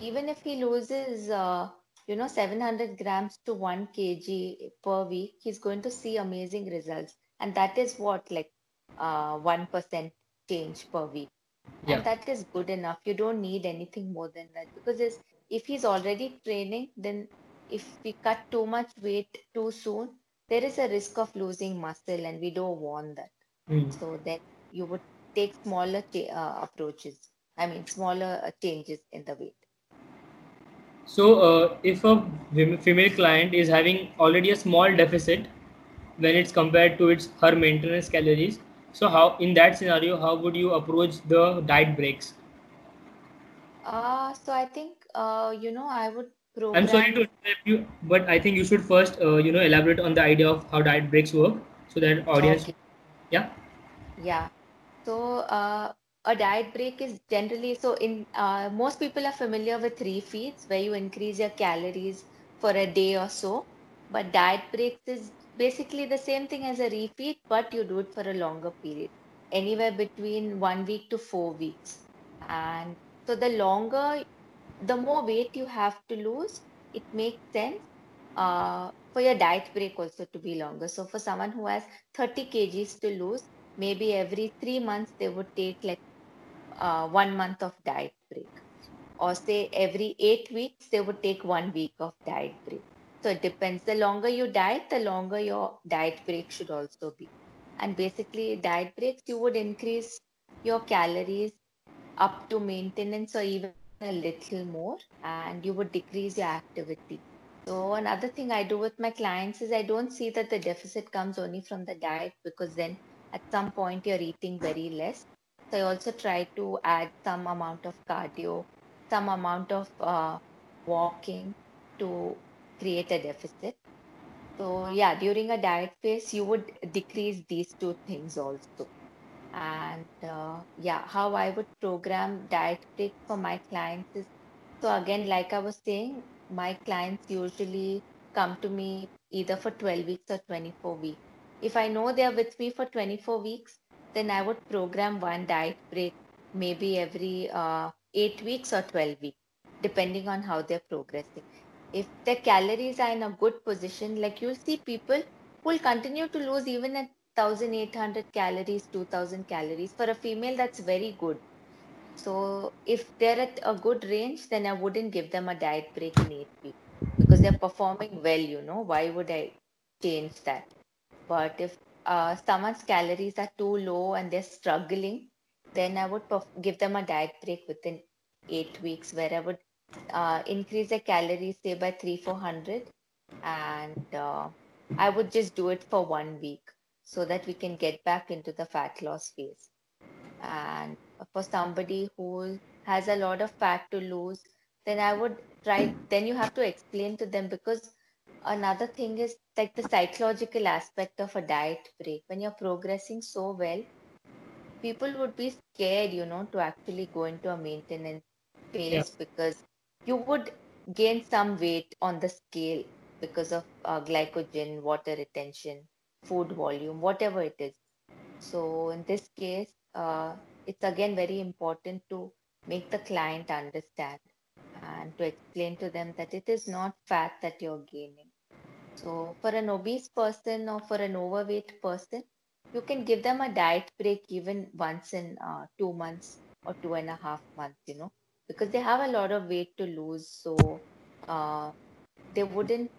even if he loses, uh, you know, 700 grams to 1 kg per week, he's going to see amazing results. And that is what, like, uh, 1% change per week. Yeah. And that is good enough. You don't need anything more than that because it's, if he's already training, then if we cut too much weight too soon, there is a risk of losing muscle, and we don't want that. Hmm. So then you would take smaller uh, approaches. I mean, smaller uh, changes in the weight. So uh, if a female client is having already a small deficit when it's compared to its her maintenance calories, so how in that scenario how would you approach the diet breaks? Uh, so I think, uh, you know, I would probably I'm sorry to interrupt you, but I think you should first uh, you know elaborate on the idea of how diet breaks work so that audience Okay. yeah Yeah. So uh, a diet break is generally so in uh, most people are familiar with refeeds where you increase your calories for a day or so. But diet breaks is basically the same thing as a refeed, but you do it for a longer period, anywhere between one week to four weeks. And so the longer, the more weight you have to lose, it makes sense uh, for your diet break also to be longer. So for someone who has 30 kgs to lose, maybe every three months they would take like uh, one month of diet break. Or say every eight weeks they would take one week of diet break. So it depends. The longer you diet, the longer your diet break should also be. And basically, diet breaks, you would increase your calories up to maintenance or even a little more, and you would decrease your activity. So another thing I do with my clients is I don't see that the deficit comes only from the diet because then at some point you're eating very less. So I also try to add some amount of cardio, some amount of uh, walking to create a deficit. So yeah, during a diet phase, you would decrease these two things also. And uh, yeah, how I would program diet break for my clients is so again, like I was saying, my clients usually come to me either for 12 weeks or 24 weeks. If I know they're with me for 24 weeks, then I would program one diet break maybe every uh, 8 weeks or 12 weeks, depending on how they're progressing. If their calories are in a good position, like you'll see people who will continue to lose even at 1800 calories, 2000 calories. For a female, that's very good. So if they're at a good range, then I wouldn't give them a diet break in eight weeks because they're performing well, you know. Why would I change that? But if uh, someone's calories are too low and they're struggling, then I would perf- give them a diet break within eight weeks where I would uh, increase their calories, say by three, 400, and uh, I would just do it for one week so that we can get back into the fat loss phase. And for somebody who has a lot of fat to lose, then I would try, then you have to explain to them because another thing is like the psychological aspect of a diet break. When you're progressing so well, people would be scared, you know, to actually go into a maintenance phase because you would gain some weight on the scale because of uh, glycogen, water retention, food volume, whatever it is. So in this case, uh, it's again very important to make the client understand and to explain to them that it is not fat that you're gaining. So for an obese person or for an overweight person, you can give them a diet break even once in uh, two months or two and a half months, you know, because they have a lot of weight to lose. So uh, they wouldn't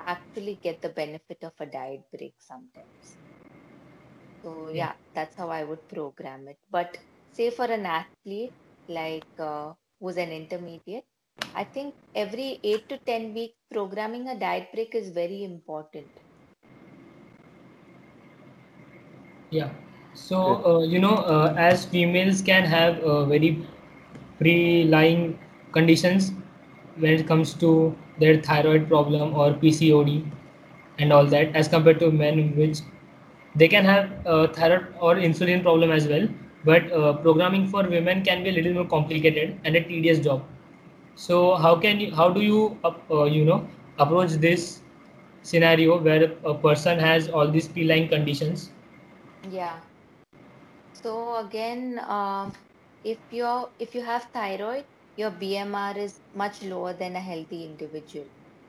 actually get the benefit of a diet break sometimes. So yeah, that's how I would program it. But say for an athlete like uh, who's an intermediate, I think every eight to ten week programming a diet break is very important. Yeah. So, uh, you know, uh, as females can have uh, very pre-lying conditions when it comes to their thyroid problem or PCOD and all that, as compared to men, which they can have uh, thyroid or insulin problem as well. But uh, programming for women can be a little more complicated and a tedious job. So, how can you, how do you, uh, you know, approach this scenario where a person has all these pre-lying conditions? Yeah. So again, um, if you're if you have thyroid, your BMR is much lower than a healthy individual.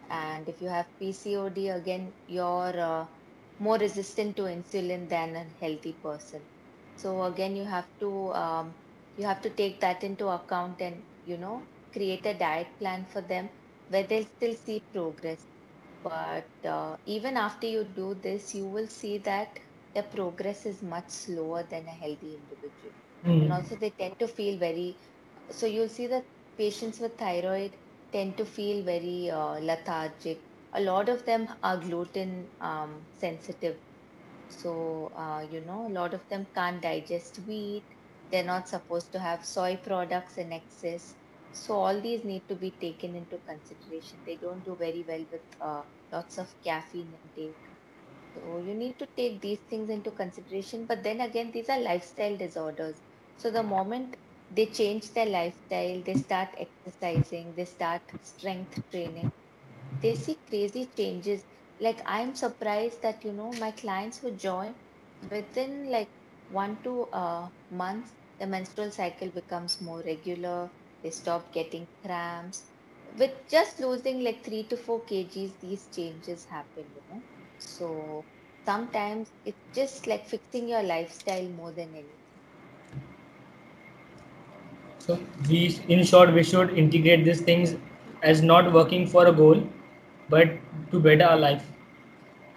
And if you have PCOD, again, you're uh, more resistant to insulin than a healthy person. So again, you have to um, you have to take that into account and you know create a diet plan for them where they'll still see progress. But uh, even after you do this, you will see that their progress is much slower than a healthy individual. And Hmm. also, they tend to feel very, so you'll see that patients with thyroid tend to feel very uh, lethargic. A lot of them are gluten um, sensitive. So, uh, you know, a lot of them can't digest wheat. They're not supposed to have soy products in excess. So, all these need to be taken into consideration. They don't do very well with uh, lots of caffeine intake. So, you need to take these things into consideration. But then again, these are lifestyle disorders. So, the moment they change their lifestyle, they start exercising, they start strength training they see crazy changes. Like I'm surprised that you know my clients who join within like one to uh, months, the menstrual cycle becomes more regular. They stop getting cramps. With just losing like three to four kgs, these changes happen. You know, so sometimes it's just like fixing your lifestyle more than anything. So we, in short, we should integrate these things as not working for a goal, but to better our life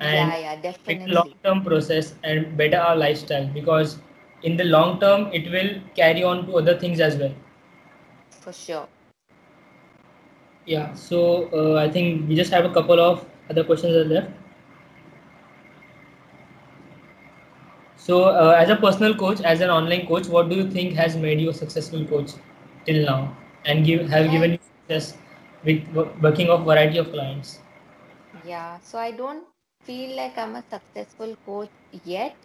and Yeah, yeah, it's a long-term process and better our lifestyle because in the long term it will carry on to other things as well. For sure. Yeah. So uh, I think we just have a couple of other questions left. So uh, as a personal coach, as an online coach, what do you think has made you a successful coach till now and give have given you success with wo- working of variety of clients? Yeah, so I don't feel like I'm a successful coach yet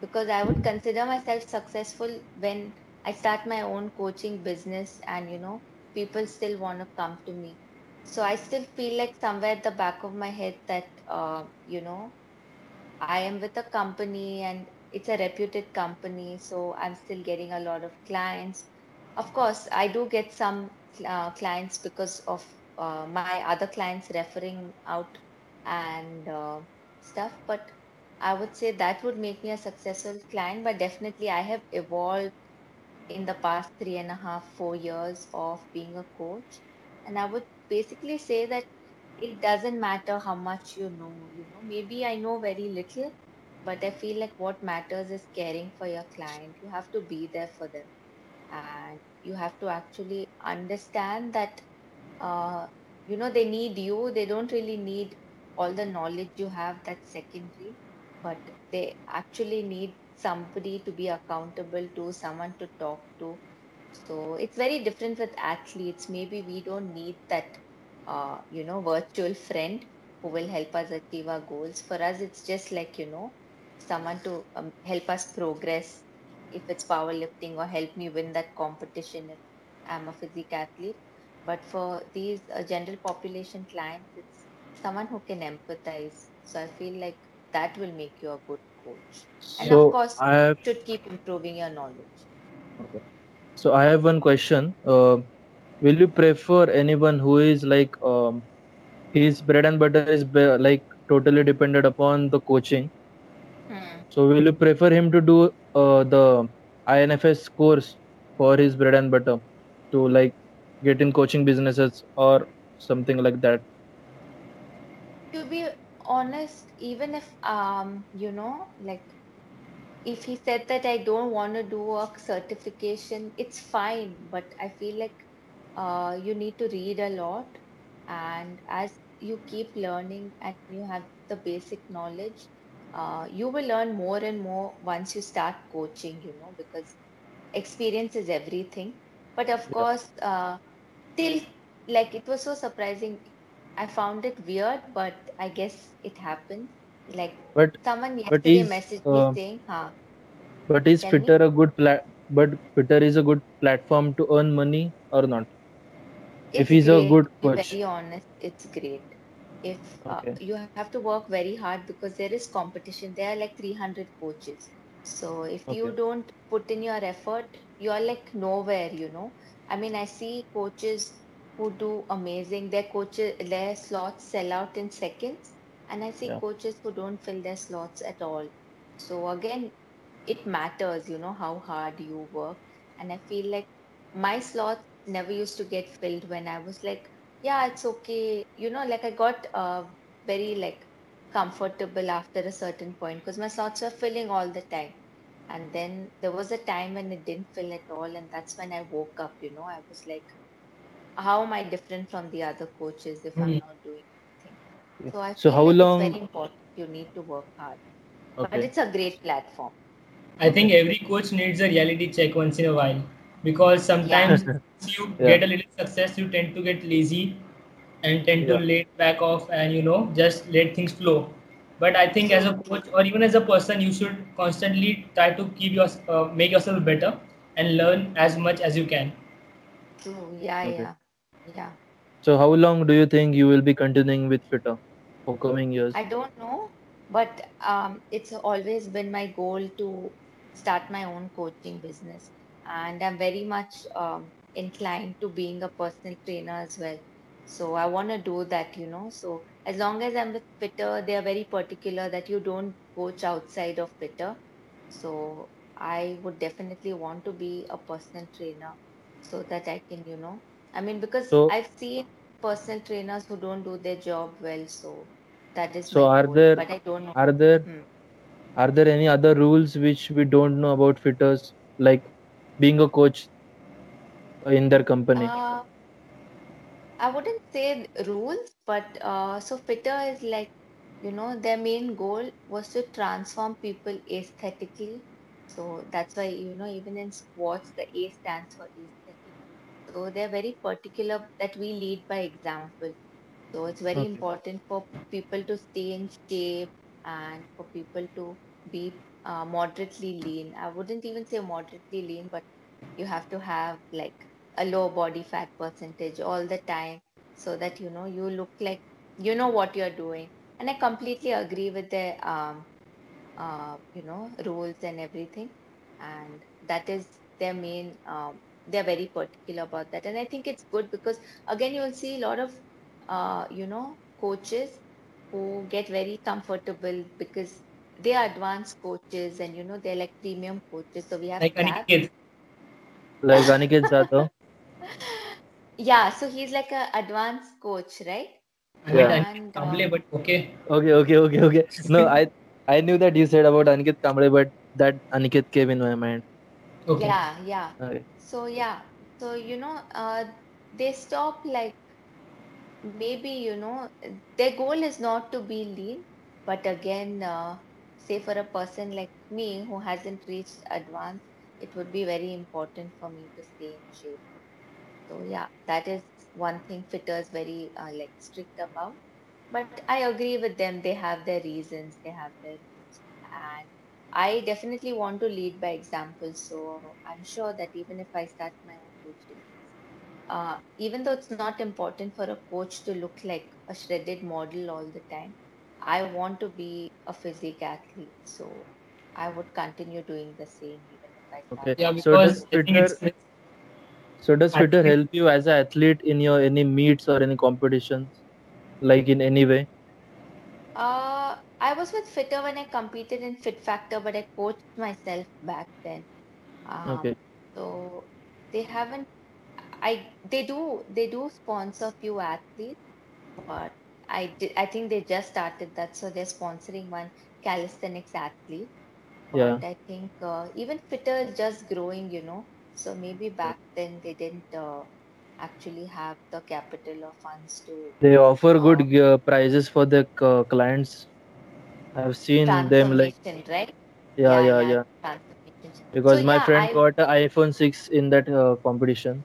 because I would consider myself successful when I start my own coaching business and you know, people still want to come to me. So I still feel like somewhere at the back of my head that uh, you know, I am with a company and it's a reputed company, so I'm still getting a lot of clients. Of course, I do get some uh, clients because of uh, my other clients referring out and uh, stuff, but I would say that would make me a successful client. But definitely, I have evolved in the past three and a half, four years of being a coach. And I would basically say that it doesn't matter how much you know, you know, maybe I know very little, but I feel like what matters is caring for your client. You have to be there for them and you have to actually understand that uh, you know they need you they don't really need all the knowledge you have that's secondary but they actually need somebody to be accountable to someone to talk to so it's very different with athletes maybe we don't need that uh, you know virtual friend who will help us achieve our goals. For us, it's just like, you know, someone to um, help us progress if it's powerlifting or help me win that competition if I'm a physique athlete. But for these uh, general population clients, it's someone who can empathize. So I feel like that will make you a good coach. And So of course, I have should keep improving your knowledge. okay. So I have one question. Uh, will you prefer anyone who is like um, his bread and butter is be- like totally dependent upon the coaching? Hmm. So will you prefer him to do uh, the INFS course for his bread and butter to like get in coaching businesses or something like that? To be honest, even if um you know like if he said that I don't want to do a certification, it's fine. But I feel like uh, you need to read a lot, and as you keep learning and you have the basic knowledge, uh, you will learn more and more once you start coaching. You know, because experience is everything. But of Yeah. course, uh, till like it was so surprising. I found it weird, but I guess it happened. Like But someone but yesterday is messaged me uh, saying, "Huh, but is. FITTR a good plat? But FITTR is a good platform to earn money or not? If It's he's a great. good To be coach. very honest, it's great. If uh, you have to work very hard because there is competition. There are like 300 coaches. So if you don't put in your effort, you are like nowhere, you know. I mean, I see coaches who do amazing. Their coaches, their slots sell out in seconds, and I see Yeah. coaches who don't fill their slots at all. So again, it matters, you know, how hard you work. And I feel like my slots never used to get filled when I was like, yeah, it's okay. You know, like I got uh, very like comfortable after a certain point because my slots were filling all the time. And then there was a time when it didn't fill at all. And that's when I woke up, you know, I was like, how am I different from the other coaches if I'm Hmm. not doing anything? So I So how like it's long? very important. You need to work hard. But it's a great platform. I think every coach needs a reality check once in a while because sometimes once [laughs] you Yeah. get a little success, you tend to get lazy and tend to lay back off and you know just let things flow. But I think as a coach or even as a person, you should constantly try to keep your uh, make yourself better and learn as much as you can. True. Yeah, Okay. yeah. Yeah. So how long do you think you will be continuing with FITTR for coming years? I don't know, but um, it's always been my goal to start my own coaching business. And I'm very much um, inclined to being a personal trainer as well. So I want to do that, you know. So as long as I'm with FITTR, they are very particular that you don't coach outside of FITTR. So I would definitely want to be a personal trainer so that I can, you know, I mean, because So I've seen personal trainers who don't do their job well. So that is so are goal, there but I don't know. are there Hmm. are there any other rules which we don't know about FITTR's like being a coach in their company? Uh, I wouldn't say rules, but uh, so FITTR is like, you know, their main goal was to transform people aesthetically. So that's why, you know, even in sports, the A stands for aesthetic. So they're very particular that we lead by example. So it's very Okay. important for people to stay in shape and for people to be uh, moderately lean. I wouldn't even say moderately lean, but you have to have like a low body fat percentage all the time so that you know you look like you know what you're doing. And I completely agree with the um, uh, you know rules and everything, and that is their main. Um, they're very particular about that, and I think it's good because again you'll see a lot of uh, you know coaches who get very comfortable because they are advanced coaches and you know they're like premium coaches. So we have Like tabs. Aniket, Like Aniket Jadhav. [laughs] Yeah, so he's like a advanced coach, right? I mean Yeah. And Kamble, um, but okay. Okay, okay, okay, okay. No, [laughs] I I knew that you said about Aniket Kamble, but that Aniket came in my mind. Okay. yeah, yeah. Okay. So yeah, so you know, uh, they stop like maybe you know their goal is not to be lean, but again, uh, say for a person like me who hasn't reached advanced, it would be very important for me to stay in shape. So yeah, that is one thing FITTR's very uh, like strict about. but I agree with them. They have their reasons. They have their reasons. and I definitely want to lead by example. So I'm sure that even if I start my own coaching, uh, even though it's not important for a coach to look like a shredded model all the time, I want to be a physique athlete. So I would continue doing the same even if I start. Okay. Yeah, So does because FITTR it's, it's so does FITTR help you as an athlete in your any meets or any competitions, like in any way? Uh, I was with FITTR when I competed in Fit Factor, but I coached myself back then. Um, Okay. So they haven't. I they do they do sponsor few athletes, but I di- I think they just started that, so they're sponsoring one calisthenics athlete. Yeah. But I think uh, even FITTR is just growing, you know. So maybe back then they didn't uh, actually have the capital or funds to They offer good uh, uh, prizes for the uh, clients. I've seen them like right? yeah, yeah, yeah. transformation. Because So my yeah, friend I got an iPhone 6 in that uh, competition.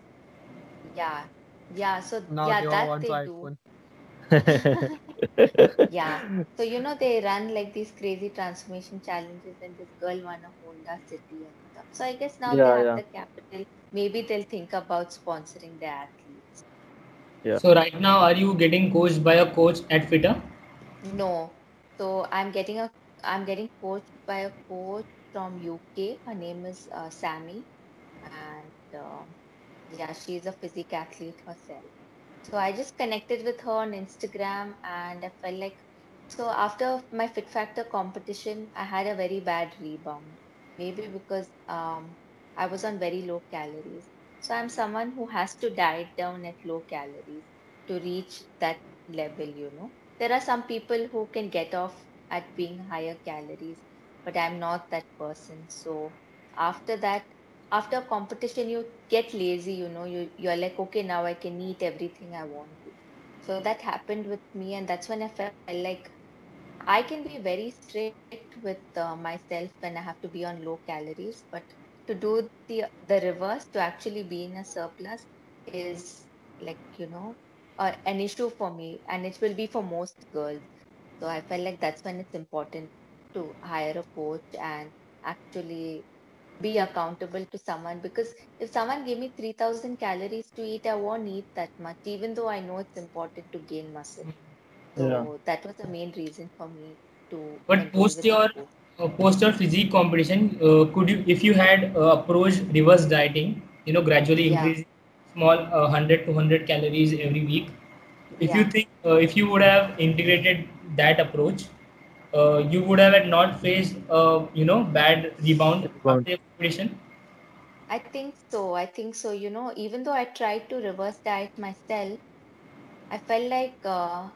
yeah yeah. So Now yeah, they all that want they to do. iPhone. Yeah. So you know they run like these crazy transformation challenges, and this girl won a Honda City and stuff. So I guess now they Yeah, have yeah, the capital. Maybe they'll think about sponsoring the athletes. yeah. so right now, are you getting coached by a coach at FITTR? No. So I'm getting a I'm getting coached by a coach from UK. Her name is uh, Sammy, and um yeah, she's a physique athlete herself. So I just connected with her on Instagram, and I felt like so after my Fit Factor competition, I had a very bad rebound. Maybe because um I was on very low calories. So I'm someone who has to diet down at low calories to reach that level, you know. There are some people who can get off at being higher calories, but I'm not that person. So after that, after competition, you get lazy, you know, you you're like, okay, now I can eat everything I want. So that happened with me, and that's when I felt like I can be very strict with uh, myself when I have to be on low calories, but to do the the reverse, to actually be in a surplus, is like you know, uh, an issue for me, and it will be for most girls. So I felt like that's when it's important to hire a coach and actually be accountable to someone because if someone gave me 3000 calories to eat, I won't eat that much, even though I know it's important to gain muscle. Yeah. So that was the main reason for me to But post your uh, post your physique competition, uh, could you, if you had uh, approached reverse dieting, you know, gradually Yeah, increase small uh, 100 to 100 calories every week, if you think uh, if you would have integrated that approach, uh, you would have not faced uh, you know bad rebound Rebound. after your competition. I think so. I think so. You know, even though I tried to reverse diet myself, I felt like uh,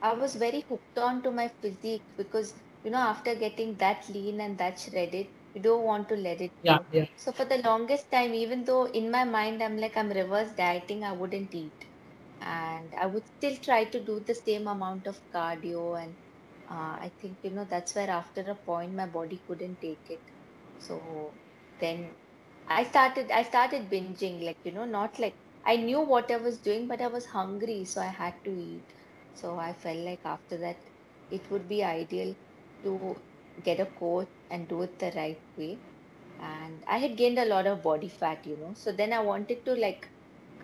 I was very hooked on to my physique because, you know, after getting that lean and that shredded, you don't want to let it Yeah, go. yeah. So for the longest time, even though in my mind I'm like I'm reverse dieting, I wouldn't eat. And I would still try to do the same amount of cardio. And uh, I think, you know, that's where after a point my body couldn't take it. So then I started I started binging, like, you know, not like I knew what I was doing, but I was hungry, so I had to eat. So I felt like after that, it would be ideal to get a coach and do it the right way. And I had gained a lot of body fat, you know. So then I wanted to like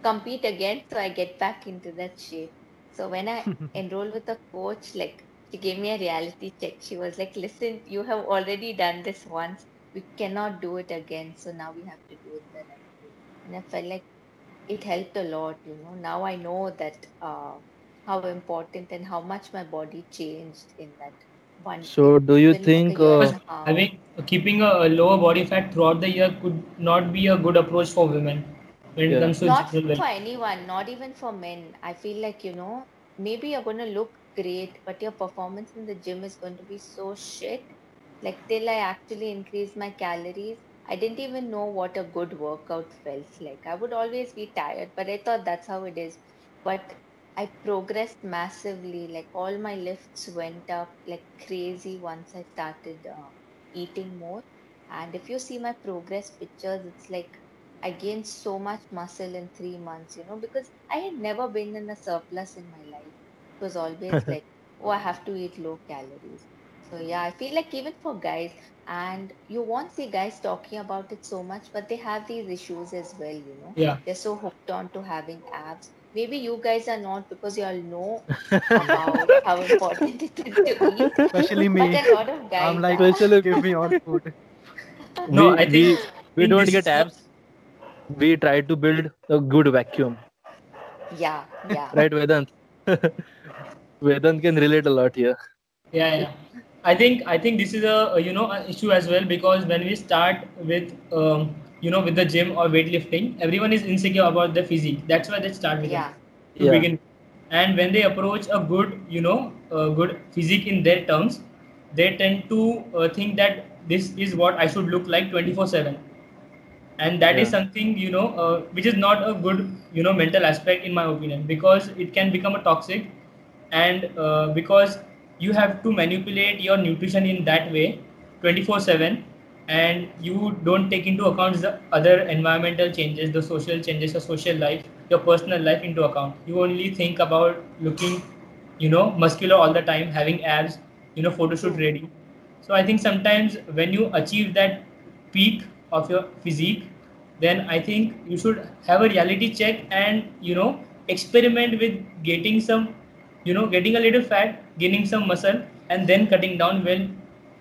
compete again, so I get back into that shape. So when I [laughs] enrolled with a coach, like she gave me a reality check. She was like, "Listen, you have already done this once. We cannot do it again. So now we have to do it the right way." And I felt like it helped a lot you know now i know that uh, how important and how much my body changed in that one So do you even think year uh, Because and a half having keeping a, a lower body fat throughout the year could not be a good approach for women when it yeah, comes to not for well. anyone not even for men i feel like you know maybe you're going to look great but your performance in the gym is going to be so shit. Like till i actually increased my calories i didn't even know what a good workout felt like. I would always be tired but i thought that's how it is. But i progressed massively like all my lifts went up like crazy once i started uh, eating more. And if you see my progress pictures it's like I gained so much muscle in three months, you know, because I had never been in a surplus in my life. It was always [laughs] like oh, I have to eat low calories. So yeah, I feel like even for guys, and you won't see guys talking about it so much, but they have these issues as well, you know. Yeah. They're so hooked on to having abs. Maybe you guys are not because you all know [laughs] about how important it is to eat. Especially me. But a lot of guys I'm like, are. Especially- give me all [laughs] food. No, we, I think we, we don't get abs. We try to build a good vacuum, Yeah, yeah. right, Vedant? Vedant can relate a lot here. yeah yeah i think i think this is a a, you know an issue as well because when we start with um, you know with the gym or weightlifting everyone is insecure about their physique that's why they start with Yeah. it to Yeah. begin and when they approach a good you know a good physique in their terms they tend to uh, think that this is what i should look like 24 7 and that is Yeah. something you know uh, which is not a good you know mental aspect in my opinion because it can become a toxic and uh, because you have to manipulate your nutrition in that way 24 7 and you don't take into account the other environmental changes the social changes your social life your personal life into account. You only think about looking you know muscular all the time having abs you know photo shoot ready. So i think sometimes when you achieve that peak of your physique then i think you should have a reality check and you know experiment with getting some you know getting a little fat gaining some muscle and then cutting down well.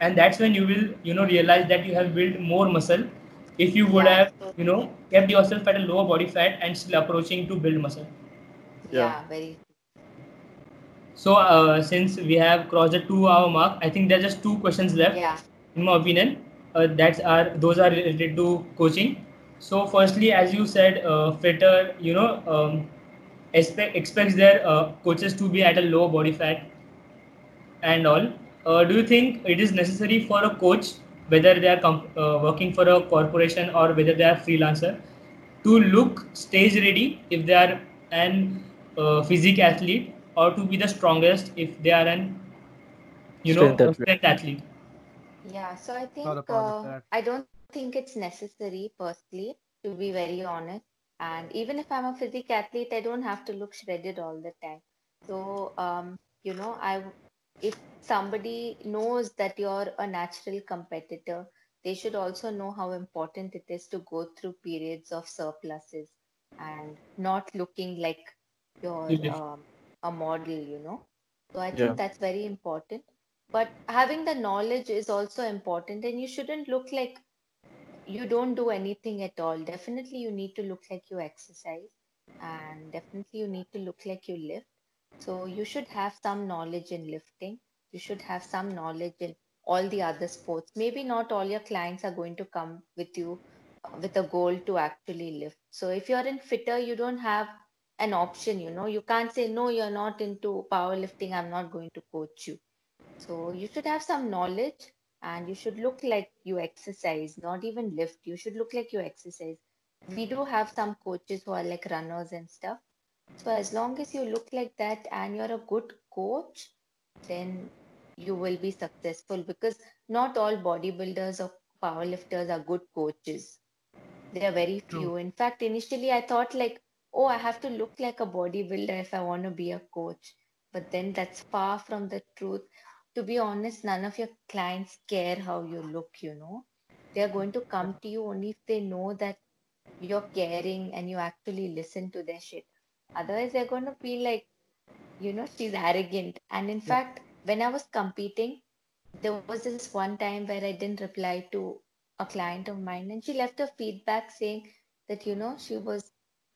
And that's when you will you know realize that you have built more muscle. If you would Yeah, have you know kept yourself at a lower body fat and still approaching to build muscle. Yeah. Yeah, very so uh, since we have crossed the two hour mark i think there are just two questions left yeah. in my opinion. Uh, that's are those are related to coaching. So firstly as you said uh, FITTR you know um, expect, expects their uh, coaches to be at a low body fat and all uh, do you think it is necessary for a coach whether they are comp- uh, working for a corporation or whether they are freelancer to look stage ready if they are an uh, physique athlete or to be the strongest if they are an you know Strength athlete. strength athlete Yeah, so I think Not a part of uh. I don't think it's necessary, firstly, to be very honest. And even if I'm a physique athlete, I don't have to look shredded all the time. So, um, you know, I if somebody knows that you're a natural competitor, they should also know how important it is to go through periods of surpluses and not looking like you're um, a model, you know. So I Yeah. think that's very important but having the knowledge is also important and you shouldn't look like you don't do anything at all. Definitely you need to look like you exercise and definitely you need to look like you lift. So you should have some knowledge in lifting. You should have some knowledge in all the other sports. Maybe not all your clients are going to come with you uh, with a goal to actually lift. So if you're in FITTR you don't have an option you know. You can't say no you're not into powerlifting. I'm not going to coach you. So you should have some knowledge and you should look like you exercise, not even lift. You should look like you exercise. We do have some coaches who are like runners and stuff. So as long as you look like that and you're a good coach, then you will be successful because not all bodybuilders or powerlifters are good coaches. There are very True. few. In fact, initially I thought like, oh, I have to look like a bodybuilder if I want to be a coach. But then that's far from the truth to be honest, none of your clients care how you look, you know. They're going to come to you only if they know that you're caring and you actually listen to their shit. Otherwise, they're going to feel like, you know, she's arrogant. And in fact, when I was competing, there was this one time where I didn't reply to a client of mine, and she left a feedback saying that, you know, she was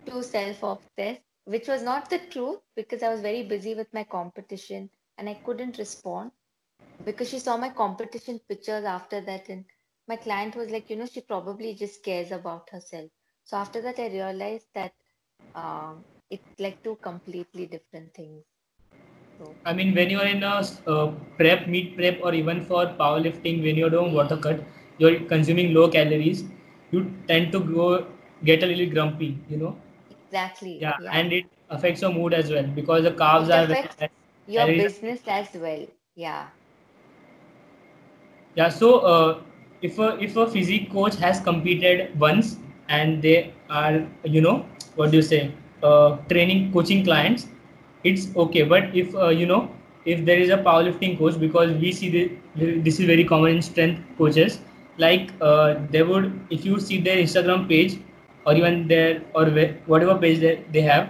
too self obsessed, which was not the truth because I was very busy with my competition and I couldn't respond because she saw my competition pictures after that and my client was like you know she probably just cares about herself. So after that i realized that um, it's like two completely different things. So I mean, when you're in a uh, prep, meet prep, or even for powerlifting, when you're doing water cut, you're consuming low calories, you tend to go get a little grumpy, you know. exactly Yeah, and it affects your mood as well because the carbs It are affects your business as well yeah Yeah, so uh, if a if a physique coach has competed once and they are, you know, what do you say, uh, training coaching clients, it's okay. But if uh, you know if there is a powerlifting coach because we see the, this is very common in strength coaches like uh, they would if you see their instagram page or even their or whatever page they, they have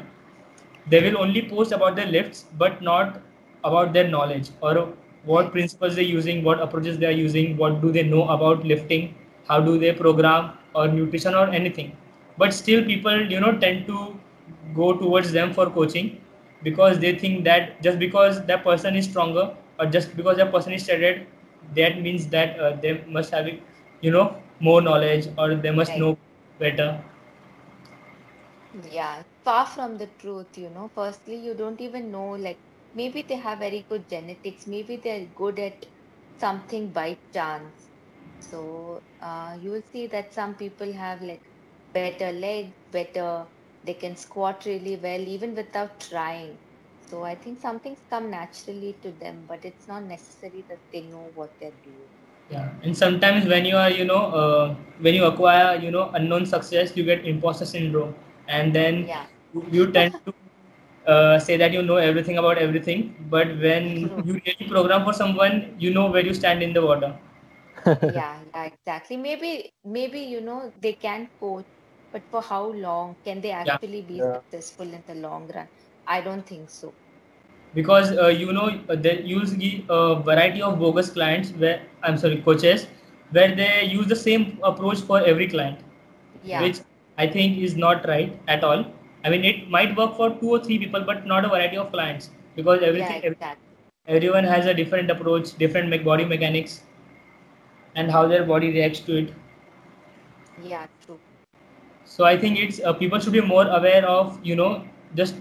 they will only post about their lifts but not about their knowledge or what principles they're using what approaches they are using what do they know about lifting how do they program or nutrition or anything but still people you know tend to go towards them for coaching because they think that just because that person is stronger or just because that person is studied that means that uh, they must have you know more knowledge or they must Right. know better Yeah, far from the truth, you know. Firstly, you don't even know, like, maybe they have very good genetics, maybe they're good at something by chance. So, uh, you will see that some people have like better legs, better, they can squat really well, even without trying. So, I think some things come naturally to them, but it's not necessary that they know what they're doing. yeah and sometimes when you are you know uh, when you acquire you know unknown success you get imposter syndrome and then Yeah, you, you tend to uh, say that you know everything about everything but when [laughs] you really program for someone you know where you stand in the water [laughs] yeah, [laughs] yeah, exactly. Maybe, maybe, you know, they can coach, but for how long can they Yeah. actually be Yeah. successful in the long run? I don't think so. because uh, you know uh, they use the uh, variety of bogus clients where i'm sorry coaches where they use the same approach for every client Yeah, which i think is not right at all i mean it might work for two or three people but not a variety of clients because everything ev- exactly. everyone has a different approach different me- body mechanics and how their body reacts to it Yeah, true. so i think it's uh, people should be more aware of you know just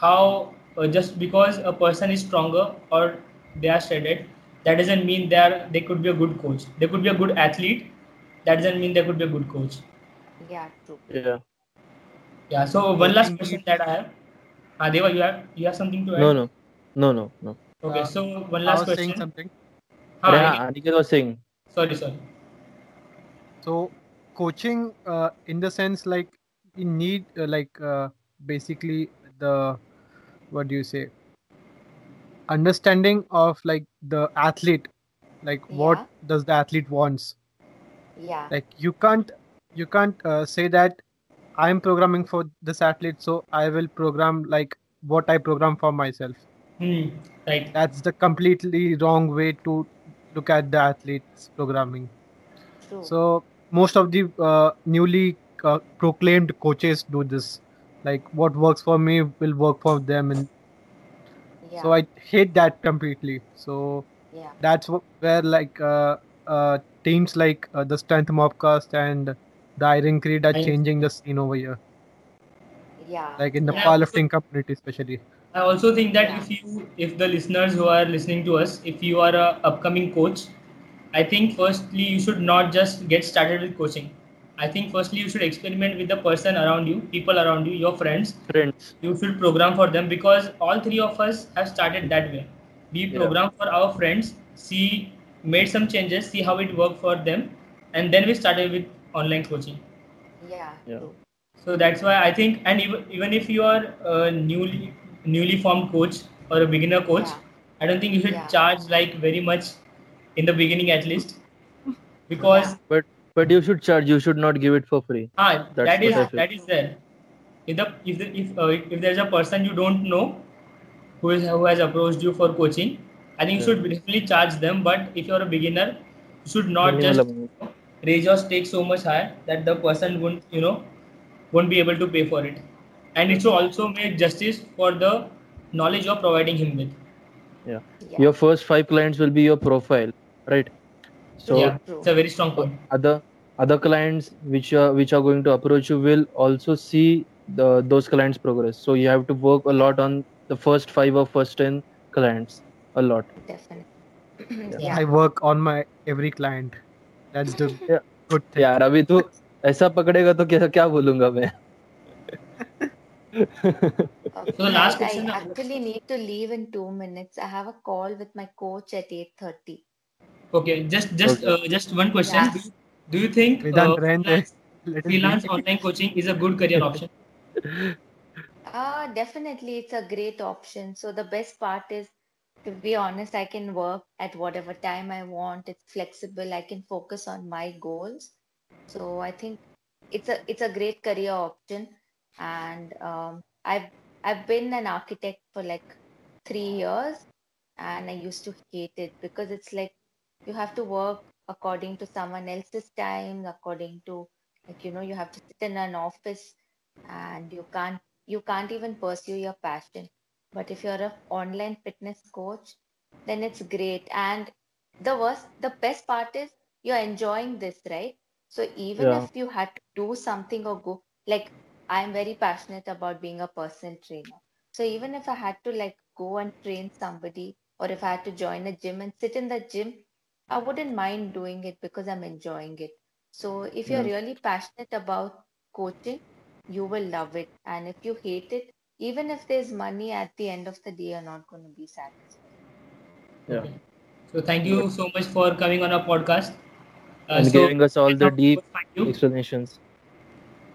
how uh, just because a person is stronger or they are shredded that doesn't mean they are they could be a good coach they could be a good athlete that doesn't mean they could be a good coach Yeah, true. Yeah. Yeah so one last question that i have. Uh, Deva, you have you have something to add? No, no, no, no, no. okay Uh, so one I last was saying question. something. Ah, Arey, Aniket, हाँ, Aniket was saying. sorry sorry. So coaching, uh, in the sense like you need uh, like uh, basically the what do you say? Understanding of like the athlete, like what does the athlete wants. yeah, Like you can't you can't uh, say that I'm programming for this athlete, so I will program like what I program for myself. hmm, right That's the completely wrong way to look at the athlete's programming. true. So most of the uh, newly uh, proclaimed coaches do this. Like what works for me will work for them, and Yeah, so I hate that completely. So yeah, that's where like uh, uh, teams like uh, the Strength Mobcast and the Iron Creed are I- changing the scene over here. yeah, Like in the Yeah. powerlifting community, especially. I also think that Yeah. if you, if the listeners who are listening to us, if you are a upcoming coach, I think firstly you should not just get started with coaching. I think firstly you should experiment with the person around you, people around you, your friends. Friends. You should program for them because all three of us have started that way. We Yeah. program for our friends, see, made some changes, see how it worked for them, and then we started with online coaching yeah, Yeah. so that's why i think and even, even if you are a newly newly formed coach or a beginner coach Yeah. i don't think you should Yeah. charge like very much in the beginning at least because Yeah. But but you should charge. You should not give it for free. ah, that's that is that is there if the if the, if uh, if there's a person you don't know who is who has approached you for coaching i think you Yeah. should definitely charge them but if you're a beginner you should not Minimal just amount. Raise your stakes so much high that the person won't you know won't be able to pay for it and it should also make justice for the knowledge you're providing him with Yeah. Yeah, Your first five clients will be your profile, right? So yeah it's a very strong point other other clients which are which are going to approach you will also see the those clients progress. So you have to work a lot on the first five or first ten clients. A lot. definitely. Yeah, I work on my every client. That's the Yeah. good thing. यार अभी तू ऐसा पकड़ेगा तो क्या क्या बोलूँगा मैं Okay, So the last guys, question I now- actually need to leave in two minutes. I have a call with my coach at 8:30. okay just just Okay. uh, just one question Yeah. do, you- do you think Vedant, uh, रहने दे. freelance, Let it be. freelance online coaching is a good career option Uh, definitely, it's a great option. So the best part is to be honest, I can work at whatever time I want. It's flexible. I can focus on my goals. So I think it's a it's a great career option. And um, I've I've been an architect for like three years, and I used to hate it because it's like you have to work according to someone else's time, according to like you know you have to sit in an office, and you can't you can't even pursue your passion. But if you're an online fitness coach, then it's great. And the worst, the best part is you're enjoying this, right? So even Yeah. if you had to do something or go, like I'm very passionate about being a personal trainer. So even if I had to like go and train somebody, or if I had to join a gym and sit in the gym, I wouldn't mind doing it because I'm enjoying it. So if you're Yeah. really passionate about coaching, you will love it. And if you hate it, even if there's money at the end of the day, you're not going to be satisfied. Yeah. So thank you so much for coming on our podcast. Uh, and so giving us all the deep people find you? explanations.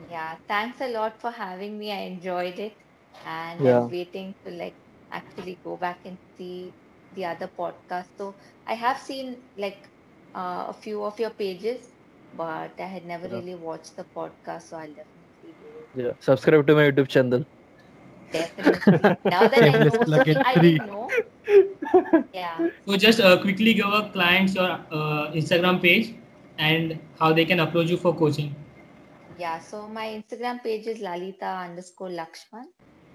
Yeah, thanks a lot for having me. I enjoyed it, and Yeah. I'm waiting to like actually go back and see the other podcast. So I have seen like uh, a few of your pages, but I had never Yeah. really watched the podcast, so I'll definitely do it. Yeah. Subscribe to my YouTube channel. Definitely. Now that I know, plug I three. didn't know. [laughs] Yeah. So just uh, quickly give our clients your uh, Instagram page and how they can approach you for coaching. Yeah, so my Instagram page is Lalitha underscore Lakshman,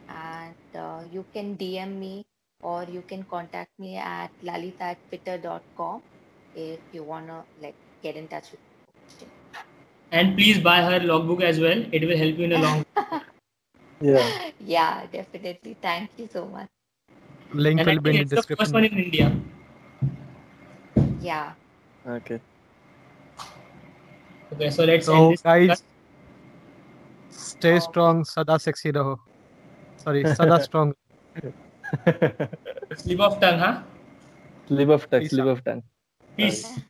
and uh, you can DM me or you can contact me at lalitha at fittr.com if you want to like get in touch with me. And please buy her logbook as well. It will help you in a long. [laughs] Yeah. Yeah, definitely. Thank you so much. Link and will be in think the it's the first one in India. Yeah. Okay. Okay, so let's So end this. guys, stay Oh. strong, sada sexy raho. Sorry, sada [laughs] strong. Slip of tongue, huh? slip of tongue. Peace Slip out. of tongue. Peace.